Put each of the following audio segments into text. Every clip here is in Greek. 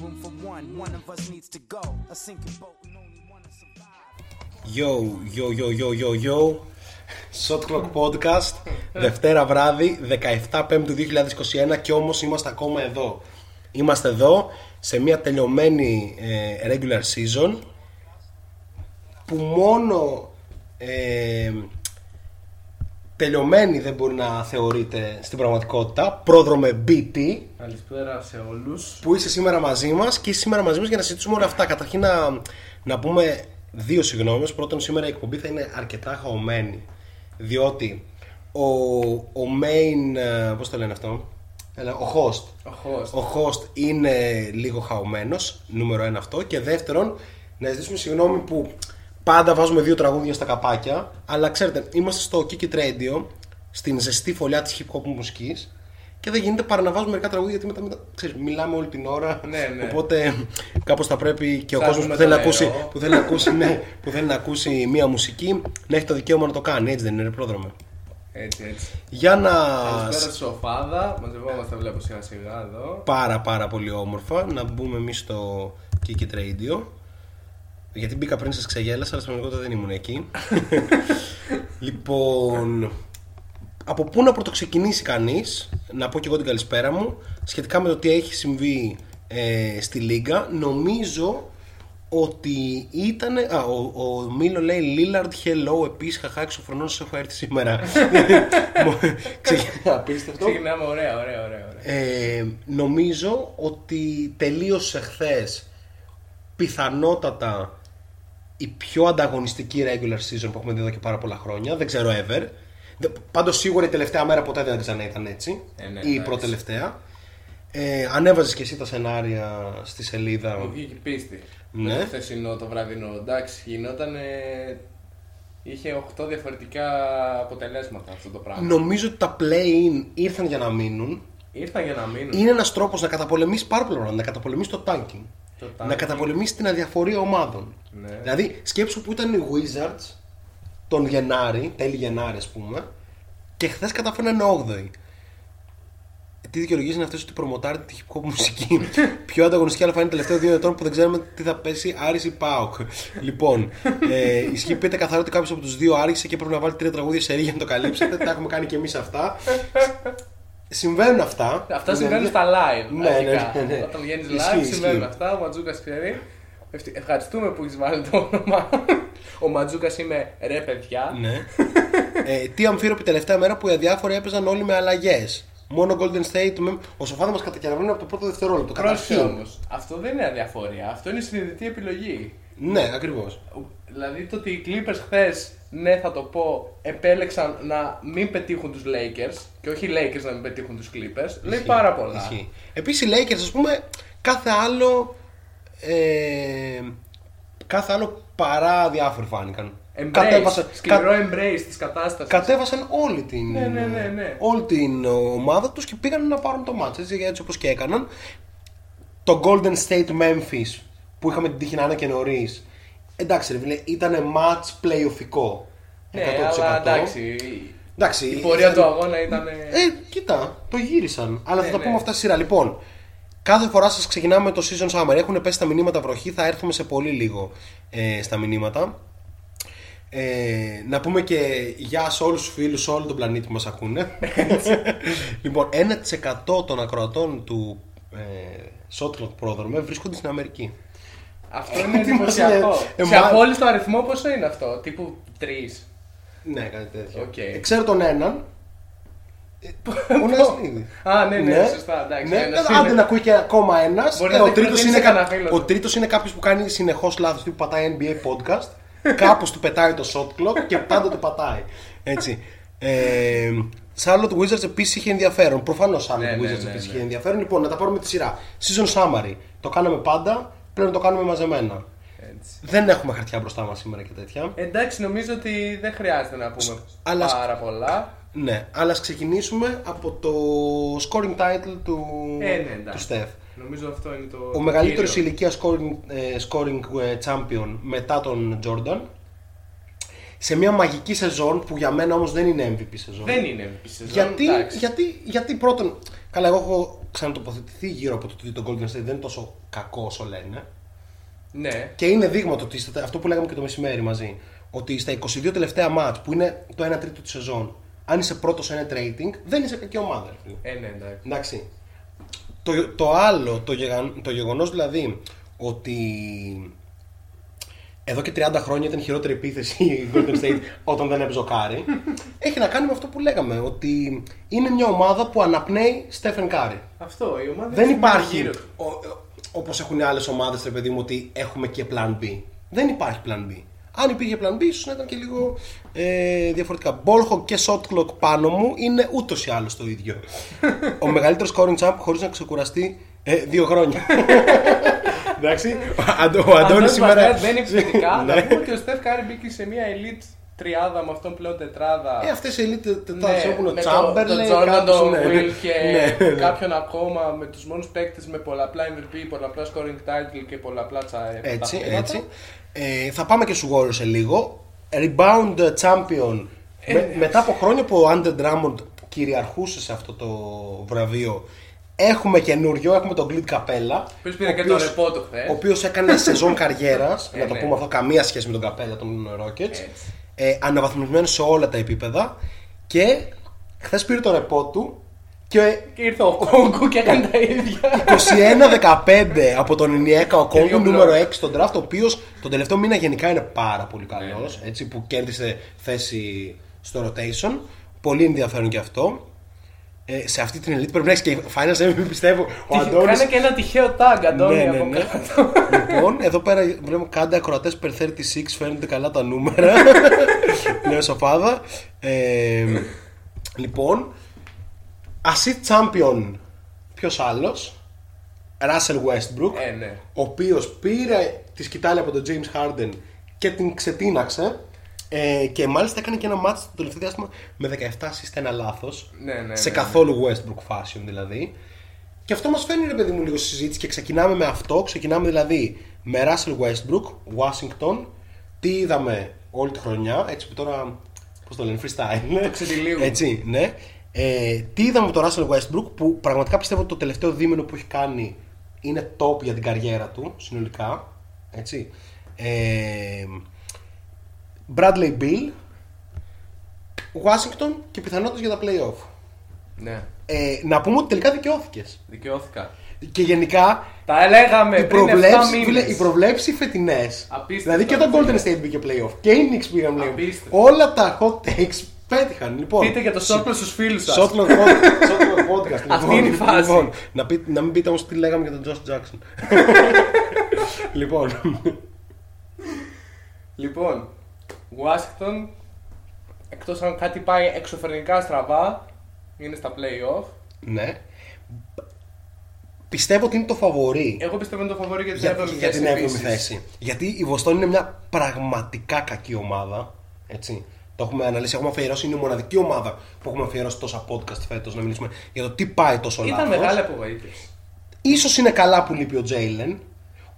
room for one. One of us needs to go. A sinking boat and only one to survive. Yo, yo, yo, yo, yo, yo. Shot Clock Podcast, Δευτέρα βράδυ, 17 Πέμπτου 2021 και όμως είμαστε ακόμα εδώ. Είμαστε εδώ σε μια τελειωμένη ε, regular season που μόνο ε, τελειωμένη δεν μπορεί να θεωρείται στην πραγματικότητα. Πρόδρομε BT Καλησπέρα σε όλους. που είσαι σήμερα μαζί μας και είσαι σήμερα μαζί μας για να συζητήσουμε όλα αυτά. Καταρχήν να, να πούμε δύο συγγνώμες. Πρώτον, σήμερα η εκπομπή θα είναι αρκετά χαωμένη. Διότι ο, ο main. ε, Πώς το λένε αυτό, Έλα, ο host. Ο host. Ο host είναι λίγο χαωμένος. Νούμερο ένα αυτό. Και δεύτερον, να ζητήσουμε συγγνώμη που πάντα βάζουμε δύο τραγούδια στα καπάκια. Αλλά ξέρετε, είμαστε στο Kiki It Radio, στην ζεστή φωλιά της hip hop μουσικής. Και δεν γίνεται παρά να βάζουμε μερικά τραγούδια γιατί μετά, μετά ξέρεις, μιλάμε όλη την ώρα. Ναι, ναι. Οπότε κάπως θα πρέπει και ο Ψάχνουμε κόσμος που, το θέλει να νερό. ακούσει, που, θέλει να ακούσει, ναι, που θέλει να ακούσει μία μουσική να έχει το δικαίωμα να το κάνει. Έτσι δεν είναι, ρε πρόδρομε. Έτσι, έτσι. Για να. Καλησπέρα στη Σοφάδα. Μαζευόμαστε, βλέπω σιγά σιγά εδώ. πάρα πάρα πολύ όμορφα να μπούμε εμείς στο Kiki It Radio. Γιατί μπήκα πριν σας ξεγέλασα, αλλά στην πραγματικότητα δεν ήμουν εκεί. λοιπόν, από πού να πρωτοξεκινήσει κανείς, να πω και εγώ την καλησπέρα μου, σχετικά με το τι έχει συμβεί ε, στη Λίγκα. Νομίζω ότι ήταν. Α, ο, ο Μίλο λέει Λίλαρντ, hello, επίσης χαχά εξωφρονών σα έχω έρθει σήμερα. Ξε- Απίστευτο. Ξεκινάμε, ωραία, ωραία, ωραία. ωραία. Ε, νομίζω ότι τελείωσε χθες πιθανότατα η πιο ανταγωνιστική regular season που έχουμε δει εδώ και πάρα πολλά χρόνια. Δεν ξέρω ever. Πάντως σίγουρα η τελευταία μέρα ποτέ δεν ξανά ήταν έτσι. Ε, ναι, ή η εντάξει. προτελευταία. Ε, ανέβαζες και εσύ τα σενάρια στη σελίδα. Μου βγήκε πίστη. Ναι. Με το χθεσινό το βραδινό. Εντάξει, γινόταν. Είχε 8 διαφορετικά αποτελέσματα αυτό το πράγμα. Νομίζω ότι τα play-in ήρθαν για να μείνουν. Ήρθαν για να μείνουν. Είναι ένας τρόπος να καταπολεμήσεις πάρα πολλά πράγματα. Να καταπολεμήσεις το tanking. Το να tanking. καταπολεμήσει την αδιαφορία ομάδων. Ναι. Δηλαδή, σκέψου που ήταν οι Wizards τον Γενάρη, τέλη Γενάρη ας πούμε, και χθες καταφέρνανε 8η. Τι δικαιολογίες είναι αυτές ότι προμοτάρετε τη hip hop μουσική; Πιο ανταγωνιστική αλλά φάνηκε τελευταίο δύο ετών που δεν ξέρουμε τι θα πέσει Άρης ή Πάοκ. λοιπόν, ε, ισχύει πείτε καθαρά ότι κάποιος από τους δύο άρχισε και πρέπει να βάλει τρία τραγούδια σε για να το καλύψετε. Τα έχουμε κάνει και εμείς αυτά. Συμβαίνουν αυτά. Αυτά Ναι, συμβαίνουν ναι. στα live. Ναι, αρχικά. ναι, ναι, ναι. Όταν βγαίνεις Ισχύει, live, ισχύει. συμβαίνουν αυτά. Ο Ματζούκας ξέρει. Ευτυ- Ευχαριστούμε που έχεις βάλει το όνομα. Ο Ματζούκας είμαι ρε παιδιά. Ναι. ε, τι αμφίροπη τελευταία μέρα που οι αδιάφοροι έπαιζαν όλοι με αλλαγές. Μόνο Golden State. Με... Ο Σοφάδας μας κατακαιραβαίνει από το πρώτο δευτερόλεπτο. Πρόσεχε Καταρχήν. όμως. Αυτό δεν είναι αδιαφορία. Αυτό είναι συνειδητή επιλογή. Ναι, ακριβώς. Δηλαδή το ότι οι Clippers χθες, ναι θα το πω, επέλεξαν να μην πετύχουν τους Lakers και όχι οι Lakers να μην πετύχουν τους Clippers, λέει πάρα πολλά. Επίσης οι Lakers, ας πούμε, κάθε άλλο. Ε, κάθε άλλο παρά διάφοροι φάνηκαν. Embrace, σκληρό κα- embrace της κατάστασης. κατέβασαν όλη την, Ναι, ναι, ναι, ναι. όλη την ομάδα τους και πήγαν να πάρουν το match έτσι, έτσι όπως και έκαναν το Golden State Memphis που είχαμε την τύχη να είναι και νωρίς εντάξει ρε φίλε ήταν match playoffικό Ναι, αλλά εντάξει, εντάξει η πορεία του αγώνα ήταν... ε, κοίτα, το γύρισαν. Αλλά Ναι, θα τα ναι. πούμε αυτά στη σειρά. Λοιπόν, κάθε φορά σας ξεκινάμε με το season summer. Έχουν πέσει τα μηνύματα βροχή, θα έρθουμε σε πολύ λίγο ε, στα μηνύματα. Ε, να πούμε και γεια σε όλους τους φίλους σε όλο τον πλανήτη που μας ακούνε Λοιπόν, 1% των ακροατών του ε, Shotlock πρόδρομε βρίσκονται στην Αμερική Αυτό είναι Τι μας εντυπωσιακό. λέει, Σε εμά- απόλυτο αριθμό πόσο είναι αυτό, τύπου 3. Ναι, κάτι τέτοιο Οκ. Ε, Ξέρω τον έναν Ε, Ο Νασνίδη Α, ναι, ναι, σωστά, εντάξει. Ναι, ένας άντε είναι. να ακούει και ακόμα ένας. Μπορεί να ο δεν τρίτος προτείνει είναι, σε κανένα φίλο ο του. τρίτος είναι κάποιος που κάνει συνεχώς λάθος. Που πατάει NBA podcast. Κάπως του πετάει το shot clock και πάντα το πατάει. Έτσι. Ε, Charlotte Wizards επίσης είχε ενδιαφέρον. Προφανώς Charlotte Ναι, ναι, Wizards ναι, επίσης ναι. είχε ενδιαφέρον. Λοιπόν, να τα πάρουμε τη σειρά. Season summary. Το κάναμε πάντα. Πλέον το κάνουμε μαζεμένα. Έτσι. Δεν έχουμε χαρτιά μπροστά μας σήμερα και τέτοια. Εντάξει, νομίζω ότι δεν χρειάζεται να πούμε Αλλά- πάρα πολλά. Ναι, αλλά ας ξεκινήσουμε από το scoring title του, Ε, ναι, του εντάξει. Steph. Νομίζω αυτό είναι το. Ο το μεγαλύτερος κύριο. ηλικίας scoring, ε, scoring ε, champion μετά τον Jordan. Σε μια μαγική σεζόν που για μένα όμως δεν είναι MVP σεζόν. Δεν είναι MVP σεζόν. Γιατί, εντάξει. γιατί, γιατί πρώτον, καλά, εγώ έχω ξανατοποθετηθεί γύρω από το ότι το Golden State δεν είναι τόσο κακό όσο λένε. Ναι. Και είναι δείγμα το ότι στα- αυτό που λέγαμε και το μεσημέρι μαζί. Ότι στα 22 τελευταία ματς που είναι το 1 τρίτο της σεζόν, αν είσαι πρώτος σε net rating, δεν είσαι κακή ομάδα. ρε φίλε. Ε, ναι, εντάξει. Εντάξει. Το, το άλλο, το, γεγα, το γεγονός δηλαδή ότι εδώ και 30 χρόνια ήταν η χειρότερη επίθεση η Golden State όταν δεν έπαιζε ο Κάρι, έχει να κάνει με αυτό που λέγαμε, ότι είναι μια ομάδα που αναπνέει Στέφεν Κάρι. Αυτό, η ομάδα Δεν είναι υπάρχει, γύρω του. ο, ο- όπως έχουν οι άλλες ομάδες, ρε παιδί μου, ότι έχουμε και plan B. Δεν υπάρχει plan B. Αν υπήρχε plan B, ίσως να ήταν και λίγο ε, διαφορετικά. Ballhawk και shot clock πάνω μου είναι ούτως ή άλλως το ίδιο. ο μεγαλύτερος scoring champ χωρίς να ξεκουραστεί ε, δύο χρόνια. Εντάξει. Ο, Αντ- ο Αντώνης Αντώνης σήμερα... Μαστράτης δεν είναι επιθετικά. Ναι. Να πούμε ότι ο Στεφ Κάρη μπήκε σε μια elite τριάδα με αυτόν πλέον τετράδα. Ε, αυτές οι elite Ναι, τετάρτες έχουν ο με το- Chamberlain, τον Jordan, κάποιος- τον ναι, ναι. Will και Ναι, ναι. κάποιον ακόμα με τους μόνους παίκτες με πολλαπλά MVP, πολλαπλά scoring title και πολλαπλά τσα- Έτσι, πρωταθλήματα. έτσι. Ε, θα πάμε και στους Warriors σε λίγο. Rebound champion. Ε, Με- μετά από χρόνια που ο Under Drummond κυριαρχούσε σε αυτό το βραβείο, έχουμε καινούριο, έχουμε τον Glid Capella. Ποιος πήρε και το ρεπό του χθες. Ο οποίος έκανε σεζόν καριέρας. Ε, να το ναι. πούμε αυτό, καμία σχέση με τον Καπέλα των Rockets. Έτσι. Ε, αναβαθμισμένος σε όλα τα επίπεδα. Και χθες πήρε το ρεπό του και Και ήρθε ο Κόγκου και έκανε τα ίδια. 21-15 από τον Ινιέκα ο δύο Κόγκου, μπλοκ. νούμερο 6 στον draft, ο οποίος τον τελευταίο μήνα γενικά είναι πάρα πολύ καλός. Έτσι, που κέρδισε θέση στο rotation. Πολύ ενδιαφέρον και αυτό. Ε, σε αυτή την elite πρέπει να έχεις και finals MVP, πιστεύω. Ο Αντώνης... Κάνε και ένα τυχαίο tag, Αντώνη, Ναι, ναι, από ναι. κάτω. λοιπόν, εδώ πέρα βλέπουμε κάντε ακροατές per 36, φαίνονται καλά τα νούμερα. Λέω σοφάδα. Ε, λοιπόν, assist champion, ποιος άλλος; Russell Westbrook, Ε, ναι. ο οποίος πήρε τη σκητάλη από τον James Harden και την ξετίναξε. Ε, και μάλιστα έκανε και ένα μάτσο το τελευταίο διάστημα με 17 assist ένα λάθος. Ναι, ναι, σε ναι, καθόλου Westbrook fashion δηλαδή. Και αυτό μας φέρνει ρε παιδί μου λίγο στη συζήτηση και ξεκινάμε με αυτό. Ξεκινάμε δηλαδή με Russell Westbrook, Washington. Τι είδαμε όλη τη χρονιά, έτσι που τώρα. Πώς το λένε, freestyle. Το ξετυλίγουμε. Έτσι, ναι. Ε, τι είδαμε με τον Russell Westbrook που πραγματικά πιστεύω ότι το τελευταίο δίμηνο που έχει κάνει είναι top για την καριέρα του συνολικά. Έτσι. Ε, Bradley Bill, Washington και πιθανότητες για τα playoff. Ναι, Ε, να πούμε ότι τελικά δικαιώθηκες. δικαιώθηκα. Και γενικά Τα λέγαμε οι πριν 7 προβλέψει, φίλε, μήνες. οι προβλέψει φετινές. Απίστευτο, Δηλαδή και το φίλε. Golden State μπήκε playoff και οι Knicks πήγαν playoff. Απίστευτο. Όλα τα hot takes πέτυχαν. Λοιπόν, Πείτε για το σόρπλο στους φίλους σας. Shotlock pod- Shotlock podcast. Αυτή είναι η φάση. Λοιπόν, να, πει- να μην πείτε όμως τι λέγαμε για τον Josh Jackson. λοιπόν, Λοιπόν, Washington, εκτός αν κάτι πάει εξωφρενικά στραβά, είναι στα play-off. ναι. Πιστεύω ότι είναι το φαβορή Εγώ πιστεύω είναι το φαβορή για την για, 7η για την θέση 7η επίσης. θέση. Γιατί η Βοστόνη είναι μια πραγματικά κακή ομάδα. Έτσι. Το έχουμε αναλύσει, έχουμε αφιερώσει. Είναι η μοναδική ομάδα που έχουμε αφιερώσει τόσα podcast φέτος να μιλήσουμε για το τι πάει τόσο Ήταν λάθος. μεγάλη απογοήτευση. Ίσως είναι καλά που λείπει ο Τζέιλεν.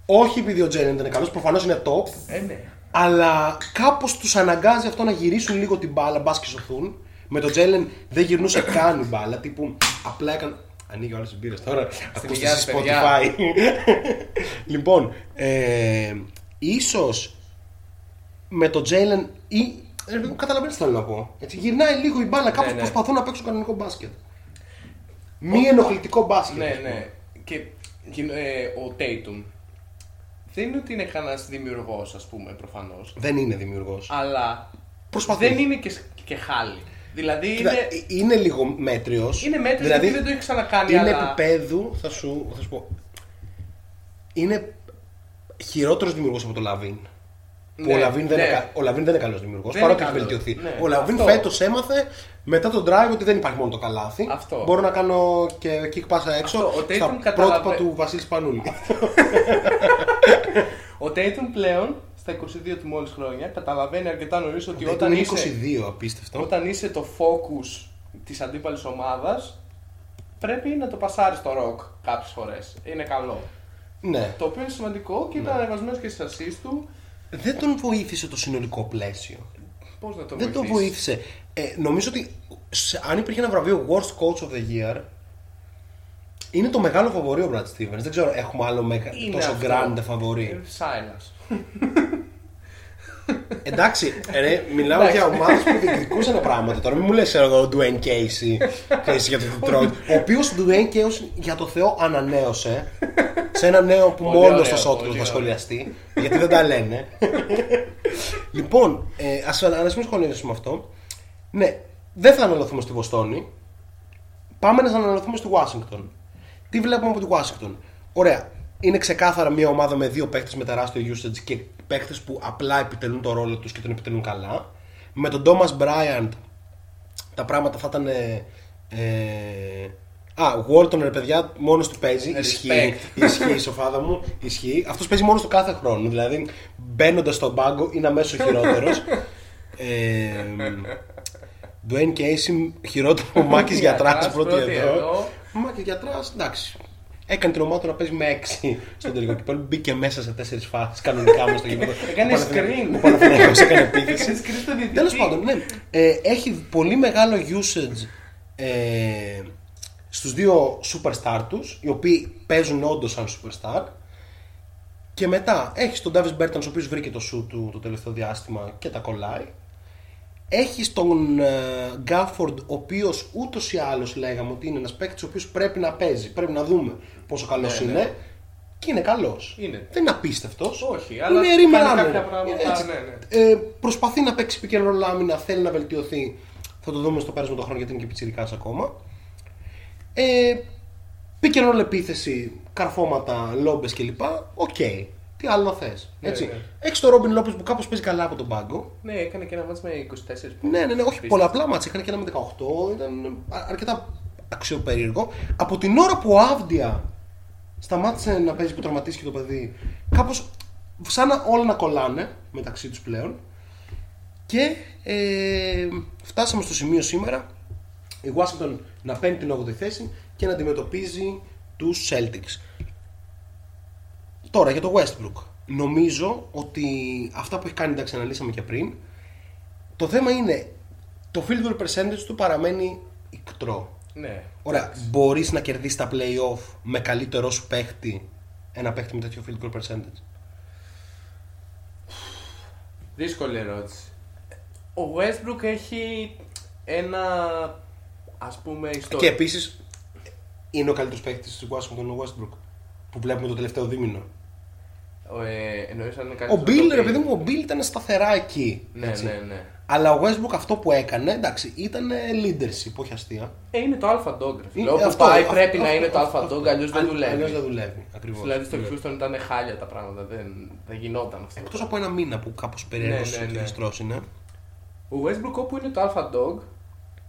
Όχι επειδή ο Τζέιλεν ήταν καλός, προφανώς είναι top. Ε, ναι. Αλλά κάπως τους αναγκάζει αυτό να γυρίσουν λίγο την μπάλα, μπας και σωθούν. Με τον Τζέιλεν δεν γυρνούσε καν η μπάλα. Τύπου απλά έκανε. Ανοίγει ο άλλο μπύρες τώρα. Ακούστε υγεία σε σας, παιδιά. Spotify. λοιπόν, ε, ίσως με τον Τζέιλεν ή. Ε, Καταλαβαίνετε τι θέλω να πω. Έτσι, γυρνάει λίγο η μπάλα, κάπως ναι. προσπαθούν να παίξουν κανονικό μπάσκετ. Μη ενοχλητικό μπάσκετ. Ναι, ας πούμε. ναι. Και ε, ο Tatum δεν είναι ότι είναι κανένας δημιουργός, ας πούμε, προφανώς. Δεν είναι δημιουργός. Αλλά Προσπαθεί. δεν είναι και, και χάλι. Δηλαδή Κοίτα, είναι, ε, είναι λίγο μέτριος. είναι μέτριος γιατί δεν το έχει ξανακάνει. είναι αλλά... επίπεδου, θα σου, θα σου πω. Είναι χειρότερος δημιουργός από τον Λαβίν. Που Ναι, ο Λαβίν δεν, ναι. είναι, κα- ο Λαβίν δεν είναι καλός δημιουργός. Δεν Παρότι είναι έχει καλός. βελτιωθεί. Ναι, ο Λαβίν αυτό. φέτος έμαθε μετά τον drive ότι δεν υπάρχει μόνο το καλάθι. Αυτό. Μπορώ να κάνω και kick πάσα έξω Αυτό. Ο Tatum στα καταλαβα- πρότυπα του Βασίλης Σπανούλη. Ο Tatum πλέον στα 22 του μόλις χρόνια καταλαβαίνει αρκετά νωρίς ότι Όταν όταν είναι είσαι, 22, απίστευτο. όταν είσαι το focus της αντίπαλης ομάδας, πρέπει να το πασάρεις στο rock κάποιες φορές. Είναι καλό. Ναι. Το οποίο είναι σημαντικό και ήταν ανεβασμένος και στις assist του. Δεν τον βοήθησε το συνολικό πλαίσιο. Πώς να το Δεν το βοηθήσει; βοήθησε. Ε, νομίζω ότι σε- αν υπήρχε ένα βραβείο Worst Coach of the Year, Είναι το μεγάλο φαβορή ο Brad Stevens. Δεν ξέρω, έχουμε άλλο μεγα... Είναι τόσο αυτό. grande φαβορή. Σάιλας. Εντάξει, ρε, μιλάω για ομάδες που διεκδικούσαν πράγματα. Τώρα μην μου λες εγώ ο Dwayne Casey ξέρεις, για το Detroit. Ο οποίος Dwayne Casey για το Θεό ανανέωσε σε ένα νέο που Πολύ μόνος ωραίο, στο Σότρο πολύ θα ωραίο. σχολιαστεί. Γιατί δεν τα λένε. λοιπόν, ε, ας μην σχολιάσουμε αυτό. Ναι, δεν θα αναλωθούμε στη Βοστόνη. Πάμε να αναλωθούμε στη Ουάσιγκτον. Τι βλέπουμε από τη Ουάσιγκτον. Ωραία. Είναι ξεκάθαρα μια ομάδα με δύο παίχτε με τεράστιο usage και παίχτε που απλά επιτελούν το ρόλο τους και τον επιτελούν καλά. Με τον Thomas Bryant τα πράγματα θα ήταν. Ε, ε, Α, Walton ρε παιδιά, μόνος του παίζει. Respect. Ισχύει, ισχύει η σοφάδα μου. Ισχύει. Αυτός παίζει μόνος του κάθε χρόνο. Δηλαδή, μπαίνοντας στον πάγκο είναι αμέσως χειρότερος. ε, Dwayne Casey, χειρότερο από Μάκης Γιατρά, Γιατράς, πρώτη πρώτη εδώ. εδώ. Μάκης Γιατράς, εντάξει. Έκανε την ομάδα του να παίζει με 6 στο τελικό κυπέλο. Μπήκε μέσα σε 4 φάσεις κανονικά μέσα στο γήπεδο. Έκανε Ο Παναθηναϊκός- screen. Ο Παναθηναϊκός έκανε επίθεση. Έκανε screen στο διαιτητή. Τέλος πάντων, ναι. Ε, έχει πολύ μεγάλο usage ε, στους δύο superstar τους, οι οποίοι παίζουν όντως σαν superstar. Και μετά έχει τον Davis Bertans, ο οποίος βρήκε το σου του το τελευταίο διάστημα και τα κολλάει. Έχει τον ε, Γκάφορντ, ο οποίος ούτως ή άλλως λέγαμε ότι είναι ένας παίκτης ο οποίος πρέπει να παίζει. Πρέπει να δούμε πόσο καλός Ναι, είναι. ναι. Και είναι καλός. Είναι. Δεν είναι απίστευτος. Όχι, αλλά είναι κάνει ρήμερα κάποια πράγματα, ναι, ναι. ε, προσπαθεί να παίξει pick and roll άμυνα, θέλει να βελτιωθεί. Θα το δούμε στο πέρασμα του χρόνου γιατί είναι και πιτσιρικάς ακόμα. Ε, pick and roll επίθεση, καρφώματα, λόμπες κλπ. Οκ. Τι άλλο να θες. Ναι, Έτσι. ναι. Έχεις τον Ρόμπιν Λόπες που κάπως παίζει καλά από τον πάγκο. Ναι, έκανε και ένα ματς με 24 Ναι, ναι, ναι, όχι πίστες. πολλαπλά ματς. Είχαν και ένα με 18. Ήταν α- αρκετά αξιοπερίεργο. Από την ώρα που ο Άβντια σταμάτησε να παίζει που τραυματίστηκε το παιδί, κάπως σαν να όλα να κολλάνε μεταξύ τους πλέον. Και ε, φτάσαμε στο σημείο σήμερα η Washington να παίρνει την 8η θέση και να αντιμετωπίζει τους Celtics. Τώρα για το Westbrook. Νομίζω ότι αυτά που έχει κάνει, εντάξει, αναλύσαμε και πριν. Το θέμα είναι το field goal percentage του παραμένει ικτρό. Ναι. Ωραία, μπορείς να κερδίσεις τα playoff με καλύτερό σου παίχτη ένα παίχτη με τέτοιο field goal percentage; Δύσκολη ερώτηση. Ο Westbrook έχει ένα ας πούμε ιστορικό. Και επίσης είναι ο καλύτερος παίχτης της Washington ο Westbrook που βλέπουμε το τελευταίο δίμηνο. Ε, εννοείς αν είναι Ο καλύτερος Bill, από το ρε Bill. παιδί μου, ο Bill ήταν σταθερά εκεί. Ναι, έτσι. ναι, ναι. Αλλά ο Westbrook αυτό που έκανε, εντάξει, ήταν leadership, όχι αστεία. Ε, είναι το Alpha Dog. ρε φίλε. Είναι- Όπου αυτό, πάει αυτό, πρέπει να αυτό, είναι το αυτό, Alpha αυτό. Dog, αλλιώς δεν Αν- δουλεύει. αλλιώς δεν δουλεύει. Ακριβώς. Δηλαδή στο Houston ήταν χάλια τα πράγματα, δεν, δεν γινόταν αυτό. Εκτός από ένα μήνα που κάπως περίεργο Ναι, ναι, ναι, ναι. είναι. Ο Westbrook όπου είναι το Alpha Dog,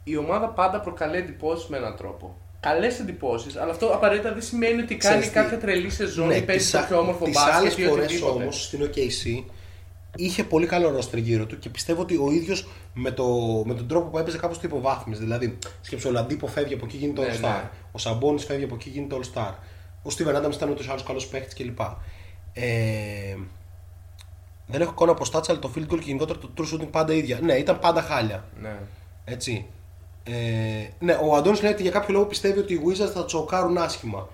η ομάδα πάντα προκαλεί εντυπώσεις με έναν τρόπο. Καλές εντυπώσεις, αλλά αυτό απαραίτητα δεν σημαίνει ότι κάνει Ξέρεις τι. κάποια τρελή σεζόν ή παίζει τις το α- πιο όμορφο τις μπάσκετ άλλες ή φορές οτιδήποτε. όμως στην OKC είχε πολύ καλό ρόστερ γύρω του και πιστεύω ότι ο ίδιος με, το, με τον τρόπο που έπαιζε κάπως το υποβάθμιζε. Δηλαδή, σκέψου ο Λαντίπο φεύγει από εκεί γίνεται Ναι, All Star. ναι. Ο Σαμπόνις φεύγει από εκεί γίνεται All Star. Ο Steven Adams ήταν ούτως ή άλλως καλός παίχτης κλπ. Ε, δεν έχω εικόνα από stats, αλλά το field goal και γενικότερα το true shooting πάντα ίδια. Ναι, ήταν πάντα χάλια. Ναι. Έτσι. Ε, ναι, ο Αντώνης λέει ότι για κάποιο λόγο πιστεύει ότι οι Wizards θα τσοκάρουν άσχημα.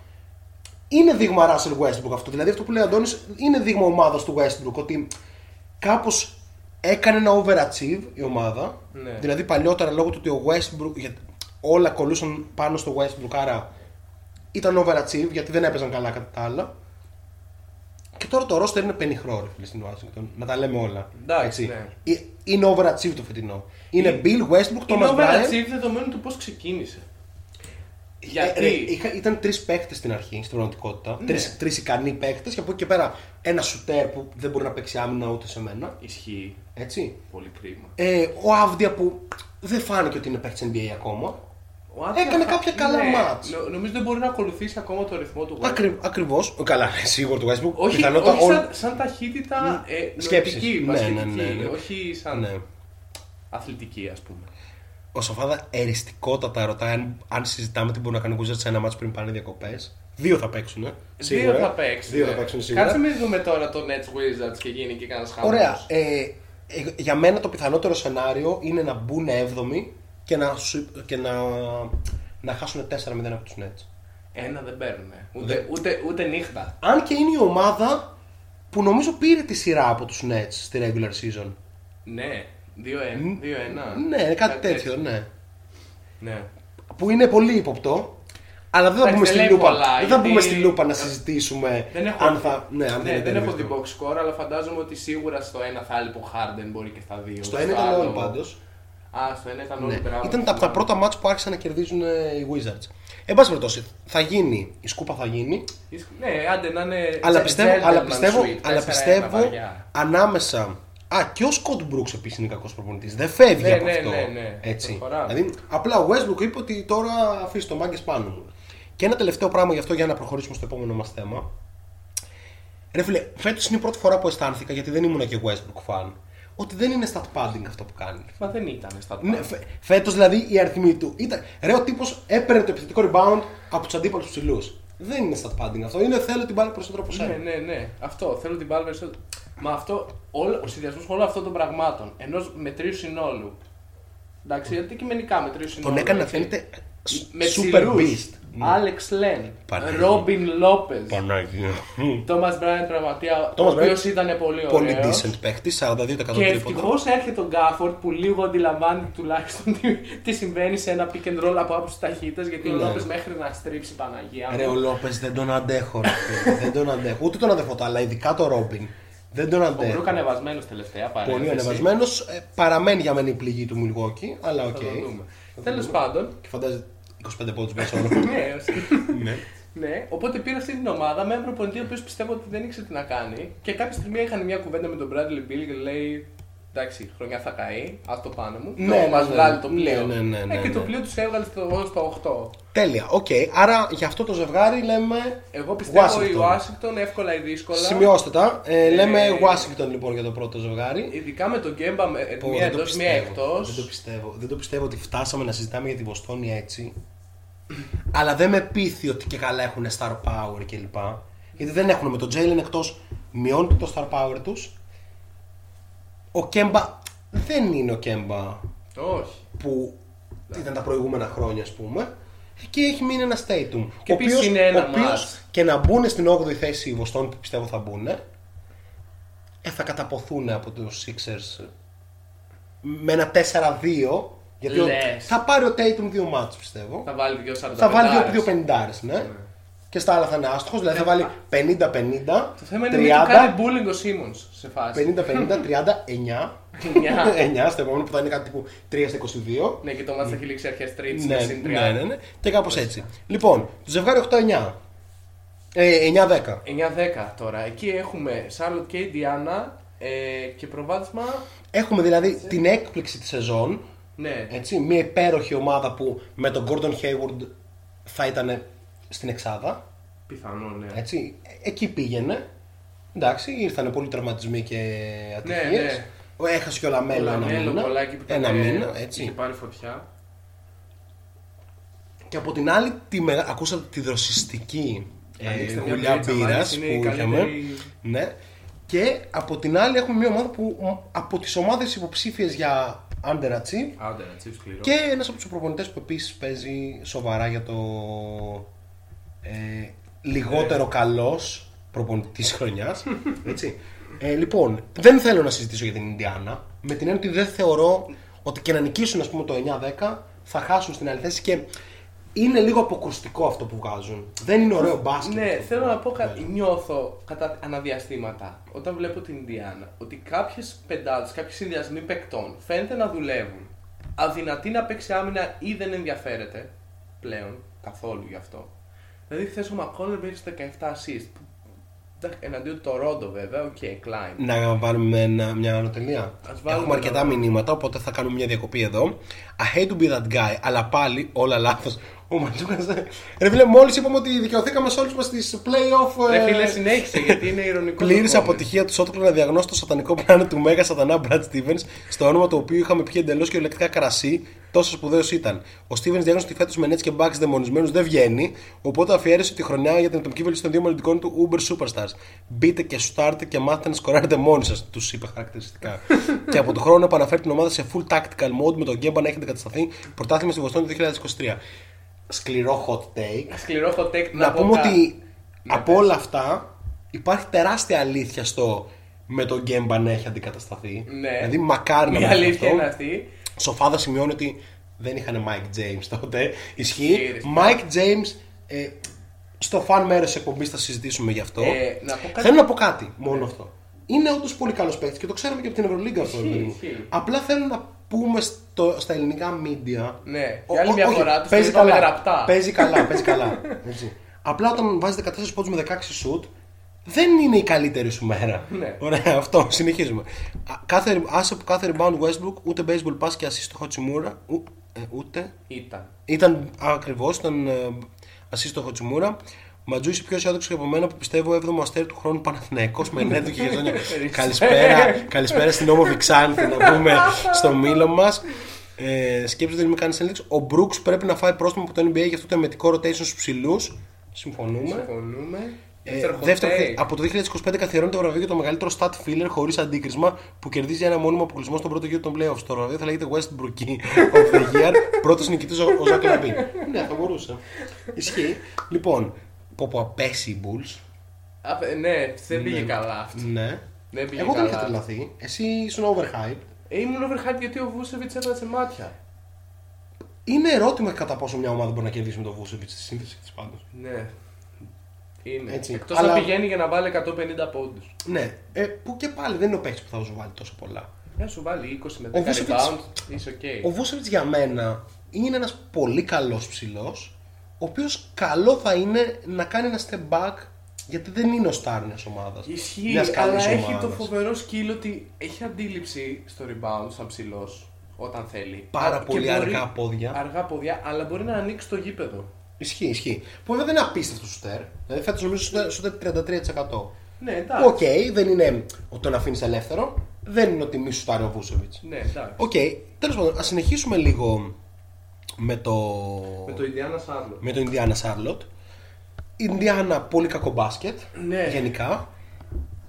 Είναι δείγμα Russell Westbrook αυτό. Δηλαδή αυτό που λέει ο Αντώνης είναι δείγμα ομάδας του Westbrook. Ότι κάπως έκανε ένα overachieve η ομάδα. Ναι. Δηλαδή παλιότερα λόγω του ότι ο Westbrook. για- όλα κολούσαν πάνω στο Westbrook, άρα ήταν overachieve γιατί δεν έπαιζαν καλά κατά τα άλλα. Και τώρα το roster είναι πενιχρό ρε φίλε στην Washington. Να τα λέμε όλα. Εντάξει, ναι. Ε, Είναι overachieve το φετινό. Είναι Είναι- Bill Westbrook, Είναι Thomas Bryant. overachieve δεδομένου του πώς ξεκίνησε. Γιατί; Ε, ρε, είχα- ήταν τρεις παίχτε στην αρχή στην πραγματικότητα. Ναι. Τρεις, τρεις ικανοί παίχτε και από εκεί και πέρα ένα σουτέρ που δεν μπορεί να παίξει άμυνα ούτε σε μένα. Ισχύει. Έτσι. Πολύ κρίμα. Ε, ο Άβδια που δεν φάνηκε ότι είναι παίχτη NBA ακόμα. Ο Άντια Έκανε θα- κάποια καλά ναι, μάτς. νο- Νομίζω δεν μπορεί να ακολουθήσει ακόμα το ρυθμό του Westbrook. Ακρι, Ακριβώς. Καλά, σίγουρο του Westbrook. Όχι, Πιθανότατα όχι όλ- σαν, σαν ταχύτητα ε, Σκέψης. νοητική, Ναι, μπασκετική, ναι, ναι, ναι. όχι σαν Ναι. Αθλητική ας πούμε. Ο Σοφάδα εριστικότατα ρωτάει αν, αν συζητάμε τι μπορούν να κάνουν οι Wizards σε ένα μάτσο πριν πάνε διακοπές. Δύο θα παίξουν. Ε. Δύο θα παίξουν. Δύο ναι. θα παίξουν σίγουρα. Κάτσε μην δούμε τώρα το Nets Wizards και γίνει και κανένα χαμός. Ωραία. Ε, ε, για μένα το πιθανότερο σενάριο είναι να μπουν 7η και να, σου- και να, να χάσουν 4-0 από τους Nets. Ένα δεν παίρνουν. Ούτε, ούτε, ούτε νύχτα. Αν και είναι η ομάδα που νομίζω πήρε τη σειρά από τους Nets στη regular season. Ναι, 2-1. Ναι, κάτι τέτοιο, ναι. Ναι. Που είναι πολύ ύποπτο. Αλλά δεν θα Εντάξει, μπούμε δεν στη λέει λούπα. πολλά, Δεν θα γιατί- μπούμε στη λούπα να συζητήσουμε Δεν έχω, αν θα. Ναι, αν ναι, είναι δεν έχω derby δει αυτό. box score, αλλά φαντάζομαι ότι σίγουρα στο ένα θα έλειπε ο Harden μπορεί και στα δύο. Στο ένα ήταν άλλο- όλοι πάντως. Α, στο ένα ήταν όλοι. Ναι. μπράβο, Ήταν τα, από τα θυμάμαι. πρώτα μάτς που άρχισαν να κερδίζουν ε, οι Wizards. Εν πάση περιπτώσει, θα γίνει, η σκούπα θα γίνει. Ναι, άντε να είναι. Αλλά gentleman πιστεύω, αλλά πιστεύω, sweep, αλλά 4-1 πιστεύω βαριά. ανάμεσα. Α, και ο Σκοτ Μπρούξ επίσης είναι κακός προπονητής. Δεν φεύγει Ναι, από ναι, αυτό. ναι, ναι. Έτσι. Προχωράμε. Δηλαδή, απλά ο Westbrook είπε ότι τώρα αφήσει το μάγκες πάνω μου. Και ένα τελευταίο πράγμα γι' αυτό για να προχωρήσουμε στο επόμενο μας θέμα. Ρε φίλε, φέτος είναι η πρώτη φορά που αισθάνθηκα γιατί δεν ήμουν και Westbrook fan. Ότι δεν είναι stat padding αυτό που κάνει. Μα δεν ήταν στα Ναι, πάντα. φε, Φέτος δηλαδή η αριθμή του ήταν. Ρε, ο τύπος έπαιρνε το επιθετικό rebound από τους αντίπαλους ψηλούς. Δεν είναι stat padding αυτό. Είναι θέλω την μπάλα περισσότερο από σένα. Ναι, ναι, ναι. Αυτό. Θέλω την μπάλα περισσότερο. Μα αυτό, όλο, ο συνδυασμός όλων αυτών των πραγμάτων, ενός μετρίου συνόλου. Εντάξει, αντικειμενικά μετρίου συνόλου. Τον έκανε να έτσι. φαίνεται με super ψηλούς. beast. Άλεξ Λεν, Παναγία. Ρόμπιν Λόπε, Παναγία. Τόμας Μπράιαντ πραγματικά, Thomas ο οποίος Bryant, ήταν πολύ ωραίος. Πολύ decent παίχτη, 42% Και τρίποντα. ευτυχώς έρχεται ο Γκάφορντ που λίγο αντιλαμβάνεται τουλάχιστον τι, τι συμβαίνει σε ένα pick and roll από άποψη ταχύτητας. Γιατί ο Ναι. Λόπε μέχρι να στρίψει Παναγία. Ρε, μου. ο Λόπε δεν τον αντέχω. ρε φίλε. δεν τον αντέχω. Ούτε τον αδερφό του, αλλά ειδικά το Ρόμπιν. Δεν τον Ο αντέχω. Μπρούκ ανεβασμένος τελευταία παρένθεση. Πολύ ανεβασμένος. παραμένει για μένα η πληγή του Milwaukee, αλλά οκ. Θα το δούμε. Τέλος πάντων. Και φαντάζεσαι 25 πόντους μέσα όλο. ναι, Ναι. ναι, οπότε πήρε αυτή την ομάδα με έναν προπονητή ο οποίος πιστεύω ότι δεν ήξερε τι να κάνει. Και κάποια στιγμή είχαν μια κουβέντα με τον Bradley Beal και λέει Εντάξει, χρονιά θα καεί, ας το πάνω μου. Ναι, Ναι, ναι, μας ναι. βγάλει το Ναι, πλοίο. ναι, ναι, ναι, Ε, και το ναι. πλοίο τους έβγαλε στο, στο 8. Τέλεια, οκ. Άρα για αυτό το ζευγάρι λέμε. Εγώ πιστεύω η Washington. Washington εύκολα ή δύσκολα. Σημειώστε τα. Ε, λέμε Ε, Washington λοιπόν για το πρώτο ζευγάρι. Ειδικά με τον Γκέμπα, με- Πω, μία δεν το εντός, μία πιστεύω. εκτός. Δεν το πιστεύω. Δεν το πιστεύω ότι φτάσαμε να συζητάμε για τη Βοστόνη έτσι. Αλλά δεν με πείθει ότι και καλά έχουν star power κλπ. Γιατί δεν έχουν με τον Jalen εκτός μειώνουν το star power τους. Ο Κέμπα δεν είναι ο Κέμπα Όχι. που ήταν τα προηγούμενα χρόνια, ας πούμε. Και έχει μείνει ένας Tatum. Και ο επίσης οποίος- είναι ένα ο οποίος match. και να μπουν στην 8η θέση οι Βοστόνη που πιστεύω θα μπουν, ε, θα καταποθούν από τους Sixers με ένα 4-2. Γιατί ο- Λες. θα πάρει ο Tatum δύο μάτς πιστεύω. Θα βάλει δύο 40 Θα βάλει δύο, δύο 50 ναι. Και στα άλλα θα είναι άστοχος, δηλαδή θα βάλει 50-50. Το θέμα είναι να μην του κάνει bullying ο Σίμονς σε φάση. 50-50, 30-9. Εννιά. 9 στο επόμενο που θα είναι κάτι τύπου 3 στα 22. Ναι, και το μάτς θα έχει λήξει αρχές Τρίτης Ναι, με συν 30. ναι, ναι, ναι. Και κάπως έτσι. Λοιπόν, το ζευγάρι 8-9. Ε, 9-10. 9-10 τώρα. Εκεί έχουμε Charlotte και Indiana ε, και προβάδισμα. Έχουμε δηλαδή την έκπληξη της σεζόν. Ναι, Έτσι, μια υπέροχη ομάδα που με τον Gordon Hayward θα ήταν στην Εξάδα. πιθανό, ναι. Έτσι, εκεί πήγαινε. Εντάξει, ήρθαν πολλοί τραυματισμοί και ατυχίες. Ναι, ναι. Ο Έχασε και ο Λαμέλο ένα Λαμέλο, μήνα. πολλά εκεί που Ένα ήταν, ε, μήνα, Είχε έτσι. πάρει φωτιά. Και από την άλλη, τη μεγα... ακούσατε τη δροσιστική ε, Ανοίξτε μια γουλιά μπύριτσα, μπύρας μάλιστα, που είναι η είχαμε. καλύτερη- Ναι. Και από την άλλη έχουμε μια ομάδα που μ, από τις ομάδες υποψήφιες για underachieve Άντε, να τσίπ σκληρό. και ένας από τους προπονητές που επίσης παίζει σοβαρά για το ε, λιγότερο καλός προπονητής της χρονιάς. Έτσι. Ε, λοιπόν, δεν θέλω να συζητήσω για την Ινδιάνα. Με την έννοια ότι δεν θεωρώ ότι και να νικήσουν ας πούμε, το 9-10 θα χάσουν στην άλλη θέση και είναι λίγο αποκρουστικό αυτό που βγάζουν. Δεν είναι ωραίο μπάσκετ. Ναι, αυτό θέλω που να πω κάτι. βγάζουν. Νιώθω κατά ανά διαστήματα όταν βλέπω την Ινδιάνα ότι κάποιες πεντάδες, κάποιοι συνδυασμοί παικτών φαίνεται να δουλεύουν. Αδυνατεί να παίξει άμυνα ή δεν ενδιαφέρεται πλέον καθόλου γι' αυτό. Δηλαδή, χθες ο Μακόνελ πήρε 17 assist. που- εντάξει, Εναντίον του Τορόντο, βέβαια, OK, okay, κλείνει. Να βάλουμε ένα- μια άνω τελεία. Ας βάλουμε Έχουμε αρκετά ένα. μηνύματα, οπότε θα κάνουμε μια διακοπή εδώ. I hate to be that guy, αλλά πάλι όλα λάθος. Ο Ματζούκα. Ρε φίλε, μόλις είπαμε ότι δικαιωθήκαμε σε όλους μας στι playoff. Ρε φίλε, συνέχισε γιατί είναι ηρωνικό. το Πλήρης comment. αποτυχία του Σότοκλου να διαγνώσει το σατανικό πλάνο του Μέγα Σατανά Brad Stevens, στο όνομα του οποίου είχαμε πιει εντελώς κυριολεκτικά κρασί, τόσο σπουδαίος ήταν. Ο Stevens διάγνωσε ότι φέτος με Nets και Bucks δαιμονισμένους δεν βγαίνει, οπότε αφιέρωσε τη χρονιά για την ατομική βελτίωση των δύο μελλοντικών του Uber Superstars. Μπείτε και σουτάρτε και μάθετε να σκοράρετε μόνοι σας, τους είπε χαρακτηριστικά. και από τον χρόνο επαναφέρει την ομάδα σε full tactical mode με τον Γκέμπα να έχει αντικατασταθεί πρωτάθλημα στη Βοστόνη το 2023. Σκληρό hot take. Σκληρό hot take Να πω πούμε κα- ότι Ναι, από πες. όλα αυτά υπάρχει τεράστια αλήθεια στο με τον Γκέμπα να έχει αντικατασταθεί. Ναι. Δηλαδή μακάρι να Μια μην είναι αλήθεια αυτό. είναι αυτή. Σοφάδα σημειώνει ότι δεν είχαν Mike James τότε. Ισχύει. Ισχύει, ρε, Mike James, ε, στο φαν μέρος τη εκπομπής θα συζητήσουμε γι' αυτό. Ε, να πω κάτι- Θέλω να πω κάτι, μόνο αυτό. Είναι όντως πολύ καλός παίκτης και το ξέραμε και από την Ευρωλίγκα αυτό. Ισχύει, ρε παιδί μου. ισχύει. Απλά θέλω να πούμε στο, στα ελληνικά media. Ναι, Ο- για άλλη ο- μια όχι, φορά τους το παίζει είπαμε καλά. γραπτά. Παίζει καλά, παίζει καλά. Έτσι. Απλά όταν βάζει 14 πόντους με 16 σουτ, δεν είναι η καλύτερη σου μέρα. Ναι. Ωραία, αυτό, συνεχίζουμε. Α, Κάθε, άσε που κάθε rebound Westbrook, ούτε baseball pass και assist στο Χατσιμούρα, ου- ε, ούτε. Ήταν. Ήταν ακριβώς, ήταν ε, assist στο Χατσιμούρα. Ματζού είσαι πιο αισιόδοξος από μένα που πιστεύω 7ο αστέρι του χρόνου Παναθηναϊκός με ενέργεια και γεζόνια. καλησπέρα, καλησπέρα στην όμορφη Ξάνθη να πούμε στο μήλο μας. Ε, σκέψτε δεν είμαι κάνει ένδειξη. Ο Brooks πρέπει να φάει πρόστιμο από το NBA για αυτό το εμετικό rotation στου ψηλούς. Συμφωνούμε. Συμφωνούμε. Ε, Δεύτερο hot δεύτερο, take. από το 2025 καθιερώνεται το βραβείο για το μεγαλύτερο stat filler χωρίς αντίκρισμα που κερδίζει ένα μόνιμο αποκλεισμό στον πρώτο γύρο των playoffs. Το βραβείο θα λέγεται Westbrook of the Year. Πρώτος νικητής ο, ο Ζακ Λαβίν. ναι, θα μπορούσε. Ισχύει. Λοιπόν, πω πω απέσει οι Bulls. Α, ε, Ναι, δεν πήγε Ναι. καλά αυτό. Ναι. Δεν πήγε Εγώ δεν είχα καλά. τρελαθεί. Εσύ ήσουν overhyped. Ε, Ήμουν overhyped γιατί ο Βούσεβιτς έβαζε μάτια. Είναι ερώτημα κατά πόσο μια ομάδα μπορεί να κερδίσει με τον Vucevic στη σύνθεση της πάντως. Ναι. Είναι. Έτσι. Εκτός Αλλά- να πηγαίνει για να βάλει 150 πόντους. Ναι. Ε, που και πάλι δεν είναι ο παίκτης που θα σου βάλει τόσο πολλά. Να σου βάλει 20 με Ο 10 Vucevic- rebound, είσαι οκ. Ο Vucevic για μένα είναι ένας πολύ καλός ψηλός, ο οποίος καλό θα είναι να κάνει ένα step back γιατί δεν είναι ο star μιας ομάδας. Ισχύει, αλλά έχει το φοβερό skill ότι έχει αντίληψη στο rebound σαν ψηλός όταν θέλει. Πάρα Α, και πολύ μπορεί- αργά πόδια. Αργά πόδια, αλλά μπορεί να ανοίξει το γήπεδο. Ισχύει, ισχύει. Που βέβαια δεν είναι απίστευτο σουτέρ. Δηλαδή φέτος νομίζω σουτέρ- σουτέρ 33%. Ναι, εντάξει. Οκ, δεν είναι ότι τον αφήνεις ελεύθερο. Δεν είναι ότι μη σουτάρει ο Vucevic. Ναι, εντάξει. Οκ, τέλος πάντων, ας συνεχίσουμε λίγο με το. Με το Ιντιάνα Σάρλο. με το Ινδιάνα Σάρλοτ. Ινδιάνα πολύ κακό μπάσκετ. Ναι. Γενικά.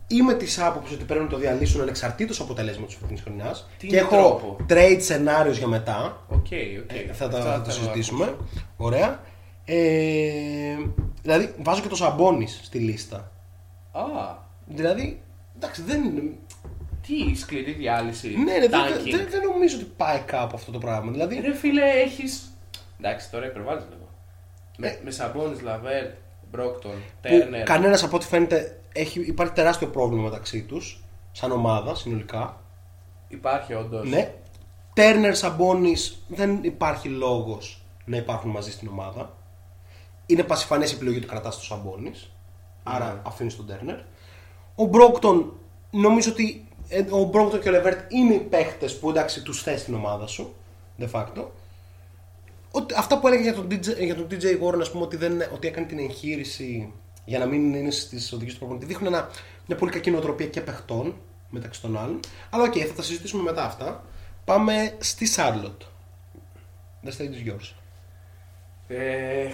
Είμαι της άποψης ότι πρέπει να το διαλύσουν ανεξαρτήτως αποτελέσματος της φετινής χρονιάς. Τι Και είναι έχω τρόπο; trade σενάριο για μετά. Οκ, οκ. Ε, θα, τα, Αυτά θα το θέλω να συζητήσουμε. ακούσω. Ωραία. Ε, δηλαδή, βάζω και το Σαμπόνι στη λίστα. Α, Δηλαδή, εντάξει, δεν είναι. Τι σκληρή διάλυση. Ναι, ρε, δεν, Tanking. δεν, δεν νομίζω ότι πάει κάπου αυτό το πράγμα. Δηλαδή, Ρε φίλε, έχει. Εντάξει, τώρα υπερβάλλεις λίγο. Με, Ε. με Sabonis, LeVert, Brogdon, που Turner. κανένας από ό,τι φαίνεται έχει, υπάρχει τεράστιο πρόβλημα μεταξύ τους, σαν ομάδα συνολικά. Υπάρχει όντως. Ναι. Τέρνερ Σαμπόνις δεν υπάρχει λόγος να υπάρχουν μαζί στην ομάδα. Είναι πασιφανές η επιλογή του κρατάς του Σαμπόνις. Άρα Ναι. αφήνεις τον Τέρνερ. Ο Μπρόκτον, νομίζω ότι ε, ο Μπρόκτον και ο Λεβέρτ είναι οι παίχτες που εντάξει τους θες στην ομάδα σου. De facto. Ότι, αυτά που έλεγες για τον DJ, για τον DJ Warren, ας πούμε, ότι, δεν, ότι έκανε την εγχείρηση για να μην είναι στις οδηγίες του προπονητή, δείχνουν ένα, μια πολύ κακή νοοτροπία και παιχτών μεταξύ των άλλων. Αλλά οκ, θα τα συζητήσουμε μετά αυτά. Πάμε στη Charlotte. The stage is yours. Ε,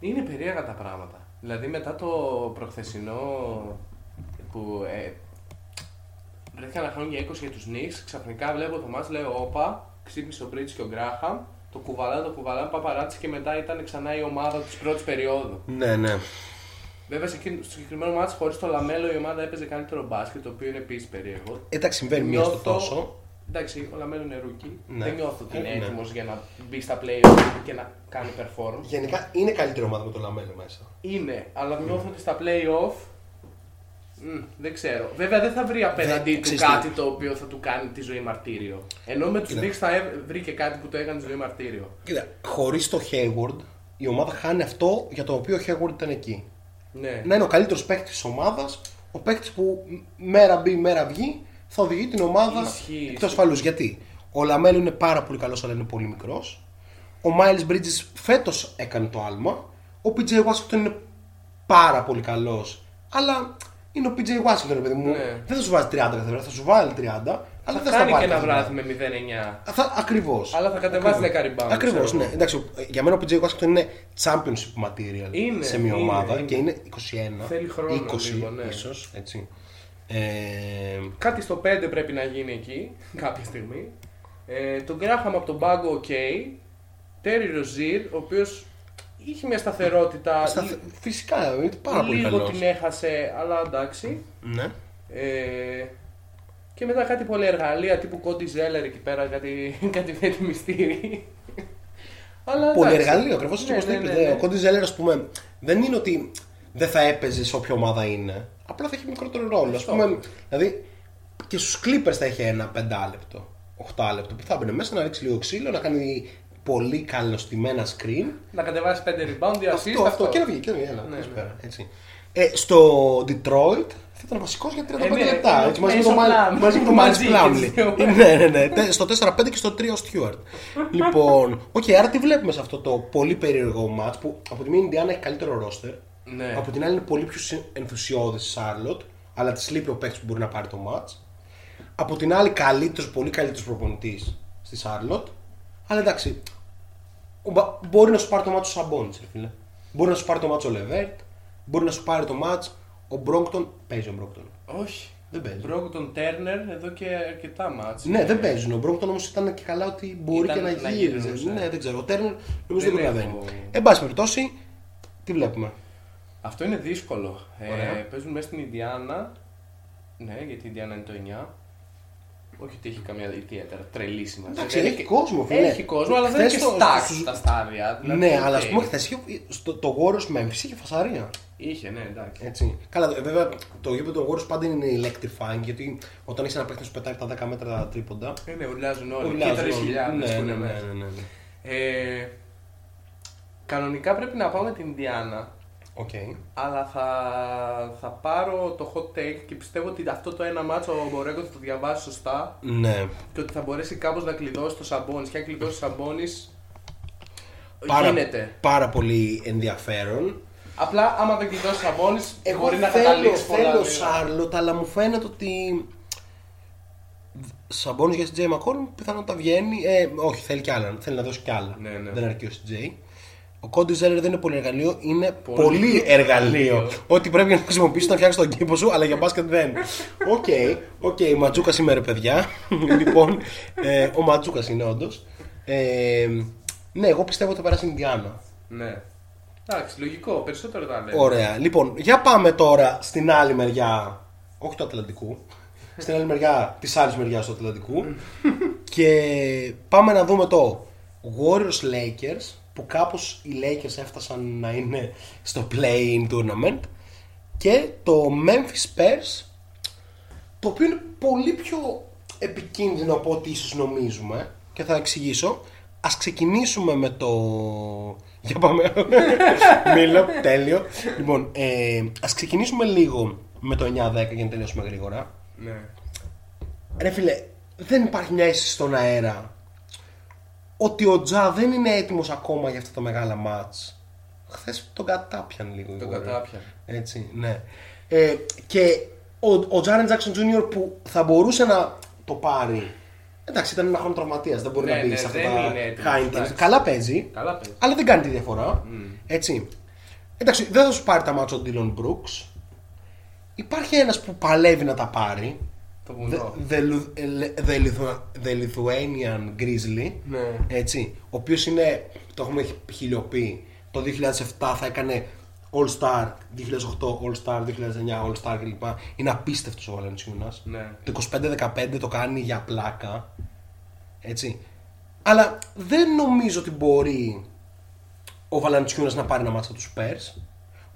είναι περίεργα τα πράγματα. Δηλαδή μετά το προχθεσινό που ε, βρέθηκαν να χάνουν για 20 για τους Knicks, ξαφνικά βλέπω το μάτς, λέω όπα, ξύπνησε ο Bridges και ο Graham, το κουβαλάνε, το κουβαλάνε, παπαράτσι και μετά ήταν ξανά η ομάδα της πρώτης περίοδου. Ναι, ναι. Βέβαια σε εκείνο- στο συγκεκριμένο μάτς χωρίς το LaMelo η ομάδα έπαιζε καλύτερο μπάσκετ, το οποίο είναι επίσης περίεργο. Εντάξει, συμβαίνει μία στο Νιώθω- τόσο. Εντάξει, ο LaMelo είναι rookie. Ναι. Δεν νιώθω ότι είναι Ε, ναι. έτοιμος για να μπει στα playoff και να κάνει perform. Γενικά είναι καλύτερη ομάδα με το LaMelo μέσα. Είναι, αλλά νιώθω ότι στα playoff. Μ, δεν ξέρω. Βέβαια δεν θα βρει απέναντί Δεν- του ξέρεις τι. κάτι το οποίο θα του κάνει τη ζωή μαρτύριο. Ενώ με τους Κοίτα. Knicks θα έβ- βρει και κάτι που το έκανε τη ζωή μαρτύριο. Κοίτα, χωρίς το Hayward, η ομάδα χάνει αυτό για το οποίο ο Hayward ήταν εκεί. Ναι. να είναι ο καλύτερος παίκτης της ομάδας, ο παίκτης που μέρα μπει, μέρα βγει, θα οδηγεί την ομάδα Ισχύει, εκτός ισχύει. ασφαλούς. Γιατί; Ο LaMelo είναι πάρα πολύ καλός, αλλά είναι πολύ μικρός. Ο Miles Bridges φέτος έκανε το άλμα. Ο PJ Washington είναι πάρα πολύ καλός, αλλά είναι ο PJ Washington, ρε παιδί μου. Ναι. Δεν θα σου βάζει 30 κάθε φορά, θα σου βάλει 30, αλλά θα δεν θα κάνει στα και βάλει ένα κάθε βράδυ με 0-9. θα, ακριβώς. Αλλά θα κατεβάσει 10 rebound, Ακριβώς, ξέρω ναι. εγώ. Εντάξει, για μένα ο PJ Washington είναι championship material Είναι, σε μια είναι, ομάδα είναι. και είναι 21. Θέλει χρόνο 20 λίγο, ναι. ίσως, έτσι. Ε, Κάτι στο 5 πρέπει να γίνει εκεί κάποια στιγμή. Ε, τον Graham από τον πάγκο, οκ. Terry Rozier, ο οποίος είχε μια σταθερότητα. Στα- λι- Φυσικά, είναι πάρα πολύ λίγο καλός. την έχασε, αλλά εντάξει. Ναι. Ε, και μετά κάτι πολύ εργαλεία τύπου Κόντι Ζέλερ εκεί πέρα, κάτι, κάτι θέτει μυστήρι. Αλλά Πολύ εντάξει. εργαλείο, ακριβώς έτσι Ναι, όπως το ναι, είπες. ναι, ναι. Ο Κόντι Ζέλερ, ας πούμε, δεν είναι ότι δεν θα έπαιζε σε όποια ομάδα είναι. Απλά θα έχει μικρότερο ρόλο. Α Αυτό. πούμε, δηλαδή και στους Clippers θα είχε ένα πεντάλεπτο, οχτάλεπτο που θα έμπαινε μέσα να ρίξει λίγο ξύλο, να κάνει πολύ καλοστημένα screen. Να κατεβάσεις 5 rebound, 2 assist. αυτό, αυτό. Και να βγει, και να βγει. Έλα, Ναι, πες ναι. πέρα, έτσι. Ε, στο Detroit θα ήταν βασικός για 35 Ε, ναι, λεπτά. είναι έτσι, μαζί, με το, Mason Mal- Plum. μαζί με το Μαζί Miles και Plumlee. τις δύο. ναι, ναι, ναι. Τε- Στο 4-5 και στο 3 ο Stewart. λοιπόν, οκ, άρα τι βλέπουμε σε αυτό το πολύ περίεργο match που από τη μία η Ινδιάνα έχει καλύτερο roster. Ναι. Από την άλλη είναι πολύ πιο συ- ενθουσιώδης η Charlotte, αλλά της λείπει ο παίκτης που μπορεί να πάρει το match. Από την άλλη, καλύτερος, πολύ καλύτερος προπονητής στη Charlotte. Αλλά εντάξει, ο Μπα- μπορεί να σου πάρει το μάτσο ο Σαμπόνι, ρε φίλε. Μπορεί να σου πάρει το μάτσο ο LeVert. Μπορεί να σου πάρει το μάτσο ο Brogdon. Παίζει ο Brogdon. Όχι. Δεν παίζει. Brogdon Turner εδώ και αρκετά μάτς. Ναι, δεν παίζουν. Ο Brogdon όμως ήταν και καλά ότι μπορεί Ήταν και να να γύριζε. γυρνούσε. Ναι, δεν ξέρω. Ο Turner νομίζω Δεν δεν προλαβαίνει. έχω- Εν πάση περιπτώσει, τι βλέπουμε; Αυτό είναι δύσκολο. Ε, Ωραία. παίζουν μέσα στην Ινδιάνα. Ναι, γιατί η Ινδιάνα είναι το 9. Όχι ότι έχει καμία ιδιαίτερα τρελή σημασία. Εντάξει, Δεν έχει είναι- κόσμο, φίλε. Έχει κόσμο, αλλά δεν είναι Χθες και στο- stack στους- στα στάδια. δηλαδή, ναι, οκ. αλλά ας πούμε χθες το Warriors Memphis είχε φασαρία. Είχε, ναι, εντάξει. Έτσι. Καλά, ε, βέβαια το γήπεδο των Warriors πάντα είναι electrifying γιατί όταν έχει ένα παίκτης που πετάει τα 10 μέτρα τρίποντα. Ε, ναι, ουρλιάζουν όλοι. ουρλιάζουν Και 3.000 όλοι. που Ναι, είναι ναι, μέσα. ναι, ναι, ναι. Ε, κανονικά πρέπει να πάμε την Ινδιάνα. Οκ. Αλλά θα, θα πάρω το hot take και πιστεύω ότι αυτό το ένα μάτσο ο Borrego θα το διαβάσει σωστά Ναι. και ότι θα μπορέσει κάπως να κλειδώσει το Σαμπόνις. Και αν κλειδώσει το Σαμπόνις, Πάρα, γίνεται. πάρα πολύ ενδιαφέρον. Απλά άμα δεν κλειδώσει το Σαμπόνις, Εγώ μπορεί να θέλω, καταλήξει πολλά. θέλω λίγα. Σάρλοτ, αλλά μου φαίνεται ότι. Σαμπόνι για CJ McCollum πιθανότατα βγαίνει. Ε, όχι, θέλει κι άλλα. Θέλει να δώσει κι άλλα. Ναι, ναι. Δεν αρκεί ο CJ. Ο Cody Zeller δεν είναι πολύ εργαλείο, είναι πολύ, Πολύ εργαλείο. εργαλείο. Ότι πρέπει να χρησιμοποιήσει να φτιάξει τον κήπο σου, αλλά για μπάσκετ δεν. Οκ, οκ, Ματζούκα είμαι ρε παιδιά. λοιπόν, ε, ο Ματζούκας είναι όντως. Ε, ναι, εγώ πιστεύω ότι θα περάσει η Ινδιάνα. Ναι. Εντάξει, λογικό, περισσότερο τα λέω. Ωραία. Λοιπόν, για πάμε τώρα στην άλλη μεριά. Όχι του Ατλαντικού. στην άλλη μεριά της άλλης μεριάς του Ατλαντικού. και πάμε να δούμε το Warriors Lakers που κάπως οι Lakers έφτασαν να είναι στο play-in tournament και το Memphis Spurs το οποίο είναι πολύ πιο επικίνδυνο από ό,τι ίσως νομίζουμε και θα εξηγήσω. Ας ξεκινήσουμε με το... Για πάμε. Μίλω, τέλειο. Λοιπόν, ε, ας ξεκινήσουμε λίγο με το 9-10 για να τελειώσουμε γρήγορα. Ναι. Ρε φίλε, δεν υπάρχει μια αίσθηση στον αέρα ότι ο Τζα δεν είναι έτοιμος ακόμα για αυτά τα μεγάλα μάτς. Χθες τον κατάπιαν λίγο. οι Τον Warriors. κατάπιαν. Έτσι, ναι. Ε, και ο, ο Τζάρεν Τζάξον Jr. που θα μπορούσε να το πάρει. Εντάξει, ήταν ένα χρόνο τραυματίας, δεν μπορεί Ναι, να μπει ναι, σε αυτά δεν τα είναι έτοιμος, high intense. εντάξει. Καλά παίζει, Καλά παίζει. αλλά δεν κάνει τη διαφορά. Έτσι. Εντάξει, δεν θα σου πάρει τα μάτια ο Dylan Brooks. Υπάρχει ένας που παλεύει να τα πάρει. Το The, βουνό. the, Lu- the, Lithu- the Lithuanian Grizzly. Ναι. Έτσι. Ο οποίος είναι, το έχουμε χιλιοποιεί, το 2007 θα έκανε All Star, 2008 All Star, 2009 All Star κλπ. Είναι απίστευτος ο Βαλενσιούνας. Ναι. Το 25-15 το κάνει για πλάκα. Έτσι. Αλλά δεν νομίζω ότι μπορεί ο Βαλαντσιούνας να πάρει ένα μάτσα τους Spurs.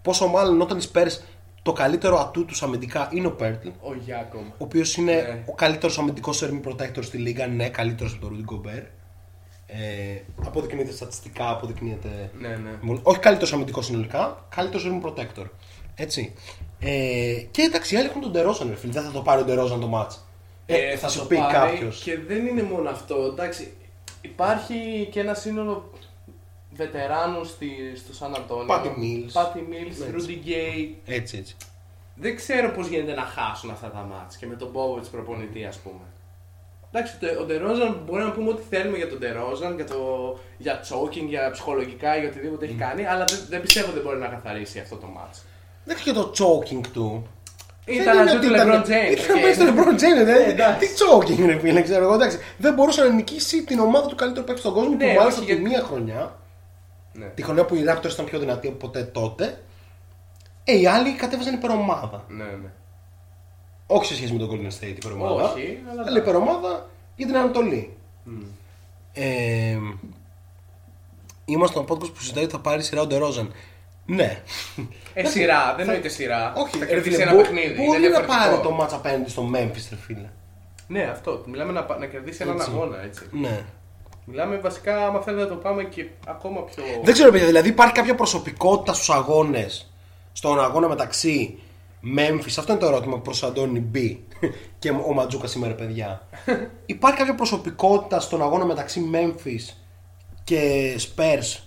Πόσο μάλλον όταν οι Spurs το καλύτερο ατού τους αμυντικά είναι ο Πέρτλ. Ο Γιάκομ. Ο οποίος είναι Ναι. ο καλύτερος αμυντικός rim protector στη λίγα. Ναι, καλύτερος από τον Rudy Gobert. Ε, αποδεικνύεται στατιστικά, αποδεικνύεται. Ναι, ναι. Μόνο- Όχι καλύτερος αμυντικός συνολικά, καλύτερος rim protector. Έτσι. Ε, και εντάξει, οι άλλοι έχουν τον Τερόζαν, ρε φίλε. Δεν θα το πάρει ο Τερόζαν το match. Ε, θα σου το πει πάρει κάποιος. Και δεν είναι μόνο αυτό. Εντάξει, υπάρχει και ένα σύνολο βετεράνων στη, στο Σαν Αντώνιο. Patty Mills. Πάτι Mills, Έτσι. Rudy Gay. Έτσι, έτσι. Δεν ξέρω πώς γίνεται να χάσουν αυτά τα μάτς και με τον Bobovic προπονητή, ας πούμε. Εντάξει, το- ο Ντερόζαν μπορεί να πούμε ό,τι θέλουμε για τον Ντερόζαν, για, το, για choking, για ψυχολογικά, για οτιδήποτε έχει κάνει, αλλά δεν, δεν πιστεύω ότι μπορεί να καθαρίσει αυτό το μάτς. Εντάξει και το choking του. Ήταν Δεν να είναι ζει ότι του ήταν- LeBron James. Ήταν οκ. μέσα στο LeBron James, Ε, δεν εντάξει. Τι choking είναι φίλε, ξέρω εγώ. Εντάξει. Δεν μπορούσε να νικήσει την ομάδα του καλύτερου παίκτη στον κόσμο Ναι, που μάλιστα όχι, τη γιατί- μία χρονιά. Ναι. Τη χρονιά που οι Raptors ήταν πιο δυνατοί από ποτέ τότε. Ε, οι άλλοι κατέβαζαν υπερομάδα. Ναι, ναι. Όχι σε σχέση με τον Golden State υπερομάδα. Όχι, αλλά αλλά υπερομάδα για την Ανατολή. Ε, είμαστε στο podcast που συζητάει ότι θα πάρει σειρά ο Ντερόζαν. Ναι. Ε, σειρά, δεν νοείται σειρά. Όχι, θα ρε κερδίσει φίλε, ένα μπο- παιχνίδι. είναι Μπορεί να διαφορετικό. πάρει το match απέναντι στο Memphis, ρε φίλε. Ναι, αυτό. Μιλάμε να, πα- να κερδίσει έναν Έτσι. αγώνα, έτσι. Ναι. Μιλάμε βασικά, άμα θέλετε να το πάμε και ακόμα πιο. Δεν ξέρω, παιδιά, δηλαδή υπάρχει κάποια προσωπικότητα στους αγώνες, στον αγώνα μεταξύ Memphis, αυτό είναι το ερώτημα προς Αντώνη B και ο Ματζούκα σήμερα, παιδιά. υπάρχει κάποια προσωπικότητα στον αγώνα μεταξύ Memphis και Spurs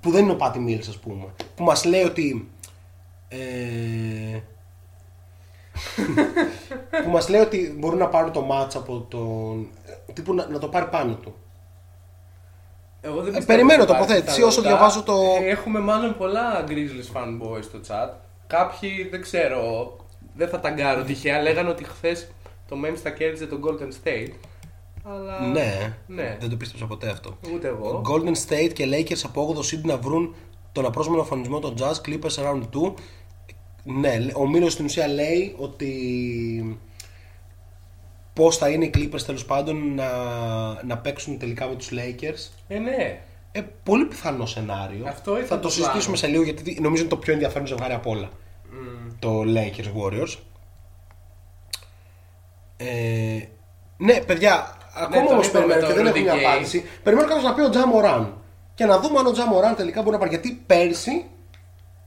που δεν είναι ο Πάτι Mills, ας πούμε. Που μας λέει ότι. Ε, που μας λέει ότι μπορούν να πάρουν το match από τον. τύπου να, να το πάρει πάνω του. Εγώ δεν Ε, πιστεύω περιμένω ότι υπάρχει τοποθέτηση, όσο πιθανότητα. διαβάζω το- Ε, Έχουμε μάλλον πολλά Grizzlies fanboys στο chat. Κάποιοι δεν ξέρω, δεν θα ταγκάρω τυχαία. Λέγανε ότι χθες το Memphis θα κέρδιζε τον Golden State. Αλλά. Ναι, ναι. δεν το πίστεψα ποτέ αυτό. Ούτε εγώ. Golden State και Lakers από 8ο seed να βρουν τον απρόσμενο αφανισμό των Jazz Clippers round 2. Ναι, ο Μίλος στην ουσία λέει ότι πώς θα είναι οι Clippers τέλος πάντων να, να παίξουν τελικά με τους Lakers. Ε, ναι. Ε, πολύ πιθανό σενάριο. Αυτό ήθελα θα το το συζητήσουμε σε λίγο γιατί νομίζω είναι το πιο ενδιαφέρον ζευγάρι από όλα. Το Lakers Warriors. Ε, ναι, παιδιά, ακόμα τον όμως είπαμε περιμένω το και δεν έχω Rudy μια Gay. απάντηση. Περιμένω κάποιος να πει ο Τζα Μωράν. Και να δούμε αν ο Τζα Μωράν τελικά μπορεί να πάρει. Γιατί πέρσι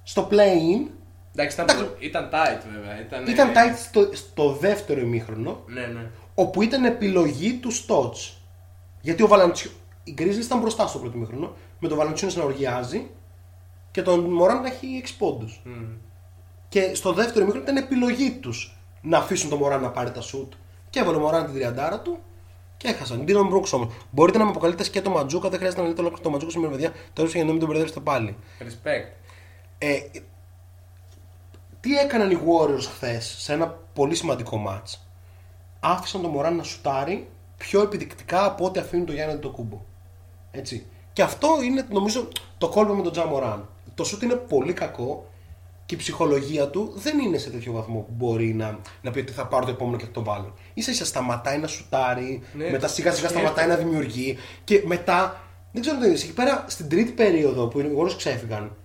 στο play-in Εντάξει, ήταν, ήταν tight βέβαια. Ήταν, ήταν ε, tight στο, στο δεύτερο ημίχρονο, Ναι, ναι. Όπου ήταν επιλογή του Στότς. Γιατί ο Βαλαντσιό. Οι Grizzlies ήταν μπροστά στο πρώτο ημίχρονο, με τον Βαλαντσιό να οργιάζει και τον Μωράν να έχει 6 πόντους. Και στο δεύτερο ημίχρονο ήταν επιλογή τους να αφήσουν τον Μωράν να πάρει τα σουτ. Και έβαλε ο Μωράν την τριαντάρα του και έχασαν. Ντίνον Μπρούξ όμως. Μπορείτε να με αποκαλείτε και το Ματζούκα, δεν χρειάζεται να λέτε ολόκληρο το Ματζούκα σήμερα, παιδιά. Το έδωσα για να μην τον μπερδεύσετε πάλι. Respect. Ε, τι έκαναν οι Warriors χθες σε ένα πολύ σημαντικό match; Άφησαν τον Μωράν να σουτάρει πιο επιδεικτικά από ό,τι αφήνουν τον Γιάννη το κούμπο. Έτσι. Και αυτό είναι νομίζω το κόλπο με τον Τζα Μωράν. Το σουτ είναι πολύ κακό και η ψυχολογία του δεν είναι σε τέτοιο βαθμό που μπορεί να, να πει ότι θα πάρω το επόμενο και θα το βάλω. σα ίσα σταματάει να σουτάρει, Ναι, μετά σιγά σιγά σκέφτεται. σταματάει να δημιουργεί και μετά. Δεν ξέρω τι είναι. Εκεί πέρα στην τρίτη περίοδο που οι Warriors ξέφυγαν,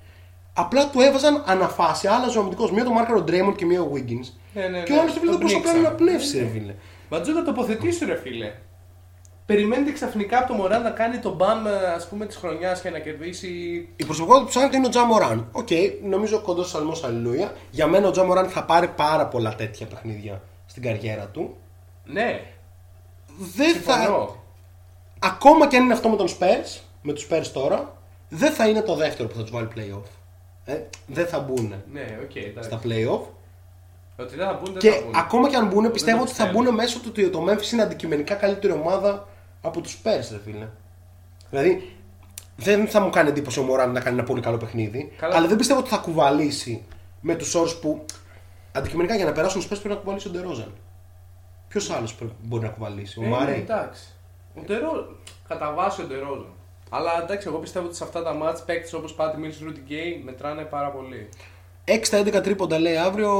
απλά του έβαζαν ανά φάση, άλλαζε ο αμυντικός. Μία το μάρκαρο Draymond και μία ο Wiggins. Ναι, ναι, και ο ναι. άλλος το φίλο δεν Τον μπορούσε απλά τον πνίξαν. πνεύσει, ρε φίλε. Ματζούκα τοποθετήσου ρε φίλε. Περιμένετε ξαφνικά από το Μωράν να κάνει τον μπαμ ας πούμε της χρονιάς και να κερδίσει. Η προσωπικότητα που ψάχνεται είναι ο Τζα Μωράν. Οκ, νομίζω κοντός ψαλμός αλληλούια. Για μένα ο Τζα Μωράν θα πάρει πάρα πολλά τέτοια παιχνίδια στην καριέρα του. Ναι, Δεν θα. συμφωνώ. Ακόμα και αν είναι αυτό με τον Spurs, με τους Spurs τώρα, δεν θα είναι το δεύτερο που θα τους βάλει playoff. Ε, δεν θα μπουν Ναι, οκ, εντάξει. στα playoff. Ότι δεν θα μπουν, δεν Και θα μπουν. ακόμα και αν μπουν, Δεν πιστεύω το ότι θα πιστεύω. μπουν μέσω του ότι το Memphis είναι αντικειμενικά καλύτερη ομάδα από τους Spurs, ρε φίλε. Δηλαδή, δεν θα μου κάνει εντύπωση ο Μωράν να κάνει ένα πολύ καλό παιχνίδι, Καλά. αλλά δεν πιστεύω ότι θα κουβαλήσει με τους όρους που αντικειμενικά για να περάσουν τους Spurs πρέπει να κουβαλήσει ο Ντερόζαν. Ποιος άλλος μπορεί να κουβαλήσει, ο Ε, ναι, Μάρεϊ. εντάξει. Ο Ντερό... Κατά βάση ο Ντερόζαν. Αλλά εντάξει, εγώ πιστεύω ότι σε αυτά τα ματς παίκτες όπως Πάτι Μιλς, Ρούντι Γκέι μετράνε πάρα πολύ. 6 στα 11 τρίποντα λέει αύριο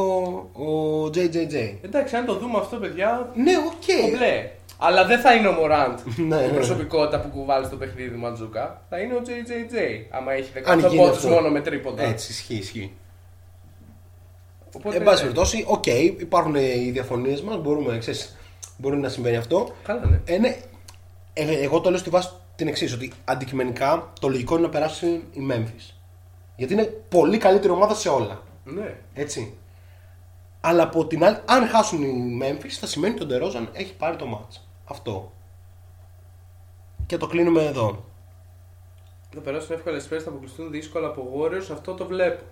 ο JJJ. Εντάξει, αν το δούμε αυτό, παιδιά, Ναι, οκ. κομπλέ. Αλλά δεν θα είναι ο Μωράντ Ναι, η ναι. προσωπικότητα που κουβαλάει στο παιχνίδι του Ματζούκα. Θα είναι ο JJJ. Άμα έχει Αν 18 γίνει πόντους αυτό. μόνο με τρίποντα. Έτσι, ισχύει, ισχύει. Οπότε, Εν πάση ναι. περιπτώσει, οκ, υπάρχουν οι διαφωνίες μας, μπορούμε, ξέρεις, μπορεί να συμβαίνει αυτό. Καλά, ναι. Ε, ναι. Ε, εγώ το λέω στη βάση την εξής, ότι αντικειμενικά το λογικό είναι να περάσει η Memphis. Γιατί είναι πολύ καλύτερη ομάδα σε όλα. Ναι. Έτσι. Αλλά από την άλλη, αν χάσουν οι Memphis, θα σημαίνει ότι ο Ντερόζαν έχει πάρει το ματς. Αυτό. Και το κλείνουμε εδώ. Θα περάσουν εύκολα οι Spurs, θα αποκλειστούν δύσκολα από Warriors, αυτό το βλέπω.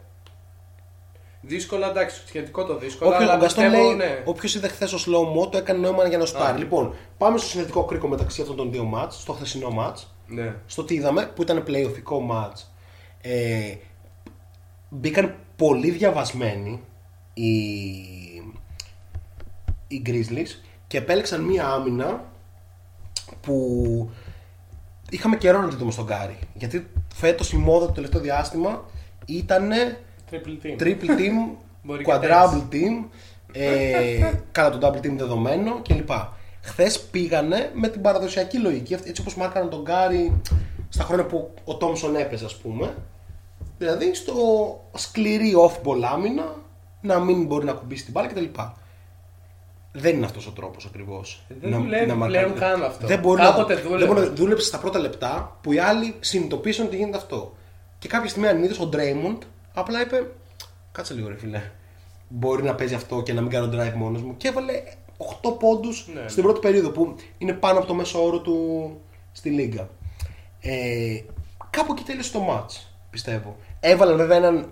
Δύσκολα, εντάξει, σχετικό το δύσκολο. Όποιο, αλλά ο Γκαστόν πιστεύω, λέει, ναι. όποιος είδε χθες ο slow mo το έκανε νόημα για να σου Α. πάρει. Λοιπόν, πάμε στο συνδετικό κρίκο μεταξύ αυτών των δύο μάτς, στο χθεσινό μάτς, Ναι. στο τι είδαμε, που ήταν playoffικό μάτς. Ε, μπήκαν πολύ διαβασμένοι οι, οι Grizzlies και επέλεξαν μία άμυνα που είχαμε καιρό να τη δούμε στον Γκάρι. Γιατί φέτος η μόδα το τελευταίο διάστημα ήταν Triple team. triple team, Μπορεί και quadruple team, ε, κατά το double team δεδομένο κλπ. Χθες πήγανε με την παραδοσιακή λογική, αυτή- έτσι όπως μάρκαναν τον Γκάρι στα χρόνια που ο Τόμσον έπαιζε, ας πούμε. Δηλαδή στο σκληρή off-ball άμυνα, να μην μπορεί να κουμπίσει την μπάλα κτλ. Δεν είναι αυτός ο τρόπος ακριβώς. Δεν δουλεύει πλέον καν αυτό. Δεν μπορεί Κάποτε να, δούλευε. δεν μπορεί να δούλεψε στα πρώτα λεπτά που οι άλλοι συνειδητοποίησαν ότι γίνεται αυτό. Και κάποια στιγμή αν είδε ο Ντρέιμοντ, απλά είπε: Κάτσε λίγο, ρε φίλε. Μπορεί να παίζει αυτό και να μην κάνω drive μόνος μου. Και έβαλε 8 πόντους Ναι. στην πρώτη περίοδο που είναι πάνω από το μέσο όρο του στη Λίγκα. Ε, κάπου εκεί τέλειωσε το match, πιστεύω. Έβαλαν βέβαια έναν.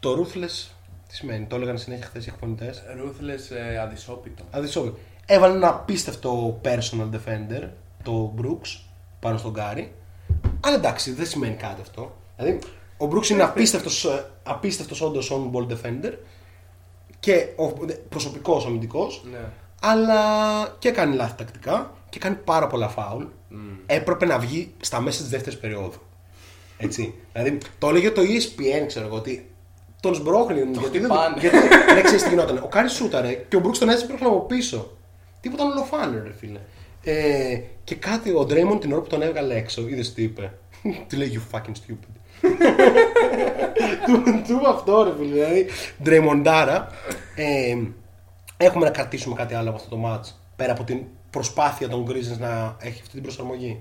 Το Ruthless. Τι σημαίνει, το έλεγαν συνέχεια χθες οι εκπονητές. Ruthless ε, αδυσόπιτο. Αδυσόπιτο. Έβαλε ένα απίστευτο personal defender, το Brooks, πάνω στον Γκάρι. Αλλά εντάξει, δεν σημαίνει κάτι αυτό. Δηλαδή, ο Brooks είναι απίστευτος, ε, απίστευτος όντως on-ball defender και ο προσωπικός αμυντικός, Ναι. αλλά και κάνει λάθη τακτικά και κάνει πάρα πολλά φάουλ. Έπρεπε να βγει στα μέσα της δεύτερης περίοδου. Έτσι. δηλαδή, το έλεγε το ESPN, ξέρω εγώ, ότι τον σπρώχνει. γιατί δεν, χτυπάνε. γιατί δεν ξέρεις τι γινόταν. Ο Κάρι σούταρε και ο Μπρούξ τον έτσι πήρε από πίσω. Τίποτα ολοφάνερα, ρε φίλε. Ε, και κάτι ο Ντρέιμον την ώρα που τον έβγαλε έξω, είδες τι είπε. Του λέει You fucking stupid. Του, του είπε αυτό, ρε φίλε. Δηλαδή, Ντρέιμοντάρα. Ε, έχουμε να κρατήσουμε κάτι άλλο από αυτό το match. Πέρα από την προσπάθεια των Grizzlies να έχει αυτή την προσαρμογή.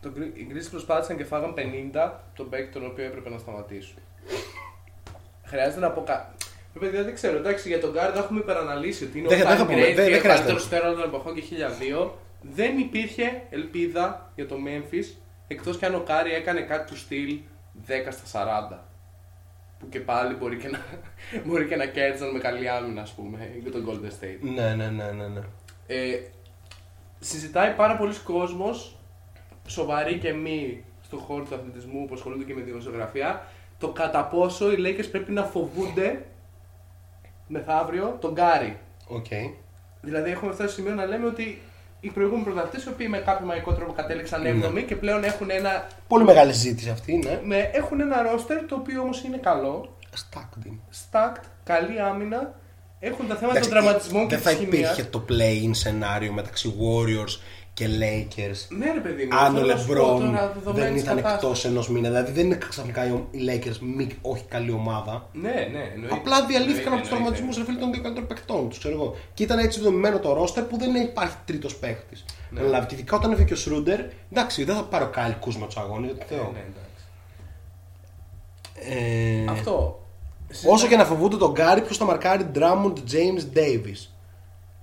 Το, Gri- οι Grizzlies προσπάθησαν και φάγαν 50 τον παίκτη τον οποίο έπρεπε να σταματήσουν. Χρειάζεται να πω κάτι. Παιδιά, δεν ξέρω, εντάξει, για τον Γκάρι το έχουμε υπεραναλύσει ότι είναι Δεν- ο δεν θα Fine πούμε, Great δεν- δεν και ο χρειάζεται. καλύτερο στέρω των εποχών και 1002. Δεν υπήρχε ελπίδα για το Memphis εκτός κι αν ο Κάρι έκανε κάτι του στυλ 10 στα 40. Που και πάλι μπορεί και να, μπορεί και να κέρδισαν με καλή άμυνα, ας πούμε, για τον Golden State. Ναι, ναι, ναι, ναι. ναι. Ε, συζητάει πάρα πολλοί κόσμος, σοβαροί και μη στον χώρο του αθλητισμού που ασχολούνται και με δημοσιογραφία, το κατά πόσο οι Lakers πρέπει να φοβούνται μεθαύριο τον Κάρι. Οκ. Δηλαδή έχουμε φτάσει στο σημείο να λέμε ότι οι προηγούμενοι πρωταθλητές, οι οποίοι με κάποιο μαγικό τρόπο κατέληξαν 7η και πλέον έχουν ένα, Πολύ μεγάλη συζήτηση αυτή, ναι. με, έχουν ένα ρόστερ το οποίο όμως είναι καλό, Stacked in. stacked, καλή άμυνα, έχουν τα θέματα Εντάξει, των τραυματισμών και Δεν θα της χημίας. υπήρχε το play-in σενάριο μεταξύ Warriors και Lakers. Ναι ρε παιδί μου, Αν ο θέλω να σου πω LeBron τώρα, δεν δεδομένης ήταν κατάστασης. εκτός ενός μήνα. Δηλαδή δεν είναι ξαφνικά οι οι Lakers μη, όχι καλή ομάδα. Ναι, ναι, εννοείται. Απλά διαλύθηκαν από τους Εννοείται, τραυματισμούς εννοείται. ρε φίλε των δύο καλύτερων παιχτών τους. Ξέρω εγώ. Και ήταν έτσι δομημένο το ρόστερ που δεν υπάρχει τρίτος παίχτης. Ναι. Δηλαδή, και ειδικά όταν έφυγε και ο Σρούντερ, εντάξει, δεν θα πάρω κάλλη κούσμα τους αγώνες, γιατί Ναι, θεό. ναι, εντάξει. Ε, Αυτό. Όσο και να φοβούνται τον Γκάρι, ποιος θα μαρκάρει Drummond James Davis.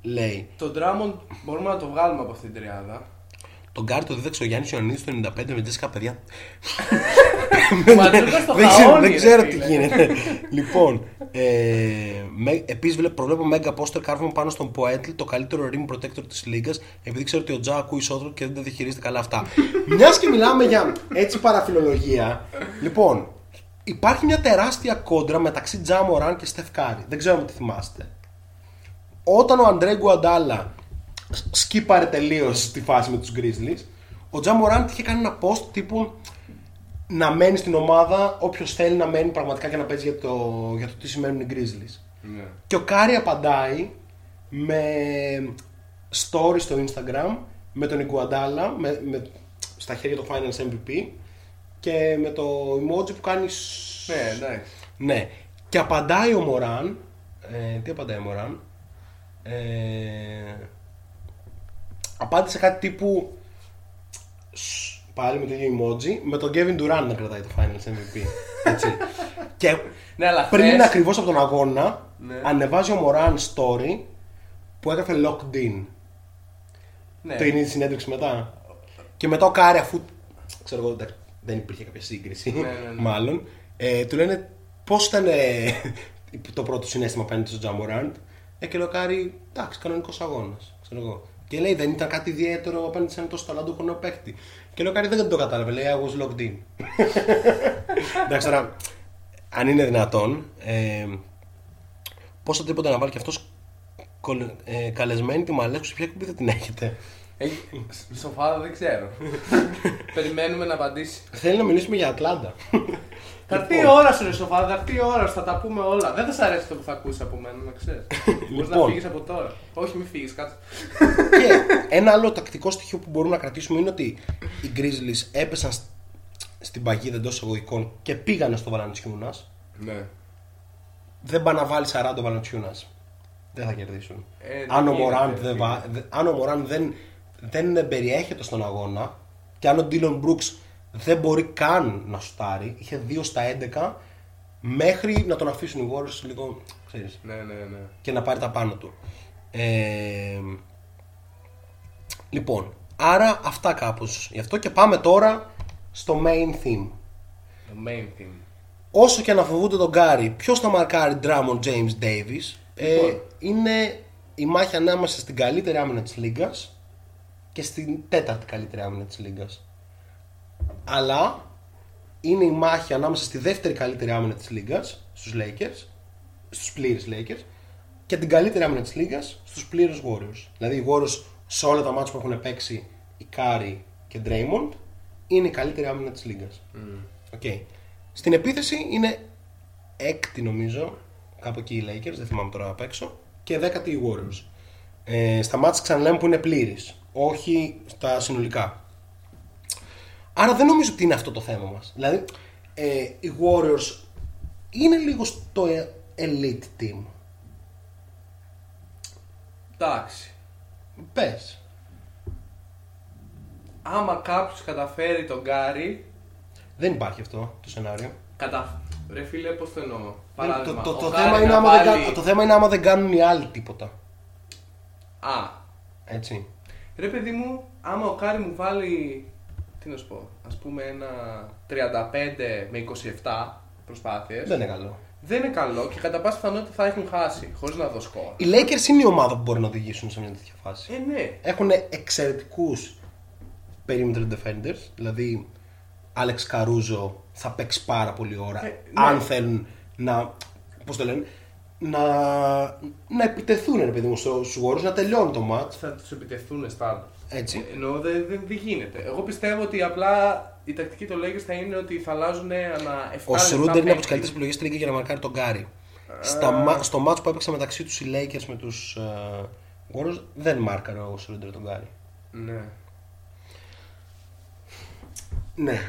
Λέει. Το Drummond μπορούμε να το βγάλουμε από αυτήν την τριάδα. Τον Γκάρι το δίδαξε ο Γιάννης Ιωαννίδης το 95 με Τζέσικα παιδιά. Ματζούκα στο δεν ξέρω, χαόνι, δεν ρε ξέρω τι φίλε. γίνεται. λοιπόν, ε, με, επίσης βλέπω, προβλέπω Mega Poster κάρβουμε πάνω στον Poetl, το καλύτερο rim protector της Λίγκα, επειδή ξέρω ότι ο Τζα ακούει ισότρο και δεν τα διαχειρίζεται καλά αυτά. Μιας και μιλάμε για έτσι παραφιλολογία, λοιπόν, υπάρχει μια τεράστια κόντρα μεταξύ Τζα Μωράν και Στεφ Κάρι. Δεν ξέρω αν τη θυμάστε. Όταν ο Αντρέ Ιγκουαντάλα σκίπαρε τελείως τη φάση με τους Grizzlies, ο Τζα Μωράντ είχε κάνει ένα post τύπου να μένει στην ομάδα όποιος θέλει να μένει πραγματικά και να παίζει για το, για το τι σημαίνουν οι Grizzlies. Ναι. Και ο Κάρι απαντάει με story στο Instagram με τον Ιγκουαντάλα με, με, στα χέρια του Finals MVP και με το emoji που κάνει σ- Ναι, εντάξει. ναι. Και απαντάει ο Μωράν. Ε, τι απαντάει ο Μωράν; Ε, απάντησε κάτι τύπου. σ- Πάλι με το ίδιο emoji. Με τον Kevin Durant να κρατάει το Finals MVP. Έτσι. και Ναι, αλλά πριν χθες- ακριβώς από τον αγώνα, Ναι. ανεβάζει ο Μωράν story που έγραφε locked in. Ναι. Το είναι η συνέντευξη μετά. Και μετά ο Κάρι, αφού ξέρω εγώ, εντάξει, δεν υπήρχε κάποια σύγκριση, Ναι, ναι, ναι. μάλλον, ε, του λένε πώς ήταν ε, το πρώτο συναίσθημα απέναντι στον Τζα Μοράντ; Ε, και λέει ο Κάρι, εντάξει, κανονικός αγώνας. Ξέρω εγώ. Και λέει, δεν ήταν κάτι ιδιαίτερο απέναντι σε ένα τόσο ταλαντούχο νέο παίκτη. Και λέει ο Κάρι, δεν το κατάλαβε. Λέει, I was locked in. εντάξει, τώρα, αν είναι δυνατόν, ε, πόσα τρίποτα να βάλει και αυτός ε, καλεσμένη τη Μαλέσκου, σε ποια κουμπί θα την έχετε; Έχει... Σοφάδα δεν ξέρω. Περιμένουμε να απαντήσει. Θέλει να μιλήσουμε για Ατλάντα. Θα έρθει η ώρα σου, ρε Σοφάδα, θα έρθει η ώρα σου, θα τα πούμε όλα. Δεν θα σ' αρέσει το που θα ακούσει από μένα, να ξέρεις. Μπορείς να Λοιπόν. φύγεις από τώρα. Όχι, μην φύγεις, κάτσε. και ένα άλλο τακτικό στοιχείο που μπορούμε να κρατήσουμε είναι ότι οι Grizzlies έπεσαν σ- στην παγίδα εντός εισαγωγικών και πήγανε στο Βαλαντσιούνας. Ναι. Δεν πάνε να βάλει 40 ο Βαλαντσιούνας. Δεν θα κερδίσουν. Ε, δεν αν, ο γίνεται, Μωράντ φίλε. δεν, βα- δε- αν ο Μωράντ δεν, δεν περιέχεται στον αγώνα και αν ο Ντίλον Μπρούξ δεν μπορεί καν να σουτάρει, είχε 2 στα 11 μέχρι να τον αφήσουν οι Warriors λίγο, ξέρεις, Ναι, ναι, ναι. και να πάρει τα πάνω του. Ε, λοιπόν, άρα αυτά κάπως γι' αυτό και πάμε τώρα στο main theme. Το main theme. Όσο και να φοβούνται τον Γκάρι, ποιος θα μαρκάρει Drummond James Davis; Ε, Λοιπόν. είναι η μάχη ανάμεσα στην καλύτερη άμυνα της Λίγκας και στην τέταρτη καλύτερη άμυνα της Λίγκας. Αλλά είναι η μάχη ανάμεσα στη δεύτερη καλύτερη άμυνα της Λίγκας, στους Lakers, στους πλήρες Lakers, και την καλύτερη άμυνα της Λίγκας στους πλήρες Warriors. Δηλαδή οι Warriors σε όλα τα ματς που έχουν παίξει ο Κάρι και Draymond είναι η καλύτερη άμυνα της Λίγκας. Οκ. Στην επίθεση είναι έκτη νομίζω, κάπου εκεί οι Lakers, δεν θυμάμαι τώρα απ' έξω, και δέκατη οι Warriors. Ε, στα ματς ξαναλέμε που είναι πλήρης, όχι στα συνολικά. Άρα δεν νομίζω ότι είναι αυτό το θέμα μας. Δηλαδή, ε, οι Warriors είναι λίγο στο ε- elite team. Εντάξει. Πες. Άμα κάποιος καταφέρει τον Γκάρι. Δεν υπάρχει αυτό το σενάριο. Κατα... Ρε φίλε, πώς το εννοώ; το, Παράδειγμα, το, ο το, Γκάρι θέμα είναι να άμα δεν, βάλει- κα- το θέμα είναι άμα δεν κάνουν οι άλλοι τίποτα. Α, Έτσι. ρε παιδί μου, άμα ο Κάρι μου βάλει. Τι να σου πω, ας πούμε ένα 35 με 27 προσπάθειες. Δεν είναι καλό. Δεν είναι καλό και κατά πάσα πιθανότητα θα έχουν χάσει χωρίς να δω σκορ. Οι Lakers είναι η ομάδα που μπορεί να οδηγήσουν σε μια τέτοια φάση. Ε, ναι. Έχουν εξαιρετικούς perimeter defenders, δηλαδή Alex Caruso θα παίξει πάρα πολύ ώρα Ε, ναι. αν θέλουν να, πώς το λένε, να, να επιτεθούν ρε παιδί μου στους Warriors, να τελειώνει το match. Θα τους επιτεθούν στα Έτσι. Ενώ δεν, δεν, δεν γίνεται. Εγώ πιστεύω ότι απλά η τακτική των Lakers θα είναι ότι θα αλλάζουν ανά 7 Ο Σρούντερ είναι από τις καλύτερες επιλογές στη Λίγκα για να μαρκάρει τον Γκάρι. Στα, μα- στο match που έπαιξε μεταξύ τους οι Lakers με τους Warriors δεν μάρκαρε ο Σρούντερ τον Γκάρι. Ναι. Ναι.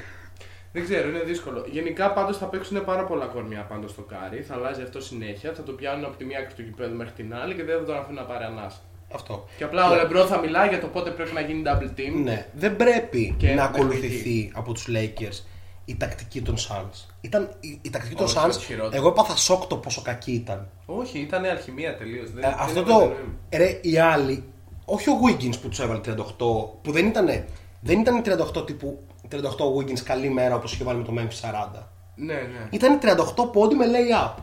Δεν ξέρω, είναι δύσκολο. Γενικά πάντως θα παίξουν πάρα πολλά κορμιά πάντως στο κάρι. Θα αλλάζει αυτό συνέχεια. Θα το πιάνουν από τη μία άκρη του γηπέδου μέχρι την άλλη και δεν θα τον αφήνουν να πάρει ανάσα. Αυτό. Και απλά ο Λεμπρό θα μιλάει για το πότε πρέπει να γίνει double team. Ναι, δεν πρέπει Και να μέχρι ακολουθηθεί από τους Lakers η τακτική των Suns. Ήταν η, η τακτική των Όχι, Suns, το χειρότερο. εγώ έπαθα σοκ το πόσο κακή ήταν. Όχι, ήταν αλχημία τελείως. Ε, αυτό το, ρε, οι άλλοι, όχι ο Wiggins που τους έβαλε 38, που δεν ήταν, δεν ήταν 38 τύπου 38 Wiggins καλή μέρα όπως είχε βάλει με το Memphis 40. Ναι, ναι. Ήταν 38 πόντι με lay-up.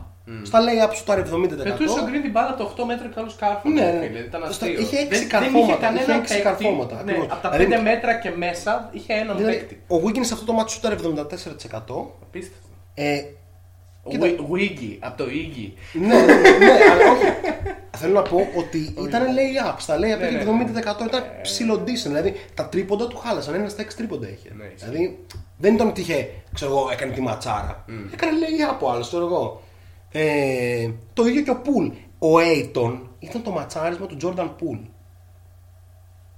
Στα lay-up σου τώρα 70%. Πετούσε ο Green την μπάλα από 8 μέτρα καλού κάρφων. Ναι, ρε ναι. φίλε, Ήταν Στο- αστείο. είχε έξι Δεν- δεν καρφώματα, κανένα είχε έξι παίκτη, καρφώματα, Ναι, ακριβώς. από τα Δηλαδή- 5 μέτρα και μέσα είχε έναν Δηλαδή, παίκτη. ο Wiggins αυτό το μάτι σου ήταν 74%. Απίστευτο. Ε, Ο Κοίτα. Wig- Wiggy, από το Iggy. ναι, ναι, ναι, αλλά όχι. Θέλω να πω ότι ήταν lay-up. Στα lay-up Ναι, είχε ναι. 70% ήταν ψηλό decent. Δηλαδή τα τρίποντα του χάλασαν. Ένας στα 6 τρίποντα είχε. Ναι, ισχύει. δηλαδή δεν ήταν ότι είχε, ξέρω εγώ, έκανε τη ματσάρα. Έκανε lay-up ο άλλος, ξέρω εγώ. Ε, το ίδιο και ο Πουλ. Ο Aiton ήταν το ματσάρισμα του Jordan Pool.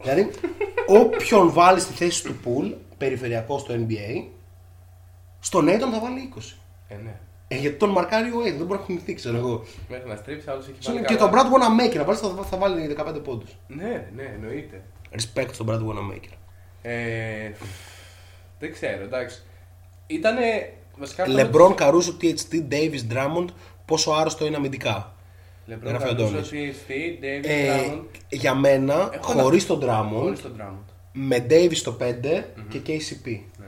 δηλαδή, όποιον βάλει στη θέση του Pool, περιφερειακό στο NBA, στον Aiton θα βάλει 20. Ε, ναι. Ε, γιατί τον μαρκάρει ο Aiton, δεν μπορεί να κουνηθεί, ξέρω εγώ. Μέχρι να στρίψει, άλλος έχει Ξέρω, βάλει. Και καλά. τον Brad Wanamaker να βάλεις θα, θα βάλει 15 πόντους. Ναι, ναι, εννοείται. Respect στον Brad Wanamaker. Ε, δεν ξέρω, εντάξει. Ήτανε. Βασικά. αυτό LeBron, με- Caruso, THT, Davis, Drummond, πόσο άρρωστο είναι αμυντικά. LeBron, Γράφει ο Caruso, Αντώνης. THT, David Ε, Drummond. για μένα, Έχω χωρίς ένα- τον Drummond, Χωρίς τον Drummond. με Davis στο 5 και KCP. Ναι.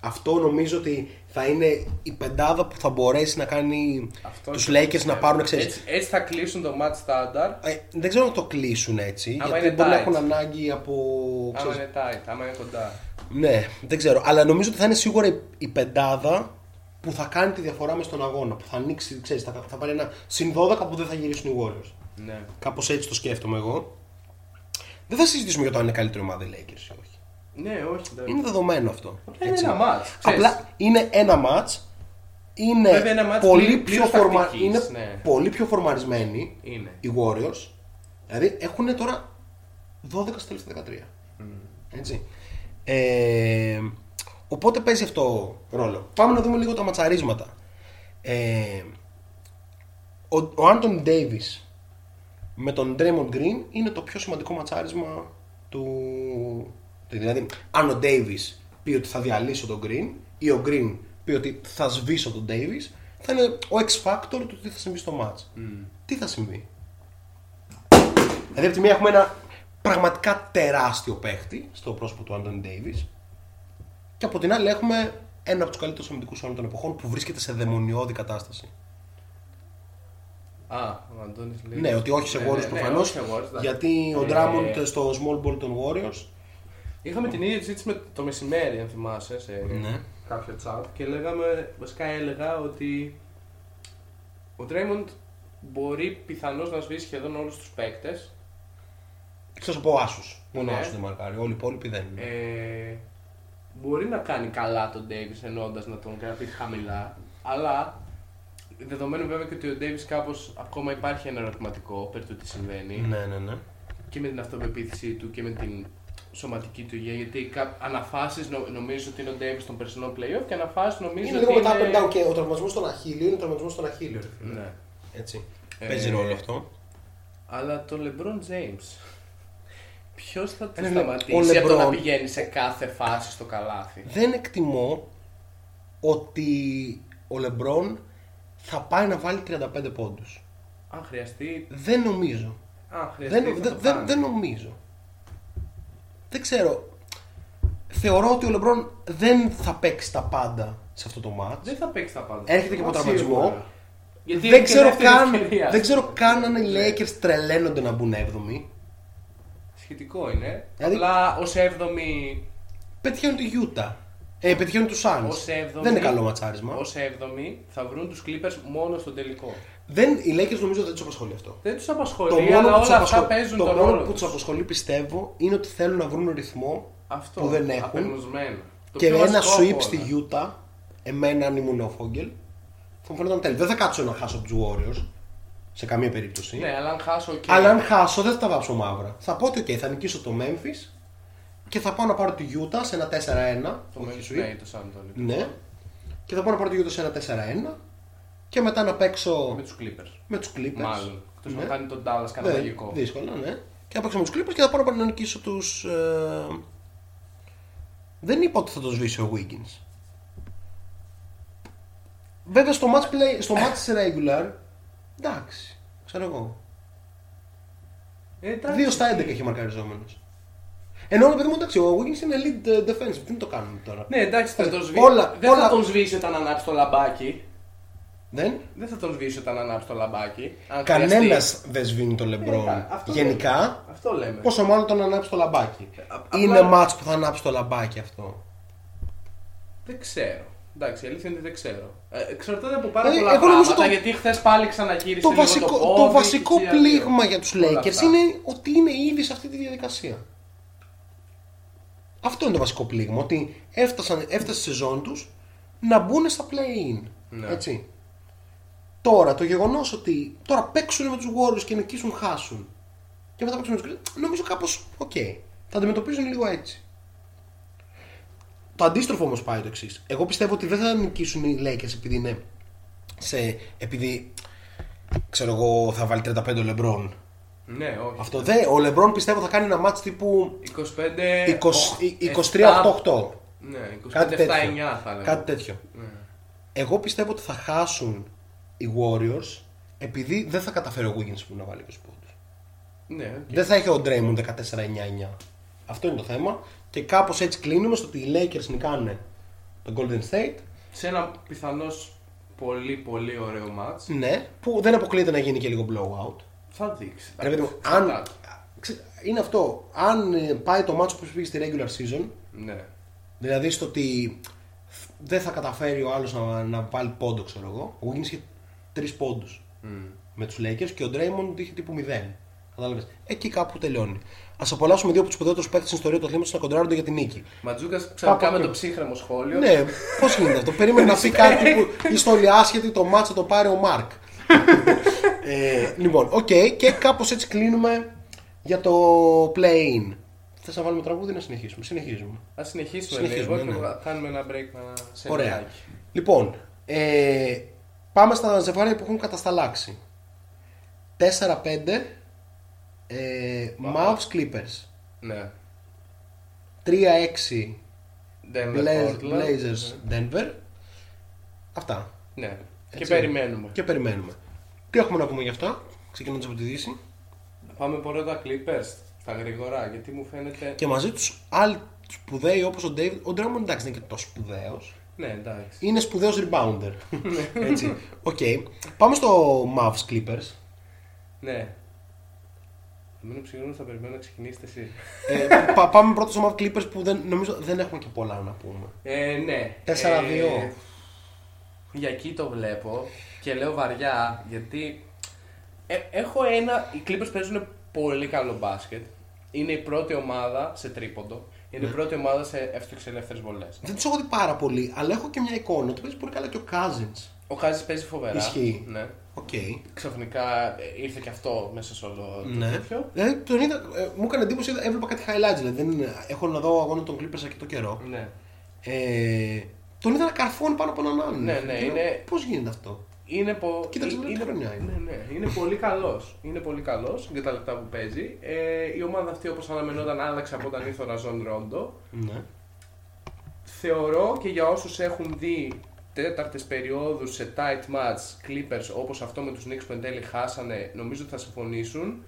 Αυτό νομίζω ότι θα είναι η πεντάδα που θα μπορέσει να κάνει Αυτό τους και το Lakers να πιστεύω. πάρουν ξέρεις, Έτσι, έτσι θα κλείσουν το match standard. Ε, δεν ξέρω να το κλείσουν έτσι, Άμα γιατί είναι μπορεί να tight. έχουν ανάγκη από... Άμα ξέρεις, είναι tight, άμα είναι κοντά. Ναι, δεν ξέρω. Αλλά νομίζω ότι θα είναι σίγουρα η, η πεντάδα που θα κάνει τη διαφορά μες στον αγώνα. Που θα ανοίξει, ξέρεις, θα, θα πάρει ένα συν 12 που δεν θα γυρίσουν οι Warriors. Ναι. Κάπως έτσι το σκέφτομαι εγώ. Δεν θα συζητήσουμε για το αν είναι καλύτερη ομάδα οι Lakers ή όχι. Ναι, όχι. εντάξει. Είναι δεδομένο αυτό. Απλά είναι έτσι. ένα μάτς, ξέρεις. Απλά είναι ένα μάτς. Είναι, Βέβαια, ένα μάτς πολύ, πλήρως- πιο πλήρως φορμα... τακτικής, είναι ναι. πολύ πιο φορμαρισμένοι Είναι. οι Warriors. Δηλαδή έχουν τώρα 12 στα τελευταία 13. Έτσι. Ε, οπότε παίζει αυτό ρόλο. Πάμε να δούμε λίγο τα ματσαρίσματα. Ε, ο, ο Άντων Ντέιβις με τον Draymond Green είναι το πιο σημαντικό ματσάρισμα του. Δηλαδή, αν ο Davis πει ότι θα διαλύσω τον Green ή ο Green πει ότι θα σβήσω τον Davis, θα είναι ο X factor του τι θα συμβεί στο match. Τι θα συμβεί; Δηλαδή, από τη μία έχουμε ένα πραγματικά τεράστιο παίχτη στο πρόσωπο του Άντων Davis και από την άλλη έχουμε ένα από τους καλύτερους αμυντικούς όλων των εποχών που βρίσκεται σε δαιμονιώδη κατάσταση. Α, ο Αντώνης λέει. Ναι, ότι όχι σε Ναι, Warriors ναι, ναι, προφανώς. όχι σε Warriors, εντάξει. γιατί ο Ε, Drummond στο small ball των Warriors. Είχαμε την ίδια συζήτηση με το μεσημέρι, αν θυμάσαι, σε Ναι. κάποιο chat και λέγαμε, βασικά έλεγα ότι ο Draymond μπορεί πιθανώς να σβήσει σχεδόν όλους τους παίκτες Εκτό από ο Άσου. Μόνο ο Ναι. Άσου δεν μαρκάρει. Όλοι οι υπόλοιποι δεν είναι. Ε, μπορεί να κάνει καλά τον Davis εννοώντας να τον κρατήσει χαμηλά, αλλά δεδομένου βέβαια και ότι ο Davis κάπως ακόμα υπάρχει ένα ερωτηματικό περί του τι συμβαίνει Ναι, ναι, ναι. και με την αυτοπεποίθησή του και με την σωματική του υγεία. Γιατί κα... αναφάσεις νο... νομίζω ότι είναι ο Davis των περσινών playoff και αναφάσεις νομίζω Είναι ότι λίγο μετά είναι... up and down και ο τραυματισμός στον Αχίλιο είναι τραυματισμός στον Αχίλιο. ρε φίλε. Ναι. Έτσι. Ε, Παίζει ρόλο αυτό. Αλλά το LeBron James. Ποιος θα τους Ε, ναι, σταματήσει ο από το να LeBron- πηγαίνει σε κάθε φάση στο καλάθι; Δεν εκτιμώ ότι ο Λεμπρόν θα πάει να βάλει 35 πόντους. Αν χρειαστεί. Δεν νομίζω. Αν χρειαστεί. Δεν, θα δεν, το δεν, κάνει. δεν νομίζω. Δεν ξέρω. Θεωρώ ότι ο Λεμπρόν δεν θα παίξει τα πάντα σε αυτό το μάτς. Δεν θα παίξει τα πάντα. Έρχεται και από Μα τραυματισμό. σίγουρα. Γιατί δεν, είναι και ξέρω δεύτερη καν, ευκαιρία. δεν ξέρω καν αν οι Lakers τρελαίνονται να μπουν 7η. Σχετικό είναι. Δηλαδή- Απλά ως 7η. Πετυχαίνουν τη Utah. Ε, πετυχαίνουν τους Suns. Ως έβδομη- Δεν είναι καλό ματσάρισμα. Ω 7η θα βρουν τους Clippers μόνο στο τελικό. Δεν, οι Lakers νομίζω δεν τους απασχολεί αυτό. Δεν τους Το απασχολεί, μόνο, αλλά που τους όλα αυτά απασχολεί, παίζουν το τον μόνο ρόλο που τους τους. απασχολεί πιστεύω είναι ότι θέλουν να βρουν ρυθμό Αυτό. που δεν έχουν. απεγνωσμένο. Το και πιο ένα βασικό sweep από στη όλα. Utah, εμένα αν ήμουν ο Φόγγελ, θα μου φαίνονταν τέλειο. Δεν θα κάτσω να χάσω από τους Warriors σε καμία περίπτωση. Ναι, αλλά αν χάσω και. Αλλά αν χάσω δεν θα τα βάψω μαύρα. Θα πω ότι okay, θα νικήσω το Memphis και θα πάω να πάρω τη Utah σε ένα 4-1. Το όχι Memphis, sweep. ναι, το San Antonio. Ναι. Και θα πάω να πάρω τη Utah σε ένα 4-1 και μετά να παίξω Με τους Clippers. με τους Clippers. Μάλλον. Εκτός Ναι. να κάνει τον Dallas κατά Ναι, μαγικό. Δύσκολο, ναι. Και να παίξω με τους Clippers και θα πάω να νικήσω τους. Ε... Δεν είπα ότι θα το σβήσει ο Wiggins. Βέβαια στο match, play, στο match regular, εντάξει, ξέρω εγώ. Ε, εντάξει, 2 στα 11 έχει μαρκαριζόμενος. Ενώ ρε παιδί μου εντάξει, ο Wiggins είναι lead ε, defensive, δεν το κάνουν τώρα; Ναι, εντάξει, θα τον σβήσει. Όλα- δεν όλα- θα τον σβήσει όταν ανάψει το λαμπάκι. Δεν; Δεν θα τον σβήσει όταν ανάψει το λαμπάκι. Αν Κανένας χρειαστεί. δεν σβήνει τον LeBron. Ε, αυτό Γενικά, Αυτό λέμε. πόσο μάλλον τον ανάψει το λαμπάκι. Α- απλά- Είναι match που θα ανάψει το λαμπάκι αυτό. Δεν ξέρω. Εντάξει, η αλήθεια είναι ότι δεν ξέρω. Ε, εξαρτάται από πάρα Ε, πολλά εγώ νομίζω πράγματα το- γιατί χθες πάλι ξαναγύρισε Το λίγο βασικό, το, το, COVID βασικό και πλήγμα άλλο. για τους Όλα Lakers αυτά. είναι ότι είναι ήδη σε αυτή τη διαδικασία. Αυτό είναι το βασικό πλήγμα. Ότι έφτασαν, έφτασε η σεζόν τους να μπουν στα play-in. Ναι. Έτσι. Τώρα το γεγονός ότι τώρα παίξουν με τους Warriors και νικήσουν χάσουν και μετά παίξουν με τους Clippers, νομίζω κάπως οκ. Θα αντιμετωπίζουν λίγο έτσι. Το αντίστροφο όμως πάει το εξής. Εγώ πιστεύω ότι δεν θα νικήσουν οι Lakers επειδή είναι σε, επειδή ξέρω εγώ θα βάλει 35 ο LeBron. Ναι, όχι. Αυτό δεν. Ο LeBron πιστεύω θα κάνει ένα match τύπου 25. 23-8-8. Ναι, 25-7-9 Κάτι τέτοιο. θα έλεγα. Κάτι τέτοιο. Ναι. Εγώ πιστεύω ότι θα χάσουν οι Warriors επειδή δεν θα καταφέρει ο Wiggins που να βάλει 20 πόντους. Ναι, οκ. Δεν θα έχει ο Draymond 14-9-9. Αυτό είναι το θέμα. Και κάπως έτσι κλείνουμε στο ότι οι Lakers νικάνε τον Golden State. Σε ένα πιθανώς πολύ πολύ ωραίο match Ναι, που δεν αποκλείεται να γίνει και λίγο blowout. θα δείξει. Ρε παιδί μου, αν. ξε- Είναι αυτό. Αν ε, πάει το μάτσο που πήγε στη regular season, Ναι. δηλαδή στο ότι δεν θα καταφέρει ο άλλος να, να βάλει πόντο, ξέρω εγώ. Ο Wiggins είχε τρεις πόντους με τους Lakers και ο Draymond είχε τύπου 0. Κατάλαβες. Εκεί κάπου τελειώνει. Α απολαύσουμε δύο από τους σπουδαίτερου παίκτες στην ιστορία του αθλήματος να κοντράρονται για την νίκη. Ματζούκας ξανικά Πάμε με και- το ψύχρεμο σχόλιο. Ναι, πώς γίνεται αυτό; Περίμενε να πει κάτι που ιστορία άσχετη το μάτσα το πάρει ο Μάρκ. ε, λοιπόν, οκ, και κάπως έτσι κλείνουμε για το play-in. Θες να βάλουμε τραγούδι ή να συνεχίσουμε; Συνεχίζουμε. Ας συνεχίσουμε, Συνεχίζουμε, λίγο ναι. και θα κάνουμε ένα break να... σε Ωραία. νεάκι. Λοιπόν, ε, πάμε στα ζευγάρια που έχουν κατασταλάξει. 4-5 ε, Mavs Clippers. Ναι. 3-6 Denver, Blaz- Portland. Blazers Denver. Αυτά. Ναι. Και Έτσι. περιμένουμε. Και περιμένουμε. Τι έχουμε να πούμε γι' αυτά, ξεκινώντας από τη Δύση. Πάμε πρώτα Clippers στα γρήγορα γιατί μου φαίνεται. Και μαζί τους άλλοι σπουδαίοι όπως ο David. Ο Drummond εντάξει δεν είναι και τόσο σπουδαίος. Ναι, εντάξει. Είναι σπουδαίος rebounder. Έτσι. Οκ. Πάμε στο Mavs Clippers. Ναι. Εμένα ψυχραίμω θα περιμένω να ξεκινήσετε εσείς. ε, πα- πάμε πρώτα στο Mavs Clippers που δεν, νομίζω δεν έχουμε και πολλά να πούμε. Ε, ναι. 4-2. Ε, για εκεί το βλέπω και λέω βαριά γιατί ε, έχω ένα. Οι Clippers παίζουν πολύ καλό μπάσκετ. Είναι η πρώτη ομάδα σε τρίποντο. Είναι Ναι. η πρώτη ομάδα σε εύστοχες ελεύθερες βολές. Δεν τους έχω δει πάρα πολύ, αλλά έχω και μια εικόνα ότι παίζει πολύ καλά και ο Cousins. Ο Χάζης παίζει φοβερά. Ισχύει. Ναι. Οκ. Ξαφνικά ε, ήρθε και αυτό μέσα σε όλο το Ναι. τέτοιο. Δηλαδή, τον είδα, ε, μου έκανε εντύπωση, είδα- έβλεπα κάτι highlights. Δηλαδή, δεν, είναι- έχω να δω αγώνα των Clippers αρκετό καιρό. Ναι. Ε, τον είδα να καρφώνει πάνω από έναν άλλον. Ναι, ναι, είναι- Πώς γίνεται αυτό; Είναι, πο... Κοίταξε, είναι... είναι χρονιά είναι. Ναι, ναι. είναι πολύ καλός. Είναι πολύ καλός για τα λεπτά που παίζει. Ε, η ομάδα αυτή, όπως αναμενόταν, άλλαξε από όταν ήρθε ο Ραζόν Ρόντο. Ναι. Θεωρώ και για όσους έχουν δει τέταρτες περιόδους σε tight match Clippers όπως αυτό με τους Knicks που εν τέλει χάσανε, νομίζω ότι θα συμφωνήσουν.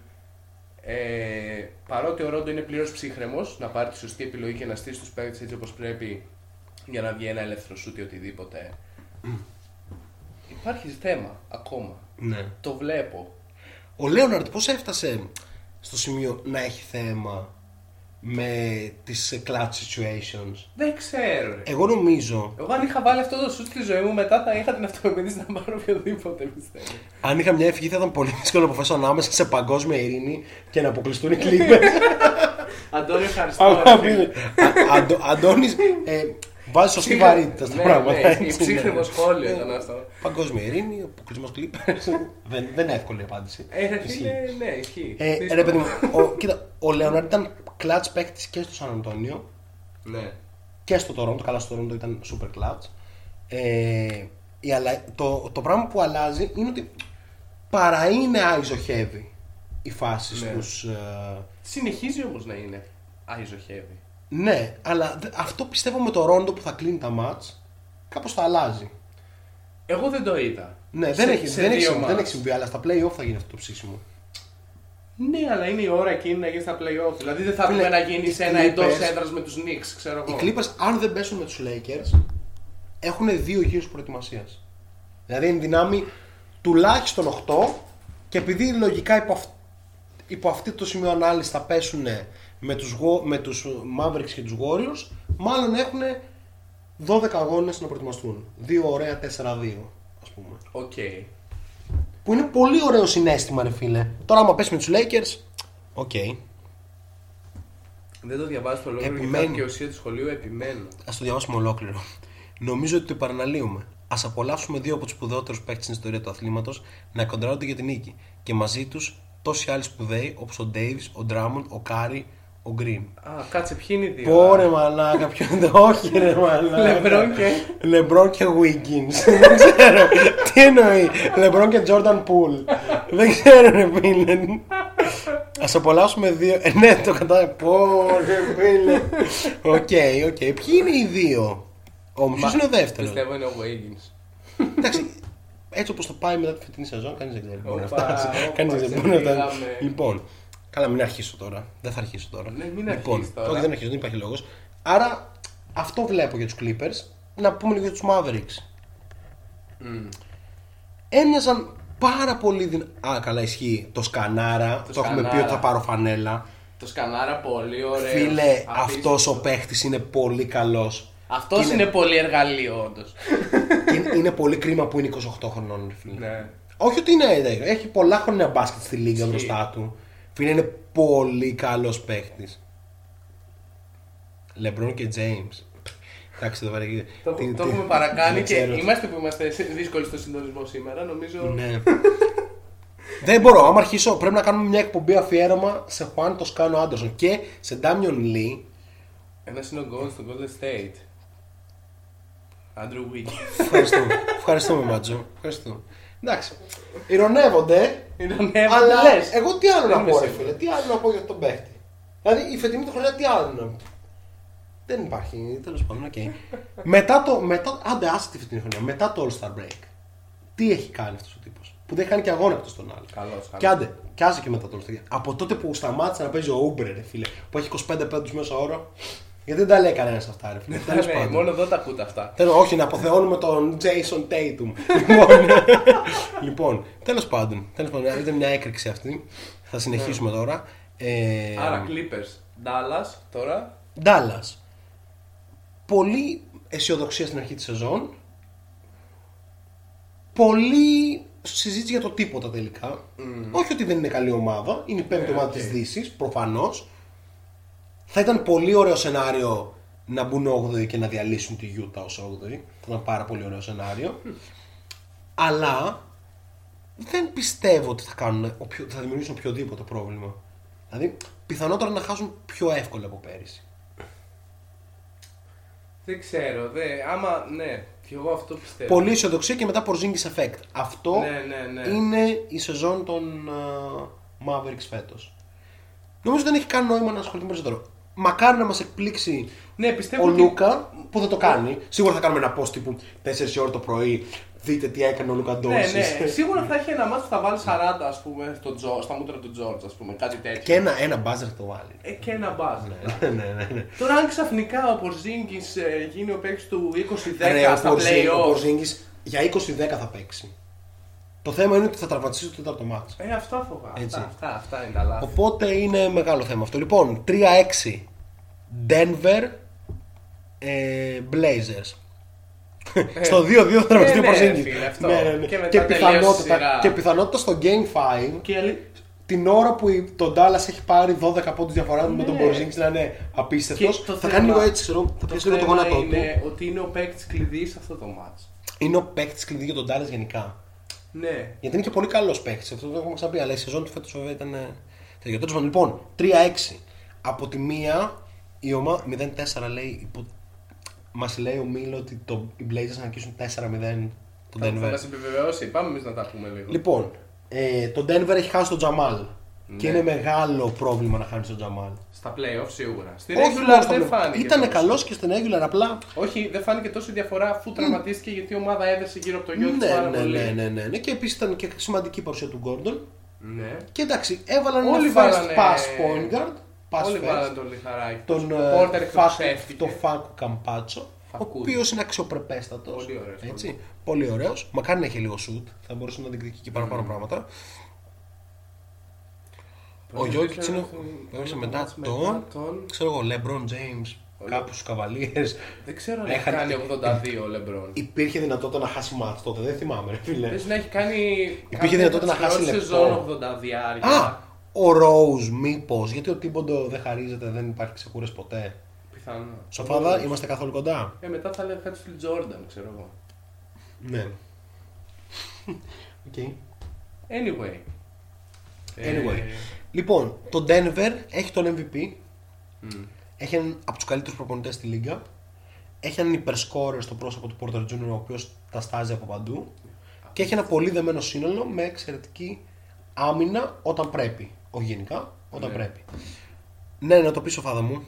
Ε, παρότι ο Ρόντο είναι πλήρως ψύχρεμος να πάρει τη σωστή επιλογή και να στήσει τους παίκτες έτσι όπως πρέπει για να βγει ένα ελεύθερο σούτ ή οτιδήποτε. Υπάρχει θέμα ακόμα. ναι. Το βλέπω. Ο Λέοναρντ πώς έφτασε στο σημείο να έχει θέμα; Με τις clutch situations. Δεν ξέρω. Ρε. Εγώ νομίζω, Εγώ αν είχα βάλει αυτό το σουτ στη ζωή μου, μετά θα είχα την αυτοπεποίθηση να πάρω οποιοδήποτε πιστεύω. αν είχα μια ευχή θα ήταν πολύ δύσκολο να αποφασίσω ανάμεσα σε παγκόσμια ειρήνη και να αποκλειστούν οι Clippers. Αντώνιο, ευχαριστώ. Αγάπη, ρε φίλε. Α- Αντω- Αντώνης, ε, βάζεις σωστή Ψύχρα- βαρύτητα στα ναι, πράγματα. Ναι, έτσι, η ναι. ψύχρεμο σχόλιο Ε, ήταν αυτό. Παγκόσμια ειρήνη, αποκλεισμός Clippers. δεν, δεν είναι εύκολη η απάντηση. Ε, ρε Ισχύει. φίλε, ναι, ισχύει. Ε, Δύσκολο. ρε παιδί μου, ο, κοίτα, ο Λεωνάρντ ήταν clutch παίκτης και στο Σαν Αντώνιο Ναι. και στο Toronto. Καλά, στο Toronto ήταν super clutch. Ε, η αλλα- το, το πράγμα που αλλάζει είναι ότι παρά είναι ISO heavy η φάση Ναι. στους, ε, Συνεχίζει όμως να είναι αϊζοχεύει. Ναι, αλλά δε- αυτό πιστεύω με το Ρόντο που θα κλείνει τα mats κάπως θα αλλάζει. Εγώ δεν το είδα. Ναι, Σε- δεν, έχει, σε δεν, έχει, δύο συμβεί- δεν μάτς. έχει συμβεί, αλλά στα play-off θα γίνει αυτό το ψήσιμο. Ναι, αλλά είναι η ώρα εκείνη να γίνει στα playoff. Δηλαδή δεν θα Φίλε, πούμε να γίνει οι σε ένα Clippers- εντό έδρας με τους Knicks, ξέρω Οι εγώ. Clippers, αν δεν πέσουν με τους Lakers, έχουν δύο γύρους προετοιμασίας. Δηλαδή, είναι δυνάμει τουλάχιστον 8 και επειδή λογικά υπό, αυ- υπό αυτή το σημείο ανάλυση θα πέσουν με τους, Wa- με τους Mavericks και τους Warriors, μάλλον έχουν 12 αγώνες να προετοιμαστούν. Δύο ωραία 4-2, ας πούμε. Οκ. Που είναι πολύ ωραίο συναίσθημα, ρε φίλε. Τώρα, άμα πέσει με τους Lakers, οκ. Δεν το διαβάζω το λόγο γιατί Επιμένει. η δικαιοσία του σχολείου επιμένω. Α το διαβάσουμε ολόκληρο. Νομίζω ότι το επαναλύουμε. Α απολαύσουμε δύο από τους σπουδαιότερους παίκτες στην ιστορία του αθλήματος να κοντράρονται για την νίκη. Και μαζί τους τόσοι άλλοι σπουδαίοι όπως ο Ντέιβι, ο Ντράμον, ο Κάρι, ο Γκριν. Α, κάτσε, ποιοι είναι οι δύο. Πόρε μαλάκα, ποιο είναι. Όχι, ρε μαλάκα. Λεμπρόν και. Λεμπρόν και Wiggins. Δεν ξέρω. Τι εννοεί. Λεμπρόν και Jordan Poole. Δεν ξέρω, ρε φίλε. Ας απολαύσουμε δύο. Ε, ναι, το κατάλαβα. Πω ρε, φίλε. Οκ, οκ. Ποιοι είναι οι δύο; Όμως, ποιο είναι ο δεύτερος. Πιστεύω είναι ο Wiggins. Εντάξει, έτσι όπως το πάει μετά τη φετινή σεζόν, κανείς δεν ξέρει. πού Μπορεί να Οπα, φτάσει. οπα, Κανείς δεν μπορεί να φτάσει. ξεφύγαμε. Λοιπόν, καλά, μην αρχίσω τώρα. Δεν θα αρχίσω τώρα. Ναι, μην λοιπόν, αρχίσεις τώρα. Όχι, δεν αρχίζω, δεν υπάρχει λόγος. Άρα, αυτό βλέπω για τους Clippers. Να πούμε λίγο για τους Mavericks. Μμ. Έμοιαζαν πάρα πολύ δυνα... Α, καλά, ισχύει. Το σκανάρα. Το, Το έχουμε πει σκανάρα. ότι θα πάρω φανέλα. Το σκανάρα πολύ ωραίο. Φίλε, αυτός ο παίχτης είναι πολύ καλός. Αυτός Και είναι- είναι πολύ εργαλείο, όντως. Και είναι, είναι πολύ κρίμα που είναι 28 χρονών, ρε φίλε. ναι. Όχι ότι είναι. Έχει πολλά χρόνια μπάσκετ στη λίγα Ισχύει. μπροστά του. Φίλε είναι πολύ καλός παίχτης. Λεμπρόν και James. Εντάξει, εδώ πέρα. Το, τι- το τι- έχουμε παρακάνει δεν και ξέρω. είμαστε που είμαστε σε- δύσκολοι στο συντονισμό σήμερα. Νομίζω. Ναι. Δεν μπορώ. Άμα αρχίσω, πρέπει να κάνουμε μια εκπομπή αφιέρωμα σε Juan Toscano Anderson και σε Damian Lee. Ένας είναι ο Gold στο Golden State. Andrew Wiggins. Ευχαριστούμε. Ευχαριστούμε, Ματζο. Ευχαριστούμε. Εντάξει. Ηρωνεύονται. Είναι ο Νέβο. Αλλά λες; εγώ τι άλλο Δεν να είμαι πω, ρε σίγουρος. φίλε, τι άλλο να πω για τον παίχτη. Δηλαδή η φετινή του χρονιά τι άλλο να πω. Δεν υπάρχει, τέλος πάντων, οκ. μετά το. Μετά, άντε, άσε τη φετινή χρονιά. Μετά το All Star Break. Τι έχει κάνει αυτός ο τύπος; Που δεν κάνει και αγώνα εκτό τον άλλο. Καλός, καλός. Και άντε, και άσε και μετά το All Star Break. Από τότε που σταμάτησε να παίζει ο Ούμπρε, ρε φίλε, που έχει 25 πόντους μέσο όρο. Γιατί δεν τα λέει κανένας αυτά, ρε φίλε. Τέλος Ναι, πάντων. μόνο εδώ τα ακούτε αυτά. Θέλω, όχι, να αποθεώνουμε τον Jason Tatum. λοιπόν, λοιπόν τέλος πάντων, τέλος πάντων, ήταν μια έκρηξη αυτή. Θα συνεχίσουμε τώρα. Ε, Άρα Clippers, Dallas τώρα. Dallas. Πολύ αισιοδοξία στην αρχή της σεζόν. Πολύ συζήτηση για το τίποτα τελικά. Όχι ότι δεν είναι καλή ομάδα. Είναι η πέμπτη Ε, ομάδα οκ. της της Δύσης, προφανώς. Θα ήταν πολύ ωραίο σενάριο να μπουν 8η και να διαλύσουν τη Utah ως 8η. Θα ήταν πάρα πολύ ωραίο σενάριο. Αλλά δεν πιστεύω ότι θα, κάνουν, οποιο- θα δημιουργήσουν οποιοδήποτε πρόβλημα. Δηλαδή, πιθανότερα να χάσουν πιο εύκολα από πέρυσι. Δεν ξέρω, δε, άμα, ναι, και εγώ αυτό πιστεύω. Πολύ αισιοδοξία και μετά Porzingis effect. Αυτό Ναι, ναι, ναι. είναι η σεζόν των uh, Mavericks φέτος. Νομίζω δεν έχει καν νόημα να ασχοληθεί περισσότερο. Μακάρι να μας εκπλήξει Ναι, πιστεύω ο ότι- Λούκα που δεν το κάνει. Σίγουρα θα κάνουμε ένα post τύπου 4 ώρα το πρωί. Δείτε τι έκανε ο Λούκα Ναι, Ντόνσις. ναι, σίγουρα θα έχει ένα μάτι που θα βάλει 40 ας πούμε, στο Τζο, στα μούτρα του Τζόρτζ, ας πούμε, κάτι τέτοιο. Και ένα, ένα buzzer θα το βάλει. Ε, και ένα μπάζ. ναι, ναι, ναι, ναι. Τώρα αν ξαφνικά ο Πορζίνγκης ε, γίνει ο παίκτης του 2010 Ρε, ο στα Porzingis- ο play-off. Porzingis για 20-10 θα παίξει. Το θέμα είναι ότι θα τραυματιστεί στο τέταρτο μάτς. Ε, αυτά φοβάμαι. Έτσι. Αυτά, αυτά, αυτά είναι τα λάθη. Οπότε είναι μεγάλο θέμα αυτό. Λοιπόν, 3-6 Denver ε, Blazers. Στο 2-2 θα τραυματιστεί ο ναι, ρε, Porzingis. φίλε, αυτό. Ναι, ναι, ναι. Και μετά Και, τελείωσε η πιθανότητα, σειρά. και πιθανότητα στο Game 5 Και αλη- την ώρα που η- το Dallas έχει πάρει 12 πόντους διαφορά με τον Ναι. Porzingis να είναι απίστευτος Και το θα θέμα- κάνει λίγο έτσι, ξέρω, θα το πιέσει λίγο το θέμα γόνατό του. είναι ότι είναι ο παίκτης κλειδί σε αυτό το match. Είναι ο παίκτης κλειδί για τον Dallas γενικά. Ναι. Γιατί είναι και πολύ καλός παίκτης. Αυτό το έχουμε ξαναπεί. Αλλά η σεζόν του φέτος βέβαια ήταν. ε, τέτοιο. Τέλος πάντων, λοιπόν, 3-6. Από τη μία η ομάδα. 0-4 λέει. Υπο... Μας λέει ο Μίλο ότι το... οι Blazers να νικήσουν 4-0 τον Θα, θα Denver. μας επιβεβαιώσει. Πάμε εμείς να τα πούμε λίγο. Λοιπόν, ε, το Denver έχει χάσει τον Τζαμάλ. Και Ναι. είναι μεγάλο πρόβλημα να χάνεις τον Τζαμάλ. Στα play-off σίγουρα. Στη Όχι regular μόνο στα δεν play-off. φάνηκε. Ήταν τόσο. καλός και στην regular απλά. Όχι, δεν φάνηκε τόσο η διαφορά αφού τραυματίστηκε γιατί η ομάδα έδεσε γύρω από το γιο της Ναι, πάρα ναι, πολύ. ναι, ναι, ναι, ναι. Και επίσης ήταν και σημαντική η παρουσία του Γκόρντον. Ναι. Και εντάξει, έβαλαν Όλοι ένα βάλανε- first pass point guard. Pass Όλοι first. βάλαν τον λιχαράκι. τον Ο ε, Πόρτερ Φάκου- εκτοξεύτηκε. το Φάκου Καμπάτσο, ο Φακούδη. οποίος είναι αξιοπρεπέστατος. Πολύ ωραίος, Έτσι. Πολύ ωραίος. Μακάρι να έχει λίγο σουτ, θα μπορούσε να διεκδικεί και παραπάνω πράγματα. Ο Πρώτα Γιώκητς δεν ξέρω είναι. έχουν- Έγραψε έχουν μετά μάτς τον. μετά τον- Ξέρω εγώ, Λεμπρόν Τζέιμ, κάπου στου Καβαλίες. Δεν ξέρω αν έχει Έχανε- κάνει 82 ο Λεμπρόν. Υπήρχε δυνατότητα να χάσει μάτς τότε, δεν θυμάμαι, ρε φίλε. Πες να έχει κάνει. Υπήρχε δυνατότητα να χάσει λεπτό. σεζόν 80 διάρκεια. Α! Ο Ρόουζ, μήπως, γιατί ο Τίμποντο δεν χαρίζεται, δεν υπάρχει ξεκούραση ποτέ. Πιθανό. Σοφάδα, είμαστε καθόλου κοντά. Ε, μετά θα λέει κάτι του Τζόρνταν, ξέρω εγώ. Ναι. Οκ. Anyway. Anyway. Ε, Λοιπόν, το Denver έχει τον MVP. μ. Έχει έναν από τους καλύτερους προπονητές στη λίγκα. Έχει έναν υπερσκόρερ στο πρόσωπο του Porter Jr. ο οποίος τα στάζει από παντού. Και έχει ένα πολύ δεμένο σύνολο με εξαιρετική άμυνα όταν πρέπει. Όχι γενικά, όταν Ναι. πρέπει. Ναι, να το πεις σοφάδα μου.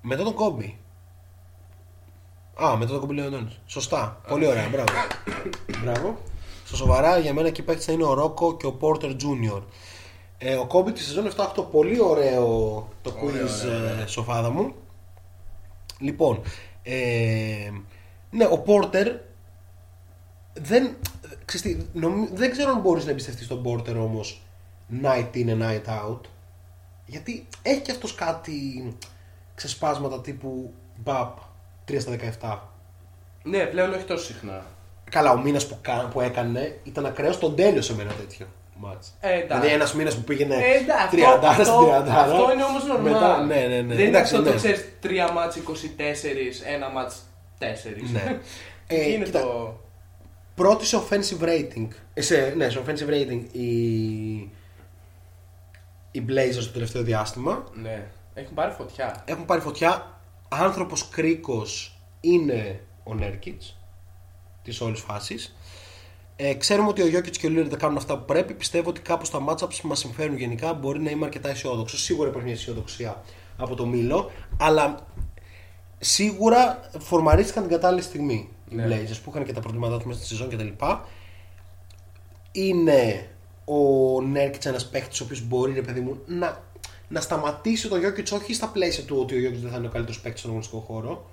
Μετά τον Κόμπι. Α, μετά τον Κόμπι λέει ο Αντώνης. Σωστά. Πολύ ωραία. Μπράβο. Μπράβο. Στο σοβαρά για μένα εκεί παίκτης θα είναι ο Ρόκο και ο Πόρτερ Jr. Ε, ο Κόμπι τη σεζόν 7-8 πολύ ωραίο το Ωραίο, quiz ωραίο, ωραίο. ε, σοφάδα μου. Λοιπόν, ε, ναι, ο Πόρτερ δεν, ξέρεις τι, νομι- δεν ξέρω αν μπορείς να εμπιστευτείς τον Πόρτερ όμως night in and night out γιατί έχει και αυτός κάτι ξεσπάσματα τύπου μπαπ 3 στα 17. Ναι, πλέον όχι τόσο συχνά. Καλά, ο μήνας που, κα- που έκανε ήταν ακραίος, τον τέλειωσε με ένα τέτοιο μάτς. Ε, εντάξει. δηλαδή ένας μήνας που πήγαινε Ε, εντάξει, 30 αυτό, στην αυτό, 30. αυτό είναι όμως normal. Μετά, ναι, ναι, ναι. Δεν Εντάξει, είναι αυτό ναι. το ξέρεις τρία μάτς 24, ένα μάτς 4. Ναι. Ε, είναι κοίτα, το. Πρώτη σε offensive rating. ε, Σε, ναι, σε offensive rating οι, οι Blazers το τελευταίο διάστημα. Ναι, έχουν πάρει φωτιά. Έχουν πάρει φωτιά. Άνθρωπος κρίκος είναι ο Νέρκιτς της όλης φάσης. Ε, ξέρουμε ότι ο Γιώκητς και ο Λίρ δεν κάνουν αυτά που πρέπει. Πιστεύω ότι κάπως τα matchups μας συμφέρουν γενικά. Μπορεί να είμαι αρκετά αισιόδοξος. Σίγουρα υπάρχει μια αισιοδοξία από το Μήλο. Αλλά σίγουρα φορμαρίστηκαν την κατάλληλη στιγμή Ναι. οι Blazers που είχαν και τα προβλήματά τους μέσα στη σεζόν κτλ. Είναι ο Νέρκιτς ένας παίχτης ο οποίος μπορεί ρε παιδί μου να, να σταματήσει το Γιώκητς όχι στα πλαίσια του ότι ο Γιώκητς δεν θα είναι ο καλύτερος παίκτης στον αγωνιστικό χώρο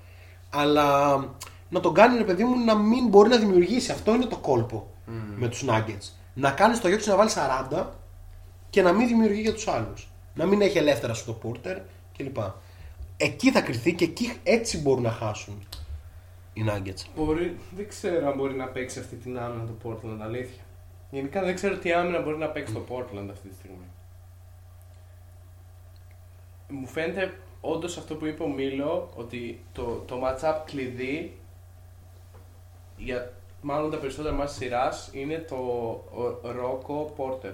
αλλά να τον κάνει ρε παιδί μου να μην μπορεί να δημιουργήσει. Αυτό είναι το κόλπο με τους Nuggets. Να κάνεις το Γιώκητς να βάλει 40 και να μην δημιουργεί για τους άλλους. Να μην έχει ελεύθερα στο Porter κλπ. Εκεί θα κρυθεί και εκεί έτσι μπορούν να χάσουν οι Nuggets. Μπορεί, δεν ξέρω αν μπορεί να παίξει αυτή την άμυνα το Portland, αλήθεια. Γενικά δεν ξέρω τι άμυνα μπορεί να παίξει το Portland αυτή τη στιγμή. Μου φαίνεται όντως αυτό που είπε ο Μίλο, ότι το, το matchup κλειδί για μάλλον τα περισσότερα μας σειράς είναι το Ρόκο Πόρτερ.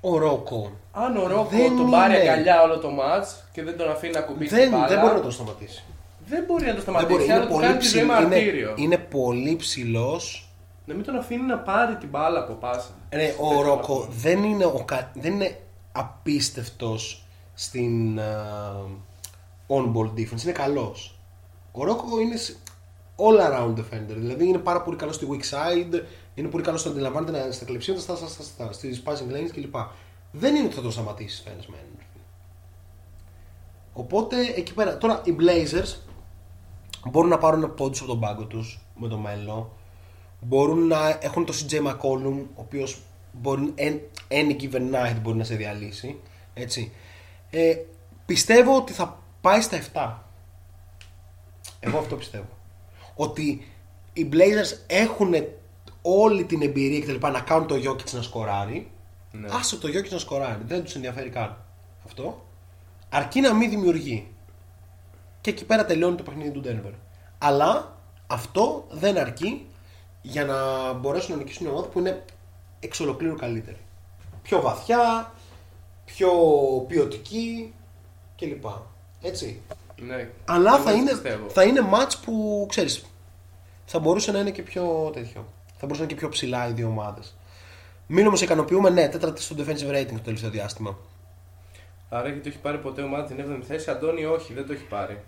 Ο Ρόκο Αν ο Ρόκο Δεν τον πάρει είναι. αγκαλιά όλο το match και δεν τον αφήνει να κουμπίσει δεν, την μπάλα, δεν μπορεί να τον σταματήσει. δεν μπορεί να το Δεν μπορεί. σταματήσει, αλλά Είναι του πολύ, κάνει τη ζωή ψηλ, είναι, μαρτύριο. είναι πολύ ψηλός Να μην τον αφήνει να πάρει την μπάλα από πάσα. Ναι, ο Ρόκο δεν είναι, ο, κα- δεν είναι απίστευτος στην uh, on-ball defense, είναι καλός. Ο Ρόκο είναι σ- all around defender, δηλαδή είναι πάρα πολύ καλός στη weak side, είναι πολύ καλός στο να αντιλαμβάνεται να- στα κλεψίματα, στα, στα, στα, στα, στις passing lanes κλπ. Δεν είναι ότι θα τον σταματήσεις φαίνες μεν. Οπότε εκεί πέρα, τώρα οι Blazers μπορούν να πάρουν πόντους από τον πάγκο τους με το μέλλον. Μπορούν να έχουν το CJ McCollum, ο οποίος μπορεί any- any given night μπορεί να σε διαλύσει. Έτσι. Ε, πιστεύω ότι θα πάει στα 7. Εγώ αυτό πιστεύω. Ότι οι Blazers έχουν όλη την εμπειρία και τα λοιπά να κάνουν το Jokic να σκοράρει. Ναι. Άσε το Jokic να σκοράρει. Δεν τους ενδιαφέρει καν αυτό. Αρκεί να μην δημιουργεί. Και εκεί πέρα τελειώνει το παιχνίδι του Denver. Αλλά αυτό δεν αρκεί για να μπορέσουν να νικήσουν μια ομάδα που είναι εξ ολοκλήρου καλύτερη. Πιο βαθιά, πιο ποιοτική κλπ. Έτσι. Ναι. Αλλά Εγώ θα έτσι είναι, πιστεύω. θα είναι match που ξέρεις θα μπορούσε να είναι και πιο τέτοιο. Θα μπορούσε να είναι και πιο ψηλά οι δύο ομάδες. Μην όμως ικανοποιούμε, ναι, τέταρτη στο defensive rating το τελευταίο διάστημα. Άρα γιατί το έχει πάρει ποτέ ομάδα την 7η θέση, Αντώνη όχι, δεν το έχει πάρει.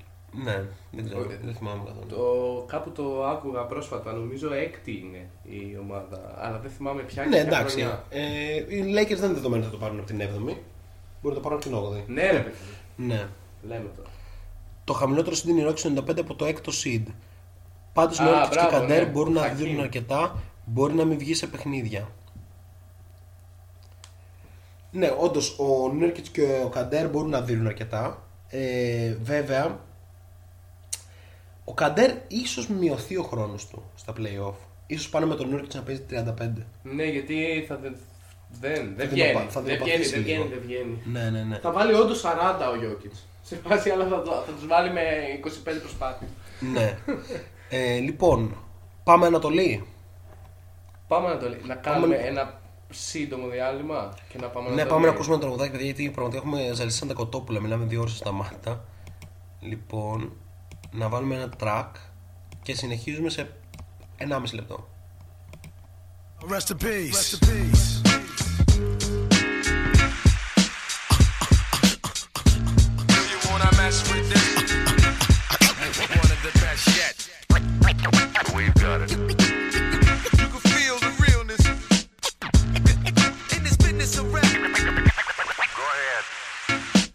Ναι, δεν ξέρω, Όχι. δεν θυμάμαι καθόλου. Το, κάπου το άκουγα πρόσφατα, νομίζω έκτη είναι η ομάδα, αλλά δεν θυμάμαι ποια Ναι, και ποια εντάξει. χρονιά. Ε, οι Lakers δεν είναι δεδομένο ότι θα το πάρουν από την 7η. Μπορεί να το πάρουν από την 8η. Ναι ρε παιδί, Ναι. λέμε τώρα. Το χαμηλότερο seed είναι η Rockets 95 από το 6ο seed. Πάντως Α, οι Rockets και μπράβο, οι Καντέρ ναι. μπορούν να Χακίμ. δίνουν αρκετά, μπορεί να μην βγει σε παιχνίδια. Ναι, όντως ο Νέρκιτ και ο Καντέρ μπορούν να δίνουν αρκετά. Ε, βέβαια, ο Καντέρ ίσως μειωθεί ο χρόνος του στα playoff. Ίσως πάνε με τον Νέρκιτ να παίζει 35. Ναι, γιατί θα δεν, δεν, δεν Θα βγαίνει, δεινοπα- θα δεν βγαίνει, δεινοπαθήσει δεν βγαίνει, λίγο. δεν βγαίνει. Ναι, ναι, ναι. Θα βάλει όντως 40 ο Γιώκητς. Σε φάση αλλά θα, το- θα τους βάλει με 25 προσπάθειες. ναι. Ε, λοιπόν, πάμε Ανατολή. Πάμε να το λέει. Να κάνουμε Πάμε- ένα σύντομο διάλειμμα και να πάμε Ναι, να το πάμε να λέει. ακούσουμε ένα τραγουδάκι, παιδιά, γιατί πραγματικά έχουμε ζαλίσει σαν τα κοτόπουλα. Μιλάμε δύο ώρες στα μάτια. Λοιπόν, να βάλουμε ένα track και συνεχίζουμε σε 1,5 λεπτό. Rest in peace. Rest in peace. You wanna mess with this?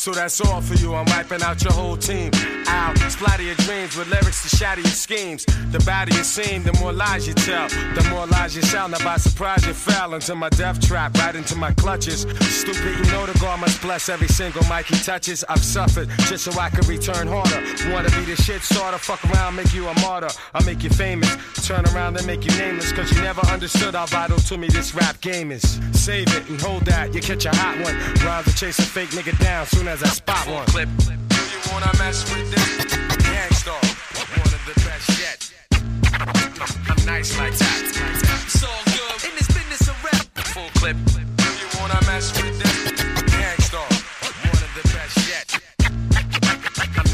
So that's all for you. I'm wiping out your whole team. I'll splatter your dreams with lyrics to shatter your schemes. The badder you seem, the more lies you tell. The more lies you shall. Now by surprise you fell into my death trap, right into my clutches. Stupid, you know the God must bless every single mic he touches. I've suffered just so I can return harder. Wanna be the shit starter, fuck around, make you a martyr. I'll make you famous. Turn around and make you nameless. Cause you never understood how vital to me this rap game is. Save it and hold that, you catch a hot one. Rhymes to chase a fake nigga down soon as I spot one. Clip. Do you wanna mess with this? Gangstar, one of the best yet. I'm nice like that. It's all good in this business of rap. Full clip.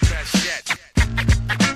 the best yet.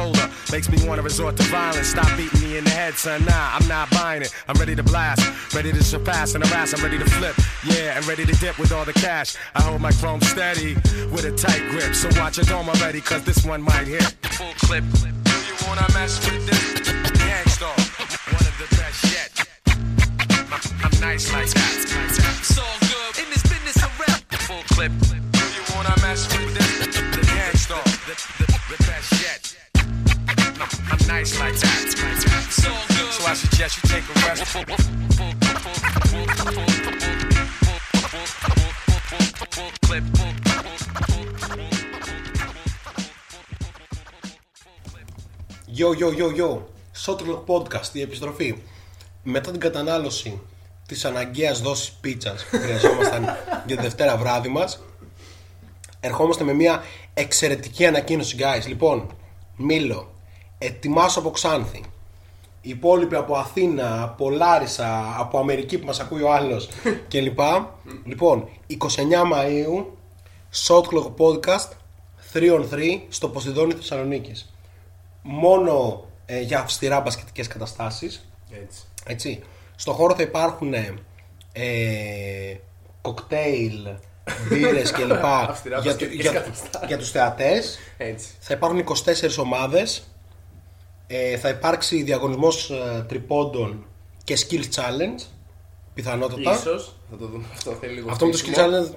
colder. Makes me wanna resort to violence. Stop beating me in the head, son. Nah, I'm not buying it. I'm ready to blast. Ready to surpass and harass. I'm ready to flip. Yeah, and ready to dip with all the cash. I hold my chrome steady with a tight grip. So watch your dome already, cause this one might hit. Full clip. Do you wanna mess with this? Gangstar, one of the best yet. I'm nice like that. It's all good in this business of rap. Full clip. Do you wanna mess with this? The gangstar, the, the, the best nice like Yo, yo, yo, yo. Shotlock Podcast, η επιστροφή. Μετά την κατανάλωση της αναγκαίας δόσης πίτσας που χρειαζόμασταν για τη Δευτέρα βράδυ μας, ερχόμαστε με μια εξαιρετική ανακοίνωση, guys. Λοιπόν, Μήλο, ετοιμάσου από Ξάνθη. Οι υπόλοιποι από Αθήνα, από Λάρισα, από Αμερική που μας ακούει ο άλλος κλπ. λοιπόν, 29 Μαΐου, Shotlock Podcast 3 on 3 στο Ποσειδόνι Θεσσαλονίκης μόνο ε, για αυστηρά μπασκετικές καταστάσεις. Έτσι. Έτσι. Στο χώρο θα υπάρχουν ε, κοκτέιλ, μπύρες κλπ. Αυστηρά για, του- μπασκετικές για, καταστάσεις. για τους θεατές. Έτσι. Θα υπάρχουν 24 ομάδες. Ε, θα υπάρξει διαγωνισμός ε, τριπώντων και skill challenge. Πιθανότατα. Ίσως, θα το δούμε αυτό, θέλει λίγο Αυτό με το skill φτύσιμο. challenge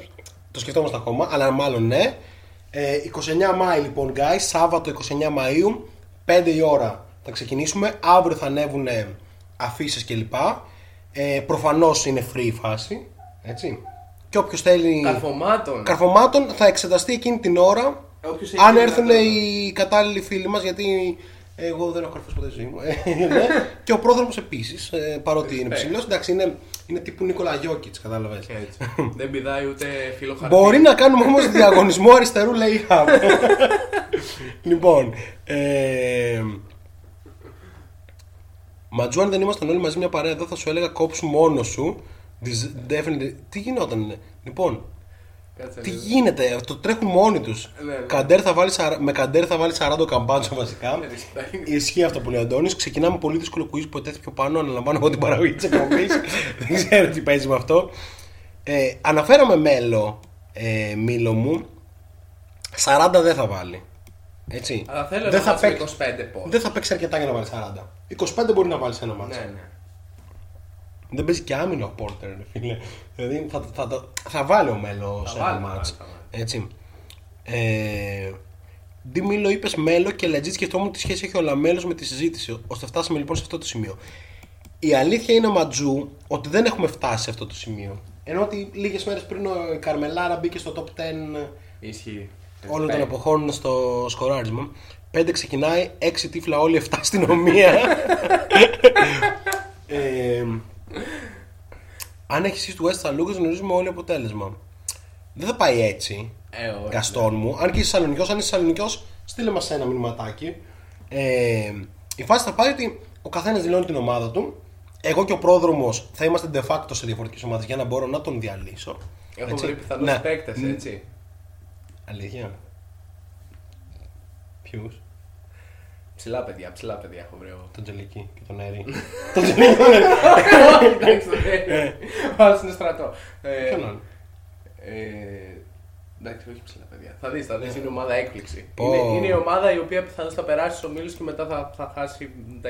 το σκεφτόμαστε ακόμα, αλλά μάλλον ναι. Ε, 29 Μάη λοιπόν, guys, Σάββατο 29 Μαΐου, 5 η ώρα θα ξεκινήσουμε. Αύριο θα ανέβουν αφήσεις κλπ. Ε, Προφανώς είναι free η φάση. Έτσι. Και όποιος θέλει. Καρφωμάτων. Καρφωμάτων θα εξεταστεί εκείνη την ώρα. Όποιος έχει αν ένα έρθουν θέμα. οι κατάλληλοι φίλοι μας, γιατί εγώ δεν έχω καρφώσει ποτέ στη ζωή μου. Ε, ναι. και ο πρόδρομος επίσης, παρότι είναι ψηλός. Εντάξει, είναι, είναι τύπου Νίκολα Γιώκητς, κατάλαβες. Έτσι. Δεν πηδάει ούτε φίλο χαρτί. Μπορεί να κάνουμε όμως διαγωνισμό αριστερού layup. λοιπόν. Ε, Ματζού, αν δεν ήμασταν όλοι μαζί μια παρέα εδώ, θα σου έλεγα κόψου μόνος σου. This- Definitely. Τι γινόταν, λοιπόν. Κάτσε Τι λίγο. γίνεται, το τρέχουν μόνοι τους. Ναι, ναι. Καντέρ θα βάλει, σαρα- με καντέρ θα βάλει 40 καμπάτσο βασικά. Ναι, Ισχύει αυτό που λέει ο Αντώνης. Ξεκινάμε πολύ δύσκολο quiz που ετέθη πιο πάνω. Αναλαμβάνω εγώ την παραγωγή της εκπομπής. δεν ξέρω τι παίζει με αυτό. Ε, αναφέραμε μέλο, ε, μήλο μου. 40 δεν θα βάλει. Έτσι. Αλλά θέλω δεν να θα, μάτς με παίξει, 25 πόντους. δεν θα παίξει αρκετά για να βάλει 40. 25 μπορεί να βάλεις ένα μάτσο. Ναι, ναι. Δεν παίζει και άμυνα ο Πόρτερ, ρε φίλε. Δηλαδή θα, θα, θα, θα βάλει ο Μέλο σε ένα βάλει, θα μάτς. βάλει, θα βάλει. Έτσι. Ε, Ντι Μίλο είπες Μέλο και legit σκεφτόμουν τι σχέση έχει ο Λαμέλος με τη συζήτηση, ώστε φτάσαμε λοιπόν σε αυτό το σημείο. Η αλήθεια είναι, Ματζού, ότι δεν έχουμε φτάσει σε αυτό το σημείο. Ενώ ότι λίγες μέρες πριν ο- η Καρμελάρα μπήκε στο top 10 Ισχύει. όλων των Respect. εποχών στο σκοράρισμα. 5 ξεκινάει, 6 τύφλα όλοι, 7 αστυνομία. ε, αν έχεις εσύ του West Salukis γνωρίζουμε όλοι αποτέλεσμα. Δεν θα πάει έτσι. Ε, όχι. Γαστόν μου. Αν και είσαι Σαλονικιός, αν είσαι Σαλονικιός, στείλε μας ένα μηνυματάκι. Ε, η φάση θα πάει ότι ο καθένας δηλώνει την ομάδα του. Εγώ και ο πρόδρομος θα είμαστε de facto σε διαφορετικές ομάδες για να μπορώ να τον διαλύσω. Έχω Έτσι. βρει πιθανούς Ναι. παίκτες, Μ, έτσι. Αλήθεια. Ποιους, Ψηλά παιδιά, ψηλά παιδιά έχω βρει εγώ. τον Τζελική και τον Έρη. Όχι, εντάξει, το λέει. Πάω στην στρατό. Ε, Ποιον άλλο. ε, Εντάξει, όχι ψηλά παιδιά. Θα δεις, θα δεις, είναι ομάδα έκπληξη. Πω. Είναι, είναι η ομάδα η οποία πιθανώς θα περάσει στους ομίλους και μετά θα, θα χάσει 10-0.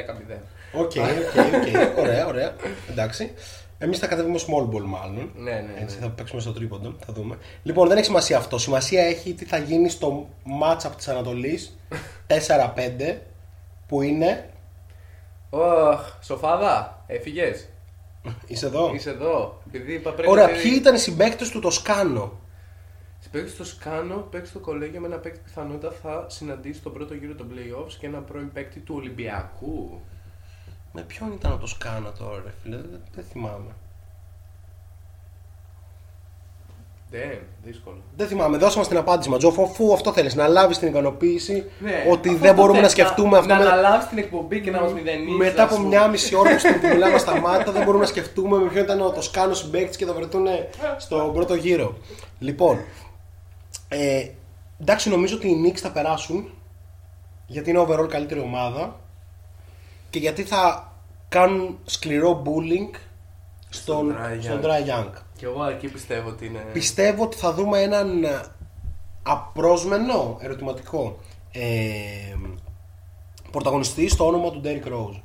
Οκ, οκ, οκ. Ωραία, ωραία. Εντάξει. Εμείς θα κατέβουμε small ball μάλλον. Ναι, ναι, ναι. Έτσι, θα παίξουμε στο τρίποντο. Θα δούμε. Λοιπόν, δεν έχει σημασία αυτό. Σημασία έχει τι θα γίνει στο match up της Ανατολής 4-5 που είναι; Ωχ, σοφάδα, έφυγες; Είσαι εδώ. Είσαι εδώ. Επειδή είπα πρέπει Ωραία, να- ποιοι ήταν οι συμπαίκτες του το Σκάνο. Παίξει στο Σκάνο, παίξει στο κολέγιο με ένα παίκτη πιθανότητα θα συναντήσει τον πρώτο γύρο των playoffs και ένα πρώην παίκτη του Ολυμπιακού. Με ποιον ήταν το Σκάνο τώρα, ρε φίλε, δεν, δεν θυμάμαι. Damn, δύσκολο. Δεν θυμάμαι, δώσε μας την απάντηση, Ματζόφο, αφού αυτό θέλεις, να λάβεις την ικανοποίηση Ναι, ότι αυτό δεν το μπορούμε να θες, σκεφτούμε αυτό. Να με- αναλάβεις την εκπομπή και να μας μηδενίσει. Μετά από μια μισή ώρα που μιλάμε στα μάτια, δεν μπορούμε να σκεφτούμε με ποιον ήταν ο Τοσκάνο συμπαίκτης και θα βρεθούν στον πρώτο γύρο. Λοιπόν, ε, εντάξει, νομίζω ότι οι Knicks θα περάσουν γιατί είναι overall καλύτερη ομάδα και γιατί θα κάνουν σκληρό bullying στον, Dry στον Young. Dry Young. Και εγώ εκεί πιστεύω ότι είναι. Πιστεύω ότι θα δούμε έναν ε, απρόσμενο ερωτηματικό ε, πρωταγωνιστή στο όνομα του Derrick Rose.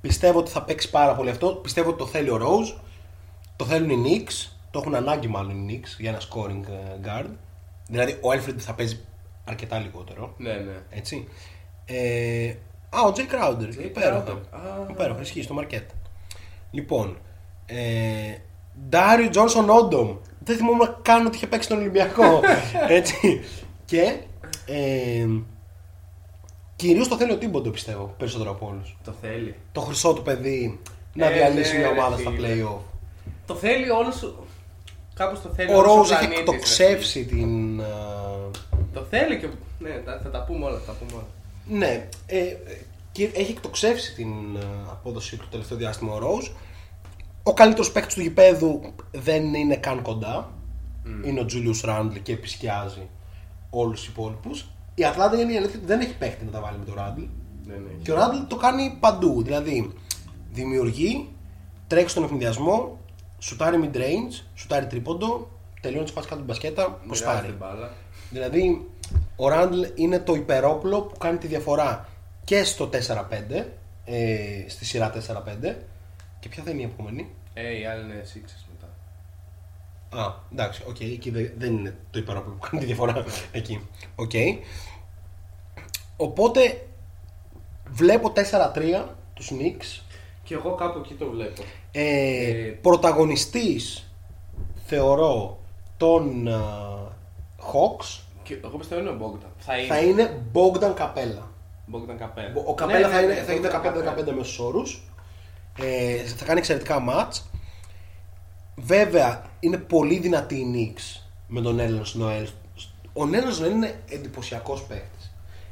Πιστεύω ότι θα παίξει πάρα πολύ αυτό. Πιστεύω ότι το θέλει ο Rose. Το θέλουν οι Knicks. Το έχουν ανάγκη μάλλον οι Knicks για ένα scoring ε, guard. Δηλαδή ο Alfred θα παίζει αρκετά λιγότερο. Ναι, ναι. Έτσι. Ε, α, ο Jay Crowder. Jay Υπέροχα. Crowder. Α. Υπέροχα, ισχύει στο μαρκέτ. Λοιπόν, ε, Ντάριο Τζόνσον Όντομ. Δεν θυμόμουν καν ότι είχε παίξει τον Ολυμπιακό. Έτσι. Και ε, κυρίως το θέλει ο Τίμποντο πιστεύω περισσότερο από όλους. Το θέλει. Το χρυσό του παιδί να Ε, διαλύσει ναι, μια ρε ομάδα στα φίλε. playoff. Το θέλει όλο. Κάπως το θέλει Ο όλος Ρόουζ έχει πλανήτης, ρε εκτοξεύσει την. ε, φίλε. Το θέλει και. Ναι, θα, θα τα πούμε όλα. Θα τα πούμε όλα. Ναι, ε, ε, και έχει εκτοξεύσει την ε, απόδοση του το τελευταίο διάστημα ο Rose. Ο καλύτερος παίκτης του γηπέδου δεν είναι καν κοντά. Είναι ο Julius Randle και επισκιάζει όλους τους υπόλοιπους. Η Ατλάντα είναι η αλήθεια ότι δεν έχει παίκτη να τα βάλει με τον Randle. Ναι, ναι. Και ο Randle το κάνει παντού. Δηλαδή δημιουργεί, τρέχει στον αιφνιδιασμό, σουτάρει mid-range, σουτάρει τρίποντο, τελειώνει τη φάση κάτω την μπασκέτα, Μοιράζει ποστάρει. την μπάλα. Δηλαδή, ο Ράντλ είναι το υπερόπλο που κάνει τη διαφορά και στο 4-5, ε, στη σειρά 4-5. Και ποια θα είναι η επόμενη; Ε, οι άλλοι είναι Sixers μετά. Α, εντάξει, οκ, εκεί δε- δεν είναι το υπερόπλο που κάνει τη διαφορά. εκεί. Οκ. Οπότε, βλέπω 4-3 τους Knicks. Και εγώ κάπου εκεί το βλέπω. Ε, Ε, πρωταγωνιστής, θεωρώ, τον ε, Hawks Και εγώ πιστεύω είναι ο Bogdan. Θα είναι. θα είναι Bogdan Capela. Bogdan Capella. Ο Καπέλα Ναι, θα, ναι, είναι, ναι, θα έχει Bogdan 15-15 μέσους όρους. Ε, θα κάνει εξαιρετικά μάτς. Βέβαια, είναι πολύ δυνατή η Knicks με τον Έλληνος Νοέλ. Ο Έλληνος Νοέλ είναι εντυπωσιακός παίχτη.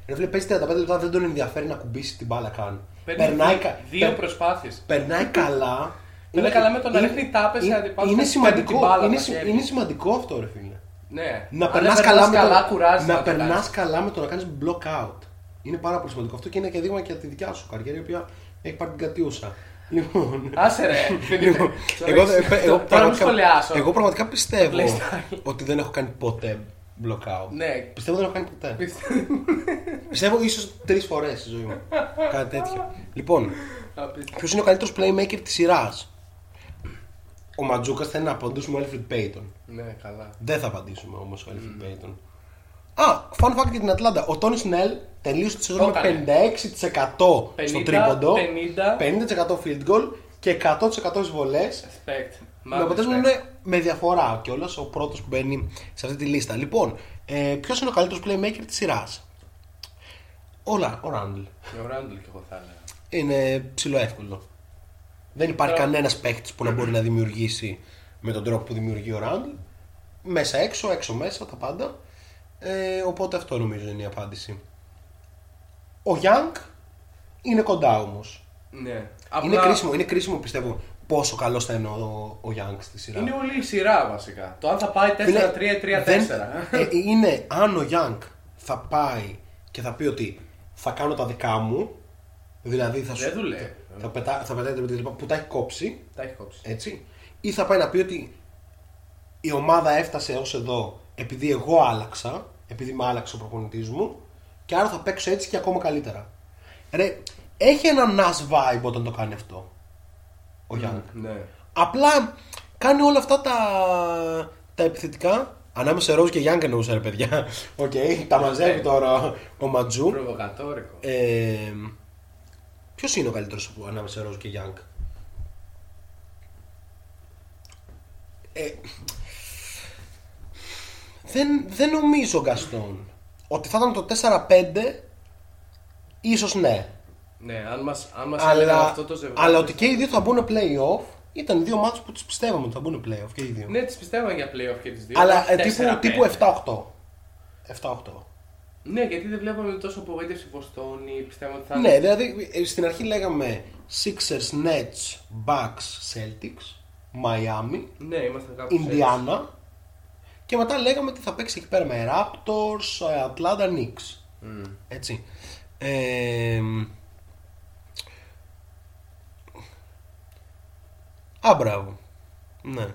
Ρε φίλε, παίζει 35 λεπτά, δεν τον ενδιαφέρει να κουμπίσει την μπάλα καν. Παίρνει Περνάει, δύο- κα- δύο πε- προσπάθειες. περνάει καλά. Περνάει καλά με το να ρίχνει τάπες σε είναι- αντιπάλους Είναι και παίρνει την σημαντικό, μπάλα είναι, στα συ- χέρια. είναι σημαντικό αυτό, ρε φίλε. Ναι. Να Αν περνάς δεν καλά, περνάς με το, καλά, κουράζεις να το περνάς κάνεις. καλά με το να κάνεις block out. Είναι πάρα πολύ σημαντικό αυτό και είναι και δείγμα και για τη δικιά σου καριέρα η οποία έχει πάρει την κατιούσα. Λοιπόν, Άσε ρε. λοιπόν, Τώρα εγώ, έχεις- εγώ, τώρα- Τώρα μου πραγματικά, σχολιάσω. εγώ πραγματικά πιστεύω playstyle. ότι δεν έχω κάνει ποτέ block out. Ναι. Πιστεύω δεν έχω κάνει ποτέ. Πιστεύω- Πιστεύω ίσως τρεις φορές στη ζωή μου. Κάτι τέτοιο. Λοιπόν, Απίστευτο. ποιος είναι ο καλύτερος playmaker της σειράς; Ο Ματζούκας θέλει να απαντήσουμε ο Alfred Payton. Ναι, καλά. Δεν θα απαντήσουμε όμως ο Alfred Payton. Α, fun fact για την Ατλάντα. Ο Τόνι Σνέλ τελείωσε τη σεζόν Το με 56% στο 50, τρίποντο, 50. 50% field goal και 100% στις βολές. Respect. Με αποτέλεσμα είναι με διαφορά κιόλας ο πρώτος που μπαίνει σε αυτή τη λίστα. Λοιπόν, ε, ποιος είναι ο καλύτερος playmaker της σειράς; Όλα, ο Ράντλ. Ο Ράντλ και εγώ θα έλεγα. Είναι ψηλό εύκολο. Δεν υπάρχει Τώρα- κανένας παίκτης που να μπορεί να δημιουργήσει με τον τρόπο που δημιουργεί ο Ράντλ. Μέσα έξω, έξω μέσα, τα πάντα. Ε, οπότε αυτό νομίζω είναι η απάντηση. Ο Γιάνγκ είναι κοντά όμως. Ναι. Είναι, Απλά κρίσιμο, είναι κρίσιμο πιστεύω πόσο καλό θα είναι ο, ο Young στη σειρά. Είναι όλη η σειρά βασικά. Το αν θα πάει 4-3-3-4. Φίλε, δεν- ε, είναι αν ο Young θα πάει και θα πει ότι θα κάνω τα δικά μου, δηλαδή θα σου. Δεν δουλεύει. Θα, πετά, θα πετάει την λοιπά, που τα έχει κόψει, Τα έχει κόψει. έτσι. Ή θα πάει να πει ότι η ομάδα έφτασε ως εδώ επειδή εγώ άλλαξα, επειδή με άλλαξε ο προπονητής μου και άρα θα παίξω έτσι και ακόμα καλύτερα. Ρε, έχει ένα nice vibe όταν το κάνει αυτό ο Young. Ναι. Απλά κάνει όλα αυτά τα, τα επιθετικά. Ανάμεσα σε Ρόζ και Γιάνγκ εννοούσα ρε παιδιά. Οκ, τα μαζεύει τώρα ο Ματζού. Προβοκατόρικο. Ε, Ποιος είναι ο καλύτερος ανάμεσα σε Ρόζ και Γιάνγκ. Ε, δεν, δεν νομίζω Γκαστόν ότι θα ήταν το 4-5 ίσως ναι Ναι, αν μας, αν μας έλεγαν αλλά, αυτό το ζευγάρι. αλλά ότι και οι δύο θα μπουν play-off ήταν δύο μάτς που τις πιστεύαμε ότι θα μπουν play-off και οι δύο Ναι, τις πιστεύω για playoff και τις δύο. αλλά όχι ε, τύπου, 4-5. τύπου 7-8 7-8 Ναι, γιατί δεν βλέπαμε τόσο απογοήτευση Μποστόνη. Πιστεύω ότι θα Ναι, δηλαδή ε, στην αρχή λέγαμε Sixers, Nets, Bucks, Celtics, Miami, Ναι, ήμασταν κάπου. Indiana και μετά λέγαμε ότι θα παίξει εκεί πέρα με Raptors, ε, Atlanta, Knicks. Έτσι. Ε, Α, μπράβο. Ναι.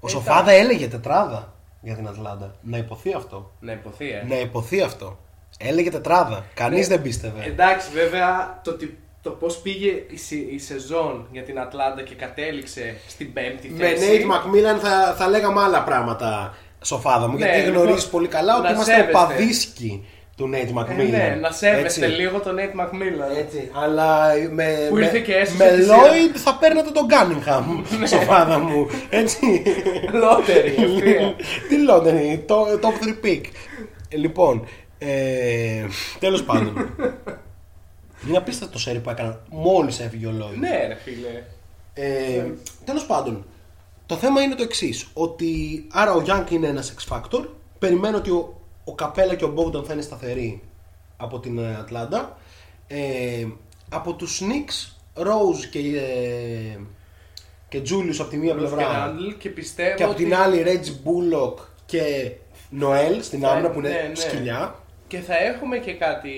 Ο Ε, Σοφάδα έλεγε τετράδα για την Ατλάντα. Να ειπωθεί αυτό. Να ειπωθεί, ε. Να ειπωθεί αυτό. Έλεγε τετράδα. Κανείς δεν πίστευε. Εντάξει, βέβαια το, τι- το πώς πήγε η, σε- η σεζόν για την Ατλάντα και κατέληξε στην πέμπτη Με θέση. Nate McMillan θα, θα λέγαμε άλλα πράγματα, Σοφάδα μου. Ναι, γιατί λοιπόν, γνωρίζεις πολύ καλά ότι να είμαστε σέβεστε. οπαδίσκοι του Nate Ε, McMillan. ναι, να σέβεστε Έτσι. λίγο τον Nate McMillan. Έτσι, αλλά με, Που με, ήρθε και έσωσε με τη σειρά. Lloyd θα παίρνατε τον Cunningham, Ναι. Σοφάδα μου. Έτσι. Lottery, ευθεία. Τι Lottery, το top 3 pick. Ε, Λοιπόν, ε, τέλος πάντων. Είναι απίστευτο το σερί που έκαναν μόλις έφυγε ο Lloyd. ναι, ρε φίλε. Ε, Τέλος πάντων, το θέμα είναι το εξής. Ότι άρα ο Young είναι ένας X Factor. Περιμένω ότι ο, ο Καπέλα και ο Bogdan θα είναι σταθεροί από την ε, Ατλάντα. Ε, από τους Knicks, Rose και, ε, και Julius από τη μία Και πλευρά Randall και πιστεύω και από ότι... την άλλη Reggie Bullock και Noel στην θα- άμυνα που είναι ναι, ναι. σκυλιά. Και θα έχουμε και κάτι.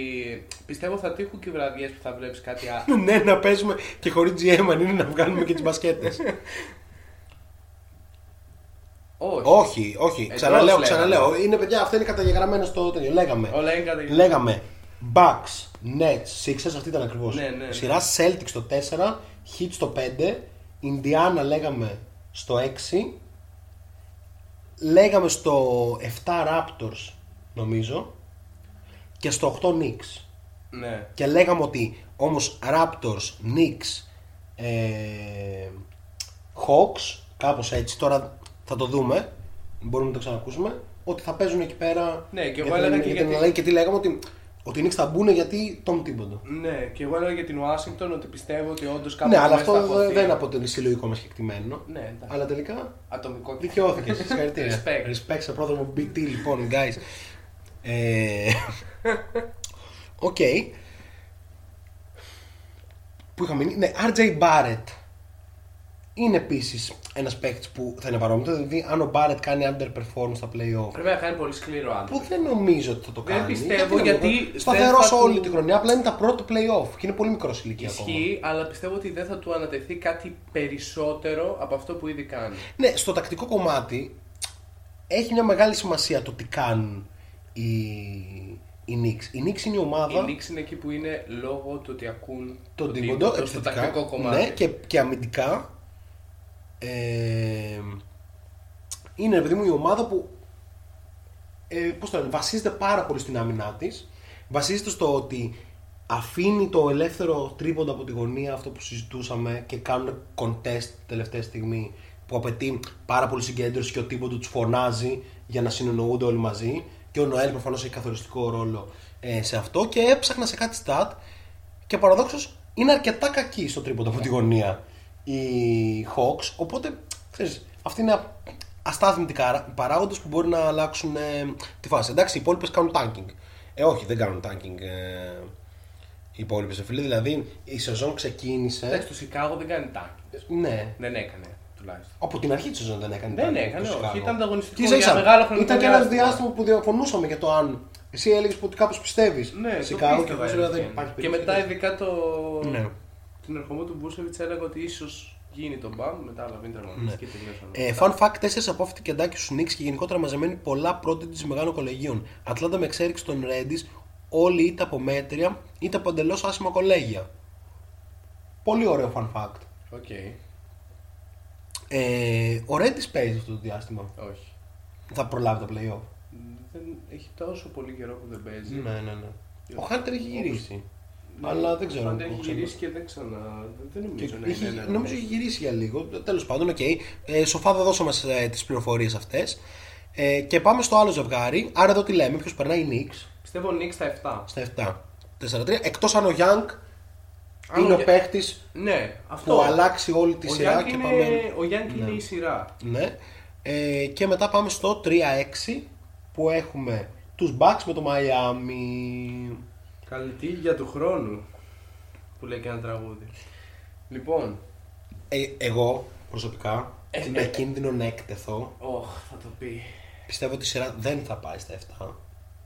Πιστεύω θα τύχουν και βραδιές που θα βλέπεις κάτι άλλο. ναι, να παίζουμε και χωρίς GM αν είναι να βγάλουμε και τις μπασκέτες. Όχι. Όχι, όχι. Εντός Ξαναλέω, λέγαμε. ξαναλέω. Είναι παιδιά, αυτά είναι καταγεγραμμένα στο τέτοιο. Λέγαμε. Όλα είναι κατά Λέγαμε Bucks, Nets, Sixers, αυτή ήταν ακριβώς. Ναι, ναι, ναι. Σειρά Celtics στο 4, Heat στο 5, Indiana λέγαμε στο 6, λέγαμε στο 7 Raptors νομίζω και στο 8 Knicks. Ναι. Και λέγαμε ότι όμως Raptors, Knicks, ε, Hawks, κάπως έτσι, τώρα θα το δούμε, μπορούμε να το ξανακούσουμε, ότι θα παίζουν εκεί πέρα. Ναι, και εγώ για την- έλεγα και για την γιατί- Ελλάδα και τι λέγαμε ότι, ότι οι Knicks θα μπουν γιατί τον τίποτα. Ναι, και εγώ έλεγα για την Ουάσιγκτον ότι πιστεύω ότι όντως κάπου Ναι, αλλά μέσα θα αυτό χωθεί. δεν αποτελεί συλλογικό μας κεκτημένο. Ναι, εντάξει. Αλλά τελικά Ατομικό και δικαιώθηκε. Συγχαρητήρια. Respect. Respect σε πρόδρομο BT λοιπόν, guys. Ε, Οκ. Που είχα μείνει; Ναι, RJ Barrett. Είναι επίσης ένας παίκτης που θα είναι παρόμοιο. Δηλαδή, αν ο Barrett κάνει underperform στα playoff. Πρέπει να κάνει πολύ σκληρό άντρα. Που δεν νομίζω ότι θα το Δεν κάνει. πιστεύω, δεν γιατί νομίζω. δεν Σταθερός θα όλη του- τη χρονιά. Απλά είναι τα πρώτα playoff και είναι πολύ μικρός ηλικία ακόμα. Ισχύει, αλλά πιστεύω ότι δεν θα του ανατεθεί κάτι περισσότερο από αυτό που ήδη κάνει. Ναι, στο τακτικό κομμάτι έχει μια μεγάλη σημασία το τι κάνουν οι, οι Knicks. Η Knicks είναι η ομάδα. Η Knicks είναι εκεί που είναι λόγω του ότι ακούν τον το Τίμποντο, στο επιθετικά. τακτικό κομμάτι. Ναι, και, και αμυντικά. Ε, είναι, ρε παιδί μου, η ομάδα που ε, πώς το λένε, βασίζεται πάρα πολύ στην άμυνά της. Βασίζεται στο ότι αφήνει το ελεύθερο τρίποντο από τη γωνία, αυτό που συζητούσαμε, και κάνουν contest τελευταία στιγμή που απαιτεί πάρα πολύ συγκέντρωση και ο Τίμποντο τους φωνάζει για να συνεννοούνται όλοι μαζί. Και ο Νοέλ προφανώς έχει καθοριστικό ρόλο ε, σε αυτό. Και έψαχνα σε κάτι stat και παραδόξως είναι αρκετά κακοί στο τρίποντο από τη γωνία οι Hawks. Οπότε ξέρεις, αυτοί είναι αστάθμητοι παράγοντες που μπορεί να αλλάξουν ε, τη φάση. Εντάξει, οι υπόλοιπες κάνουν tanking. Ε, όχι, δεν κάνουν tanking ε, οι υπόλοιπες φίλοι. Δηλαδή η σεζόν ξεκίνησε. Εντάξει, το Σικάγο δεν κάνει τάκι. Ναι, Δεν έκανε τουλάχιστον. από την αρχή της σεζόν δεν έκανε. Δεν tanking έκανε, το όχι. Chicago. Ήταν ανταγωνιστικό Και ίσα για ίσα, μεγάλο χρονικό Ήταν και ένας διάστημα. διάστημα που διαφωνούσαμε για το αν. Εσύ έλεγες ότι κάπως πιστεύεις. Ναι, το Σικάγο και πίστευα, εγώ σου έλεγα, αλήθεια δεν είναι. υπάρχει Και μετά περίπτωση. ειδικά το... Ναι. την ερχομό του Μπούσεβιτς έλεγα ότι ίσως γίνει το μπαμ, μετά αλλά δεν τερματίσει και τελείωσαν. Ε, fun fact: 4 απόφοιτοι κεντάκι στους Knicks και γενικότερα μαζεμένοι πολλά πρώτη μεγάλων κολεγίων. Ατλάντα με εξέριξη των Ρέντις, όλοι είτε από μέτρια είτε από εντελώς άσχημα κολέγια. Πολύ ωραίο fun fact. Οκ, Ε, ο Ρέντις παίζει αυτό το διάστημα. όχι. Θα προλάβει τα playoff. Δεν έχει τόσο πολύ καιρό που δεν παίζει. Ναι, ναι, ναι. Ο Χάντερ έχει γυρίσει. Ναι, Αλλά δεν ο ξέρω. Χάντερ πού έχει ξανά. γυρίσει και δεν ξανά. Δεν Και νομίζω να έχει- είναι. ένα νομίζω έχει ρολόι. γυρίσει για λίγο. Τέλος πάντων, οκ. Ε, σοφά δεν δώσαμε ε, τις πληροφορίες αυτές. Ε, και πάμε στο άλλο ζευγάρι. Άρα εδώ τι λέμε, ποιος περνάει η Knicks. Πιστεύω ο Νίξ στα 7. Στα 7. 4-3. Εκτός αν ο Γιάνγκ Αν είναι ο ο Για- παίχτης Ναι, αυτό. που αλλάξει όλη τη ο σειρά Γιάνγκ και είναι, πάμε. ο Γιάνγκ Ναι. είναι η σειρά. Ναι. Ε, και μετά πάμε στο 3-6 που έχουμε τους Bucks με το Miami. Καλλιτή για του χρόνου. Που λέει και ένα τραγούδι. Λοιπόν, Ε, εγώ προσωπικά Ε, με ε, κίνδυνο να εκτεθώ. όχ, θα το πει. Πιστεύω ότι η σειρά δεν θα πάει στα 7.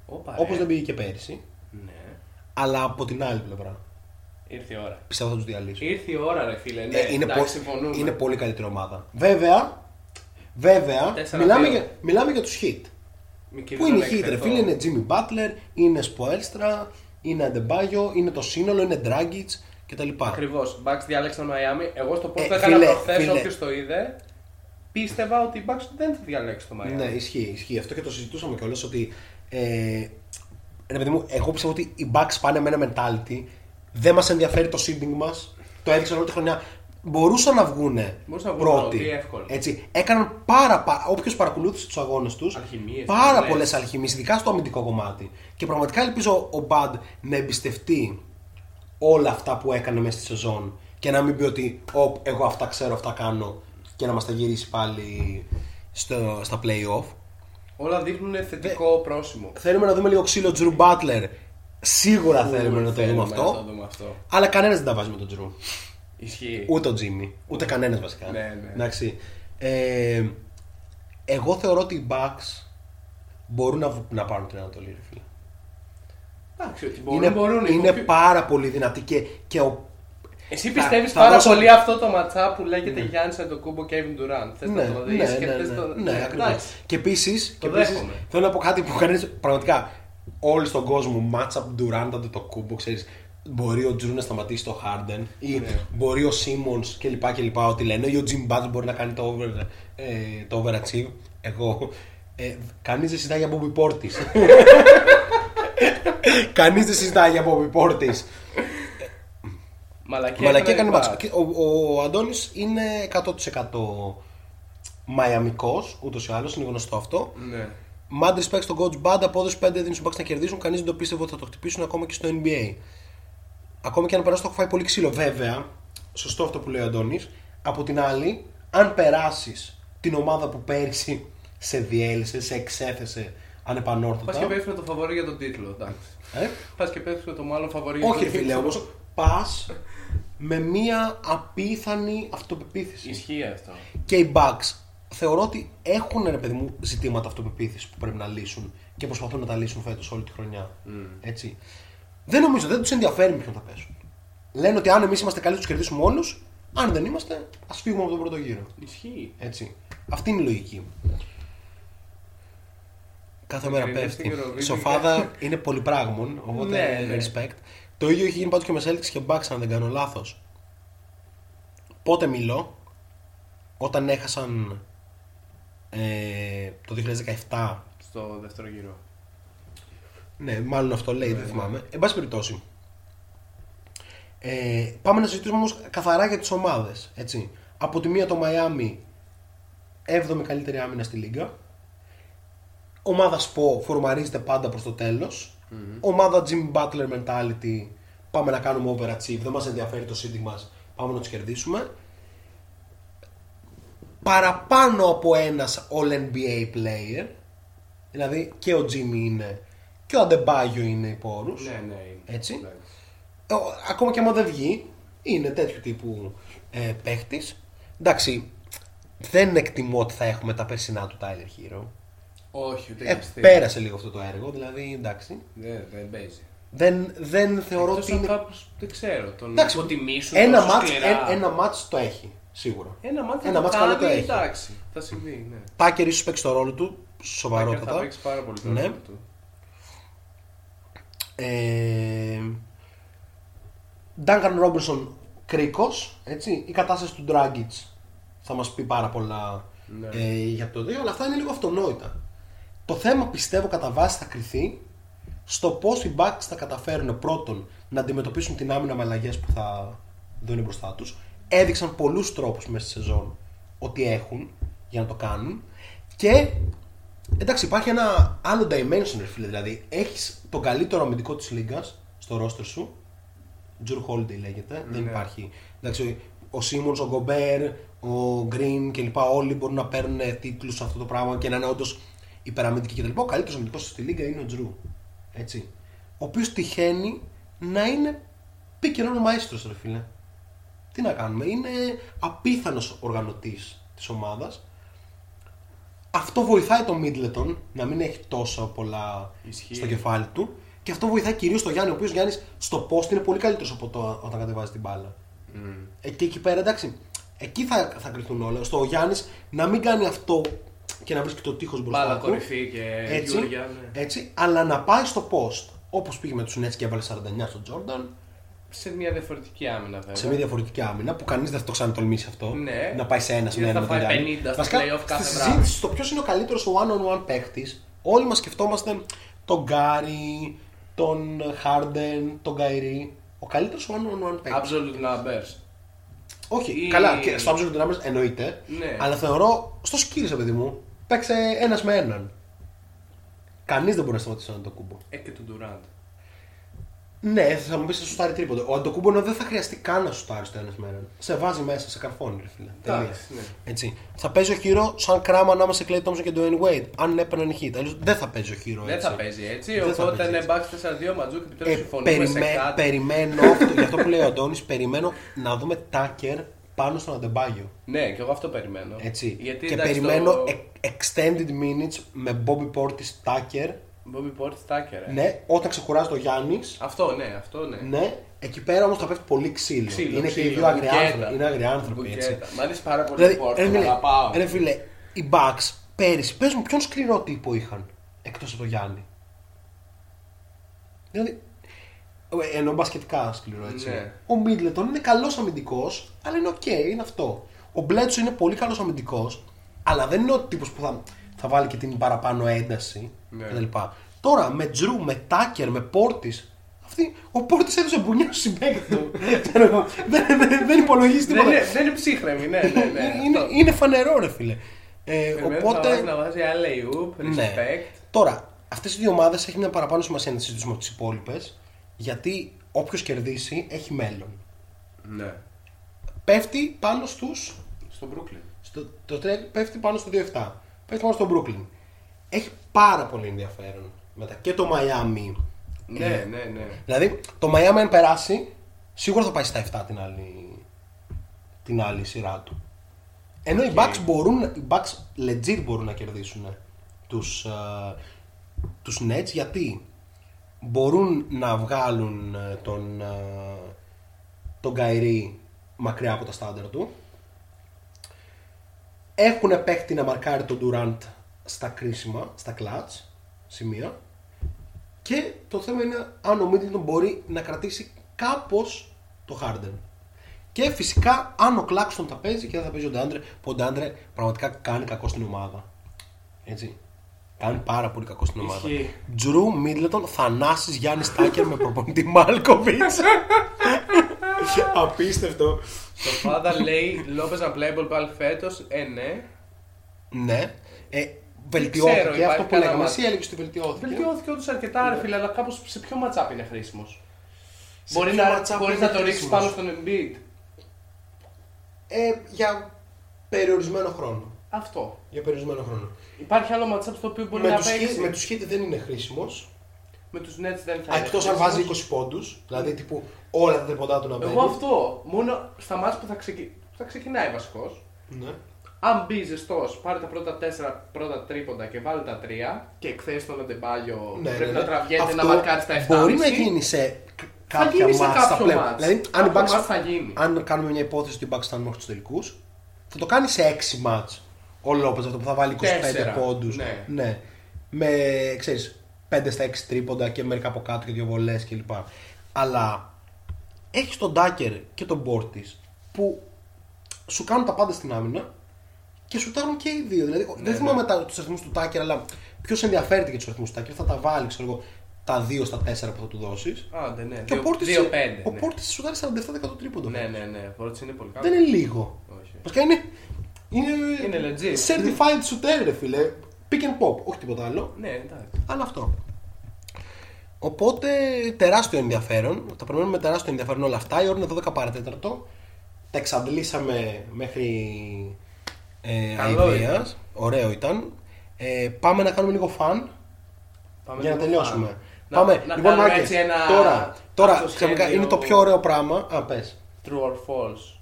Όπα, Όπως ρε. δεν πήγε και πέρυσι. Ναι. Αλλά από την άλλη πλευρά. Ήρθε η ώρα. Πιστεύω θα τους διαλύσουν. Ήρθε η ώρα, ρε φίλε. Ναι, Ε, είναι, εντάξει, πο- συμφωνούμε. είναι πολύ καλύτερη ομάδα. Βέβαια, βέβαια Τέσσερα μιλάμε, δύο. για, μιλάμε για τους hit. Μη Πού κινδυνεύει είναι οι να hit, ρε εκτεθώ. φίλε, είναι Jimmy Butler, είναι Spoelstra, είναι Adebayo, είναι το σύνολο, είναι Dragic κτλ. Ακριβώς. Bucks διάλεξαν Miami. Εγώ στο πώ Ε, το έκανα φίλε, προχθές, φίλε. όποιος το είδε, πίστευα ότι οι Bucks δεν θα διαλέξει το Miami. Ναι, ισχύει, ισχύει. Αυτό και το συζητούσαμε κιόλας ότι. Ε, ρε παιδί μου, εγώ πιστεύω ότι οι Bucks πάνε με ένα mentality. Δεν μας ενδιαφέρει το seeding μας. Το έδειξαν όλη τη χρονιά. Μπορούσαν να βγουν Μπορούσαν να βγουν πρώτοι. πρώτοι, εύκολα. Έτσι. Έκαναν πάρα πάρα. Όποιος παρακολούθησε τους αγώνες τους. Αλχημίες, Πάρα πολλές. πολλές αλχημίες, ειδικά στο αμυντικό κομμάτι. Και πραγματικά ελπίζω ο Bud να εμπιστευτεί όλα αυτά που έκανε μέσα στη σεζόν και να μην πει ότι «Οπ, εγώ αυτά ξέρω, αυτά κάνω και να μας τα γυρίσει πάλι στο, στα play-off. Όλα δείχνουν θετικό πρόσημο. Θέλουμε να δούμε λίγο ξύλο Drew Butler. Σίγουρα θέλουμε να το Θέλουμε δούμε να αυτό. το δούμε αυτό. Αλλά κανένας δεν τα βάζει με τον Drew. Ισχύει. Ούτε ο Jimmy. Ούτε κανένας βασικά. Ναι, ναι. Εντάξει. Ε, εγώ θεωρώ ότι οι Bucks μπορούν να, β- να πάρουν την Ανατολή. ρε φίλε. Εντάξει, ότι μπορούν, είναι μπορούν. είναι Υποπι- πάρα πολύ δυνατοί και, και ο Εσύ θα- πιστεύεις θα πάρα δώσω- πολύ αυτό το ματσά που λέγεται Γιάννης Αντοκούμπο Kevin Durant. Θες ναι, να το ναι, δεις ναι, και ναι, θες ναι, το. ναι, ακριβώς. εντάξει. Και επίση, Το δέχομαι. θέλω να πω κάτι που κανεί πραγματικά όλοι στον κόσμο, matchup Durant αντί το κούμπο, ξέρεις. Μπορεί ο Τζρου να σταματήσει το Harden ή Ναι. μπορεί ο Simmons κλπ. κλπ. Ό,τι λένε. Ή ο Jim Butler μπορεί να κάνει το, over, ε, το overachieve. Εγώ. Ε, Κανείς δεν συζητάει για Bobby Portis. Κανείς δεν συζητάει για Bobby Portis. Μαλακία, Μαλακία έκανε έκανε μπακ. μπάτσο. Και Ο, ο Αντώνης είναι 100% μαϊαμικός, ούτως ή άλλως, είναι γνωστό αυτό. Ναι. Mad respect στον coach Band, απόδοση 5 δίνει στους Bucks να κερδίσουν. Κανείς δεν το πίστευε ότι θα το χτυπήσουν ακόμα και στο NBA. Ακόμα και αν περάσει το έχω φάει πολύ ξύλο. Βέβαια, σωστό αυτό που λέει ο Αντώνης. Από την άλλη, αν περάσεις την ομάδα που πέρυσι σε διέλυσε, σε εξέθεσε ανεπανόρθωτα. Πας και πέφτει με το φαβορή για τον τίτλο. Εντάξει. ε, Πας και πέφτει με το μάλλον φαβορή για όχι, τον ρε φίλε, τίτλο. όμως πας με μία απίθανη αυτοπεποίθηση. Ισχύει αυτό. Και οι Bucks θεωρώ ότι έχουν ρε παιδί μου ζητήματα αυτοπεποίθησης που πρέπει να λύσουν και προσπαθούν να τα λύσουν φέτος όλη τη χρονιά. Έτσι. Δεν νομίζω, δεν τους ενδιαφέρει με ποιον θα πέσουν. Λένε ότι αν εμείς είμαστε καλοί, τους κερδίσουμε όλους. Αν δεν είμαστε, ας φύγουμε από τον πρώτο γύρο. Ισχύει. Έτσι. Αυτή είναι η λογική. Κάθε μέρα Κρίνεις πέφτει. την Eurovision. Η σοφάδα είναι πολυπράγμων, οπότε Ναι, ναι. respect. Το ίδιο έχει γίνει πάντως και με Celtics και Bucks, αν δεν κάνω λάθος. Πότε μιλώ, όταν έχασαν ε, το 2017 Στο δεύτερο γύρο. Ναι, μάλλον αυτό λέει, δεν θυμάμαι. Εν πάση περιπτώσει. Ε, πάμε να συζητήσουμε όμως καθαρά για τις ομάδες. Από τη μία το Miami, 7η καλύτερη άμυνα στη Λίγκα. Ομάδα ΣΠΟ φορμαρίζεται πάντα προς το τελο Ομάδα Jimmy Butler mentality. Πάμε να κάνουμε overachieve. Δεν μας ενδιαφέρει το seeding μας. Πάμε να τους κερδίσουμε. Παραπάνω από ένας All NBA player. Δηλαδή και ο Jimmy είναι και ο Αντεμπάγιο είναι υπό όρους. Ναι, ναι. είναι. Έτσι. Εντάξει. Ε, ο- ακόμα και άμα δεν βγει, είναι τέτοιου τύπου ε, παίχτης. Εντάξει, δεν εκτιμώ ότι θα έχουμε τα περσινά του Tyler Hero. Όχι, ούτε Ε, και αστείο. πέρασε λίγο αυτό το έργο, δηλαδή εντάξει. Δεν, δεν παίζει. Δεν, δεν θεωρώ Εκτός ότι αν είναι. κάπως, δεν ξέρω, τον Εντάξει, υποτιμήσουν ένα τόσο μάτς, σκληρά. ένα, ένα μάτς το έχει, σίγουρα. Ένα μάτι ένα θα μάτς το καλό κάνει, το έχει. εντάξει, θα συμβεί, ναι. Τάκερ ίσως παίξει το ρόλο του, Τάκερ σοβαρότατα. Θα παίξει πάρα πολύ το Ναι. ρόλο του. Ε, Duncan Robinson κρίκος, έτσι. Η κατάσταση του Dragic θα μας πει πάρα πολλά Ναι. ε, για το 2, αλλά αυτά είναι λίγο αυτονόητα. Το θέμα πιστεύω κατά βάση θα κρυθεί στο πώς οι Bucks θα καταφέρουν πρώτον να αντιμετωπίσουν την άμυνα με αλλαγές που θα δουν μπροστά τους. Έδειξαν πολλούς τρόπους μέσα στη σεζόν ότι έχουν για να το κάνουν και Εντάξει, υπάρχει ένα άλλο dimension, ρε φίλε. Δηλαδή, έχεις τον καλύτερο αμυντικό της λίγα στο roster σου. Τζουρ Holiday λέγεται. Δεν υπάρχει. Εντάξει, ο Σίμονς, ο Γκομπέρ, ο Γκριν κλπ. Όλοι μπορούν να παίρνουν τίτλους σε αυτό το πράγμα και να είναι όντως υπεραμυντικοί κτλ. Ο καλύτερος αμυντικός στη λίγα είναι ο Τζρου. Έτσι. Ο οποίος τυχαίνει να είναι pick and roll maestros, ρε φίλε. Τι να κάνουμε, είναι απίθανος οργανωτής της ομάδας. Αυτό βοηθάει τον Μίτλετον να μην έχει τόσο πολλά Ισχύει. στο κεφάλι του. Και αυτό βοηθάει κυρίως τον Γιάννη, ο οποίος Γιάννης στο post είναι πολύ καλύτερος από το όταν κατεβάζει την μπάλα. Ε, και εκεί πέρα εντάξει, εκεί θα, θα κρυθούν όλα. Στο Γιάννης να μην κάνει αυτό και να βρίσκει το τείχος μπροστά Μπάλα του. κορυφή και Έτσι, Γιούρια, ναι. έτσι, αλλά να πάει στο post. Όπως πήγε με τους Nets και έβαλε 49 στον Τζόρνταν, Σε μια διαφορετική άμυνα βέβαια. σε μια διαφορετική άμυνα που κανείς δεν θα το ξανατολμήσει αυτό. Ναι. Να πάει σε ένα σε Ή δεν ένα θα με τον φάει Γιάννη. 50 στα Βασικά, play-off κάθε στη βράδυ. συζήτηση στο ποιος είναι ο καλύτερος one-on-one παίχτη, όλοι μας σκεφτόμαστε τον Γκάρι, τον Χάρντεν, τον Γκαϊρή. Ο καλύτερος one-on-one παίχτη. Absolute numbers. Όχι, Ή- καλά, και στο absolute numbers εννοείται. Ναι. Αλλά θεωρώ στο skills, παιδί μου, παίξε ένας με έναν. Κανείς δεν μπορεί να σταματήσει έναν το κούμπο. Ε, και του Durant. Ναι, θα μου πεις θα σου στάρει τρίποντο. Ο Αντοκούμπο ενώ δεν θα χρειαστεί καν να σου στάρει το ένας με έναν. Σε βάζει μέσα, σε καρφώνει, ρε φίλε. Τελεία. Εντάξει, ναι. Έτσι. Θα παίζει ο χείρο σαν κράμα ανάμεσα σε Clay Thompson και Dwayne Wade. Αν έπαιρναν hit. Αλλιώς δεν θα παίζει ο χείρο Δεν έτσι. θα παίζει έτσι. Δεν θα οπότε παίζει είναι έτσι. Bucks 4-2 Ματζούκ επιτέλου Ε, συμφωνούμε σε περιμέ- κάτι. περιμένω, αυτό, γι' αυτό που λέει ο Αντώνης, περιμένω να δούμε Tucker πάνω στον Αντεμπάγιο. Ναι, και εγώ αυτό περιμένω. Έτσι. Γιατί και εντάξει, περιμένω το... e- extended minutes με Bobby Portis Tucker. Bobby Portis Tucker, ε. Ναι, όταν ξεκουράζει το Γιάννης. Αυτό, ναι, αυτό, ναι. Ναι, εκεί πέρα όμως θα πέφτει πολύ ξύλο. Ξύλο, είναι ξύλο, και οι δύο αγριά μπουκέτα. άνθρωποι. Είναι αγριά άνθρωποι. Μπουκέτα. Έτσι. Μ' αρέσει πάρα πολύ Δηλαδή, ο Portis, ρε, τον φίλε, αγαπάω. ρε φίλε, οι Bucks πέρυσι, πες μου ποιον σκληρό τύπο είχαν εκτός από το Γιάννη; Δηλαδή, ε, εννοώ μπασκετικά σκληρό έτσι. Ναι. Ο Μίτλετον είναι καλός αμυντικός, αλλά είναι οκ, είναι αυτό. Ο Μπλέτσο είναι πολύ καλός αμυντικός, αλλά δεν είναι ο τύπος που θα, θα βάλει και την παραπάνω ένταση Ναι. κτλ. Τώρα με Τζρου, με Τάκερ, με Πόρτις, αυτή, ο Πόρτις έδωσε μπουνιά στο συμπαίκτη του. δεν, δεν, δεν, δεν υπολογίζει Δεν τίποτα. είναι, δεν είναι ψύχραιμοι, ναι, ναι, ναι. είναι, αυτό. είναι φανερό, ρε φίλε. Ε, Περιμένω θα βάζεις οπότε. να βάζει alley-oop, Ναι. respect. Τώρα, αυτές οι δύο ομάδες έχει μια παραπάνω σημασία να τις συζητήσουμε από τις υπόλοιπες. Γιατί όποιος κερδίσει έχει μέλλον. Ναι. Πέφτει πάνω στου. Στο Brooklyn. Στο, το τρέ- πέφτει πάνω στο 2-7. Πέφτει πάνω στο Brooklyn. Έχει πάρα πολύ ενδιαφέρον. Μετά και το Miami. Ναι, ναι, ναι. Δηλαδή, το Miami αν περάσει, σίγουρα θα πάει στα 7 την άλλη, την άλλη σειρά του. Ενώ οι Bucks μπορούν, οι Bucks legit μπορούν να κερδίσουν τους, ε, τους Nets γιατί μπορούν να βγάλουν ε, τον, ε, τον Kyrie μακριά από τα στάνταρ του. Έχουν παίχτη να μαρκάρει τον Durant στα κρίσιμα, στα clutch. σημεία. Και το θέμα είναι αν ο Middleton μπορεί να κρατήσει κάπως το Harden. Και φυσικά αν ο Claxton τα παίζει και δεν θα παίζει ο Ντάντρε, που ο Ντάντρε πραγματικά κάνει κακό στην ομάδα. Έτσι. Κάνει πάρα πολύ κακό στην ομάδα. Ισχύει. Τζρου Μίτλετον, Θανάσης Γιάννης Τάκερ με προπονητή Μάλκοβιτς. Απίστευτο. Το Φάδα λέει Λόπε unplayable πάλι φέτος. Ε, ναι. Ναι. Ε, ξέρω, βελτιώθηκε υπάρχει αυτό που κανένα λέγαμε. μάτς. Εσύ έλεγες ότι βελτιώθηκε. Βελτιώθηκε όντως αρκετά, ρε φίλε, αλλά κάπως σε ποιο matchup είναι χρήσιμος. Σε Μπορεί ποιο να, matchup μπορείς είναι να το ρίξεις χρήσιμος; πάνω στον Embiid. Ε, για περιορισμένο χρόνο. Αυτό. Για περιορισμένο χρόνο. Υπάρχει άλλο matchup στο οποίο μπορεί Με να τους, παίξει; Heat, με τους Heat δεν είναι χρήσιμος. Με τους Nets δεν θα είναι. Εκτός αν χρήσιμος. βάζει 20 πόντους. Δηλαδή τύπου όλα τα τριποντά του να μπαίνουν. Εγώ αυτό. Μόνο στα μάτια που θα, ξεκι... που θα ξεκινάει βασικός. Ναι. Αν μπει ζεστό, πάρε τα πρώτα τέσσερα πρώτα τρίποντα και βάλει τα τρία και εκθέσεις τον Αντεμπάλιο. Ναι, πρέπει ναι, να ναι. τραβιέται να Αυτό μαρκάρεις τα 7,5. Μπορεί να γίνει σε κ- Θα κάποια γίνει σε μάτς στα κάποιο πλέον. μάτς. Δηλαδή, αν, οι Κάποιο Bucks- μάτς θα γίνει. αν κάνουμε μια υπόθεση ότι οι Bucks φτάνουν μέχρι τους τελικούς, θα το κάνει σε 6 μάτς ο Λόπez αυτό που θα βάλει 25 Τέσσερα, πόντους. ναι. ναι. Με ξέρεις, 5 στα 6 τρίποντα και μερικά από κάτω και δύο βολές κλπ. Αλλά έχεις τον Ντάκερ και τον Μπόρτη που σου κάνουν τα πάντα στην άμυνα και σου τάρουν και οι δύο. Δηλαδή, δεν ναι. θυμάμαι τα, τους αριθμούς του Τάκερ, αλλά ποιος ενδιαφέρεται για τους αριθμούς του Τάκερ. Θα τα βάλει, ξέρω εγώ, τα 2 στα 4 που θα του δώσεις. Άντε, ναι. Και ο Πόρτις, 2-5. ο ναι. Πόρτις σου δάρει 47% τρίποντο. Ναι, ναι, ναι. Ο Πόρτις είναι πολύ καλός. Δεν είναι λίγο. Όχι. Βασικά είναι. Είναι, Είναι legit. Certified shooter, ρε φίλε. Pick and pop, όχι τίποτα άλλο. Ναι, εντάξει. Αλλά αυτό. Οπότε τεράστιο ενδιαφέρον. Τα περιμένουμε με τεράστιο ενδιαφέρον όλα αυτά. Η ώρα είναι 12 παρατέταρτο. Τα εξαντλήσαμε μέχρι ε, Καλό αηδίας. Ωραίο ήταν. Ε, πάμε να κάνουμε λίγο φαν Πάμε για να λίγο τελειώσουμε. φαν. Να- Πάμε. να λοιπόν, κάνουμε Μάκης, έτσι ένα τώρα, τώρα αυτοσχέδιο- ξαφνικά είναι το πιο ωραίο πράγμα. Α, πες. True or false.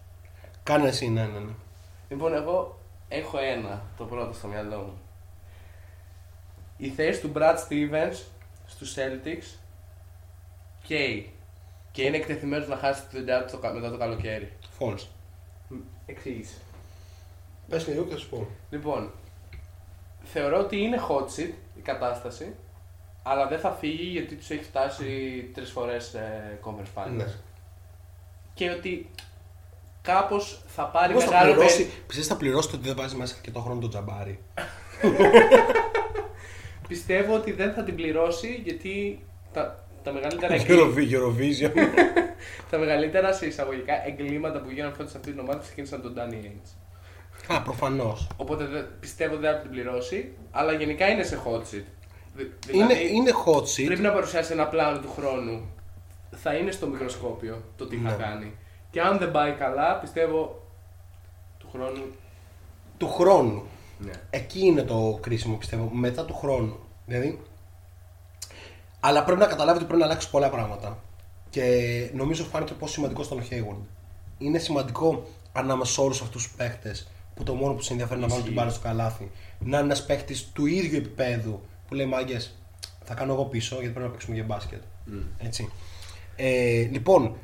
Κάνε εσύ, ναι, ναι, ναι. Λοιπόν, εγώ έχω ένα, το πρώτο στο μυαλό μου. Η θέση του Brad Stevens στους Celtics καίει. Και είναι εκτεθειμένος να χάσει τη δουλειά του το κα- μετά το καλοκαίρι. False. Εξήγησε. Πες λίγο και θα σου πω. Λοιπόν, θεωρώ ότι είναι hot seat η κατάσταση, αλλά δεν θα φύγει γιατί τους έχει φτάσει τρεις φορές ε, conference finals. Ναι. Και ότι κάπως θα πάρει Πώς θα μεγάλο πληρώσει, περι- πιστεύεις θα πληρώσει το ότι δεν βάζει μέσα και το χρόνο τον τζαμπάρι. Πιστεύω ότι δεν θα την πληρώσει γιατί τα, τα μεγαλύτερα εγκλή- Eurovi- Eurovision. τα μεγαλύτερα σε εισαγωγικά εγκλήματα που γίνανε φέτος σε αυτή την ομάδα ξεκίνησαν τον Danny Ainge. Α, προφανώς. Οπότε δεν- πιστεύω δεν θα την πληρώσει, αλλά γενικά είναι σε hot seat. Δη- Είναι, δηλαδή, είναι hot seat. Πρέπει να παρουσιάσει ένα πλάνο του χρόνου. Θα είναι στο μικροσκόπιο το τι θα Ναι. κάνει. Και αν δεν πάει καλά, πιστεύω του χρόνου. του χρόνου. Ναι. Εκεί είναι το κρίσιμο πιστεύω. Μετά του χρόνου. Δηλαδή. Αλλά πρέπει να καταλάβει ότι πρέπει να αλλάξει πολλά πράγματα. Και νομίζω φάνηκε πόσο σημαντικό ήταν ο Hayward. Είναι σημαντικό ανάμεσα σε όλους αυτούς τους παίχτες που το μόνο που σε ενδιαφέρει είναι να βάλουν την μπάλα στο καλάθι. Να είναι ένας παίχτη του ίδιου επίπεδου που λέει μάγκες, θα κάνω εγώ πίσω γιατί πρέπει να παίξουμε για μπάσκετ. Έτσι. Ε, λοιπόν,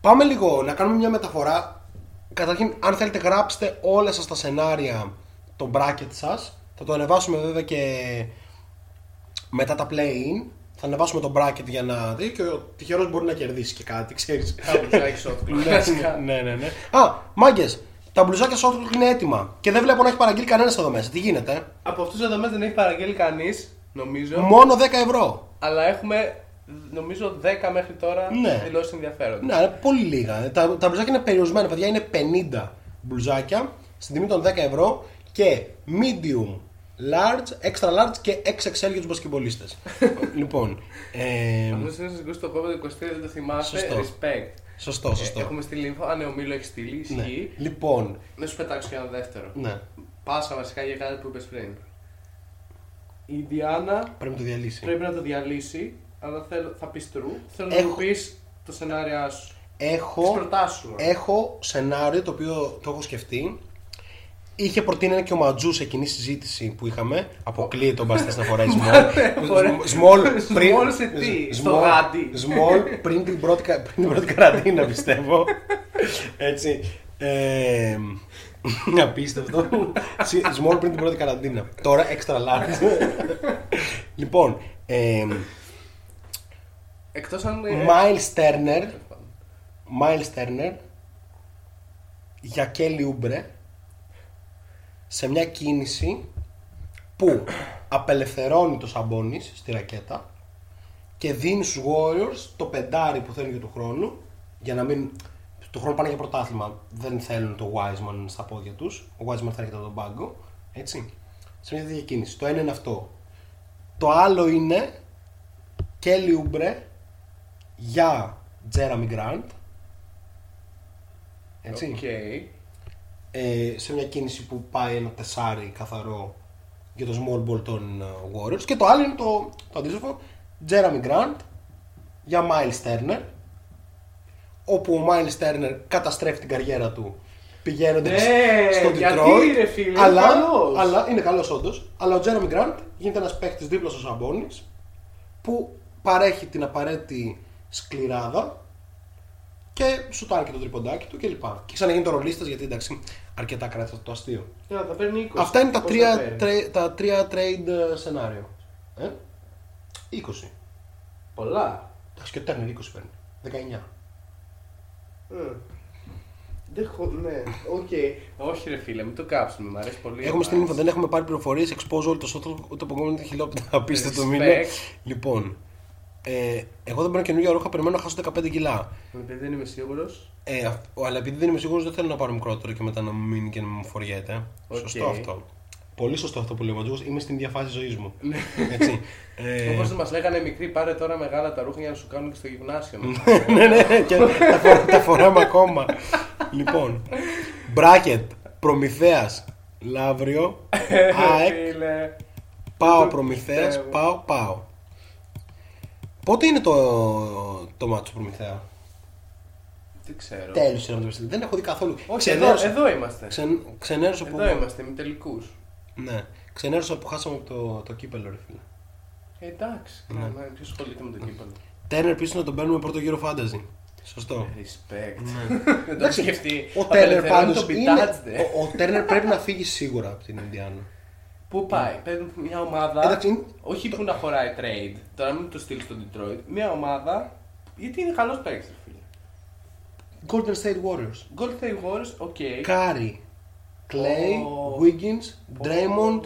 πάμε λίγο να κάνουμε μια μεταφορά. Καταρχήν, αν θέλετε, γράψτε όλα σας τα σενάρια το bracket σας. Θα το ανεβάσουμε βέβαια και μετά τα play-in. Θα ανεβάσουμε το bracket για να δει και ο τυχερός μπορεί να κερδίσει και κάτι, ξέρεις. Κάπου θα έχει shot clock. ναι, ναι, ναι, ναι. Α, μάγκες, τα μπλουζάκια shot είναι έτοιμα. Και δεν βλέπω να έχει παραγγείλει κανένας εδώ μέσα. Τι γίνεται. Από αυτούς εδώ μέσα δεν έχει παραγγείλει κανείς, νομίζω. Μόνο 10 ευρώ. Αλλά έχουμε νομίζω 10 μέχρι τώρα Ναι. δηλώσεις ενδιαφέροντα. Ναι, είναι πολύ λίγα. Τα, τα μπλουζάκια είναι περιορισμένα, παιδιά. Είναι 50 μπλουζάκια στην τιμή των 10 ευρώ και medium, large, extra large και XXL για τους μπασκετμπολίστες. λοιπόν, ε, Αυτό είναι στο 25 το 23 δεν το θυμάστε. Σωστό. Respect. Σωστό, σωστό. Ε, έχουμε στείλει info. Αν ο Μίλο έχει στείλει, ναι. ισχύει. Λοιπόν, Να σου πετάξω και ένα δεύτερο. ναι, Πάσα βασικά για κάτι που είπες πριν. Η Διάννα πρέπει να το διαλύσει. πρέπει να το διαλύσει, αλλά θέλω, θα πεις true. Θέλω να Έχω- μου πεις το σενάρια σου. Τις Έχω, προτάσεις σου. έχω σενάριο το οποίο το έχω σκεφτεί. Είχε προτείνει ένα και ο Ματζού σε κοινή συζήτηση που είχαμε. Αποκλείεται τον μπαστέ να φοράει small. Ωραία. small, πριν, Small σε τι, στο small- γάντι. Small πριν την πρώτη, κα- πριν την πρώτη καραντίνα πιστεύω. Έτσι. Ε, απίστευτο. Small πριν την πρώτη καραντίνα. Τώρα extra large. Λοιπόν, ε, Εκτός αν... ε, Miles Turner, τέλος πάντων. Miles Turner για Kelly Oubre σε μια κίνηση που απελευθερώνει το Σαμπόνις στη ρακέτα και δίνει στους Warriors το πεντάρι που θέλουν για του χρόνου για να μην... του χρόνου πάνε για πρωτάθλημα. Δεν θέλουν το Wiseman στα πόδια τους. Ο Wiseman θα έρχεται από τον πάγκο έτσι. Σε μια τέτοια κίνηση. Το ένα είναι αυτό. Το άλλο είναι Kelly Oubre για Jeremy Grant. Έτσι. Οκ. Ε, σε μια κίνηση που πάει ένα τεσσάρι καθαρό για το small ball των ε, Warriors και το άλλο είναι το, το αντίστοιχο Jeremy Grant για Miles Turner όπου ο Miles Turner καταστρέφει την καριέρα του πηγαίνοντας Ναι, στο γιατί, Detroit ρε φίλε, είναι αλλά, καλός. αλλά είναι καλός όντως αλλά ο Jeremy Grant γίνεται ένας παίχτης δίπλα στο Σαμπόνις που παρέχει την απαραίτητη σκληράδα και σουτάρει και το τριποντάκι του κλπ. Και ξαναγίνει το ρολίστας γιατί εντάξει αρκετά κράτησε το αστείο. Για θα παίρνει 20. Αυτά είναι τα Πώς τρία, θα παίρνει; τρε- τα τρία trade ε, σενάριο. Ε; 20. Πολλά. Εντάξει και ο Turner 20 παίρνει. 19. Ε. Δεν χω... Ναι, οκ. Όχι ρε φίλε, μην το κάψουμε, μου αρέσει πολύ. Έχουμε στην εμάς. info, δεν έχουμε πάρει πληροφορίες, expose όλο το σώτο, ούτε από κόμμα χιλόπιτα. Απίστευτο Respect. μήνυμα. Λοιπόν, ε, εγώ δεν παίρνω καινούργια ρούχα, περιμένω να χάσω 15 κιλά. Επειδή δεν είμαι σίγουρος. Ε, αυ- αλλά επειδή δεν είμαι σίγουρος, δεν θέλω να πάρω μικρότερο και μετά να μου μείνει και να μου φοριέται. Οκ. Σωστό αυτό. Πολύ σωστό αυτό που λέει ο Ματζούκος. Είμαι στην ίδια φάση ζωής μου. Ναι. Έτσι. Ε, Όπως μας λέγανε μικροί, πάρε τώρα μεγάλα τα ρούχα για να σου κάνουν και στο γυμνάσιο. ναι, ναι, και τα, φορά, τα φοράμε ακόμα. λοιπόν, bracket, Προμηθέας, Λαύριο, ΑΕΚ, Φίλε. πάω το Προμηθέας, πιστεύω. πάω, πάω. Πότε είναι το, το ματς του Προμηθέα; Δεν ξέρω. Τέλος είναι αυτό το πιστεύω. Δεν έχω δει καθόλου. Όχι, εδώ, Ξενέρωσα- εδώ είμαστε. ξεν- ξενέρωσα που... Εδώ είμαστε, με τελικούς. Ναι. Ξενέρωσα που χάσαμε από το, το κύπελο, ρε φίλε. Εντάξει, Ναι. ναι. ποιο ασχολείται με το κύπελο. Τέρνερ πίσω να τον παίρνουμε πρώτο γύρο φάνταζι. Σωστό. Respect. Ναι. Δεν το έχω σκεφτεί. Ο Τέρνερ Απελευθερώνει πάντως το είναι... πιτάτζτε. Ο, ο Τέρνερ πρέπει να φύγει σίγουρα από την Ινδιάνα. Πού πάει, παίρνει μια ομάδα. Εντάξει, είναι- Όχι που να χωράει trade. Τώρα μην το στείλει στο Detroit. Μια ομάδα. Γιατί είναι καλός παίκτης, φίλε. Golden State Warriors. Gold State Warriors, οκ. Κάρι, Clay, Ω. Wiggins, Draymond,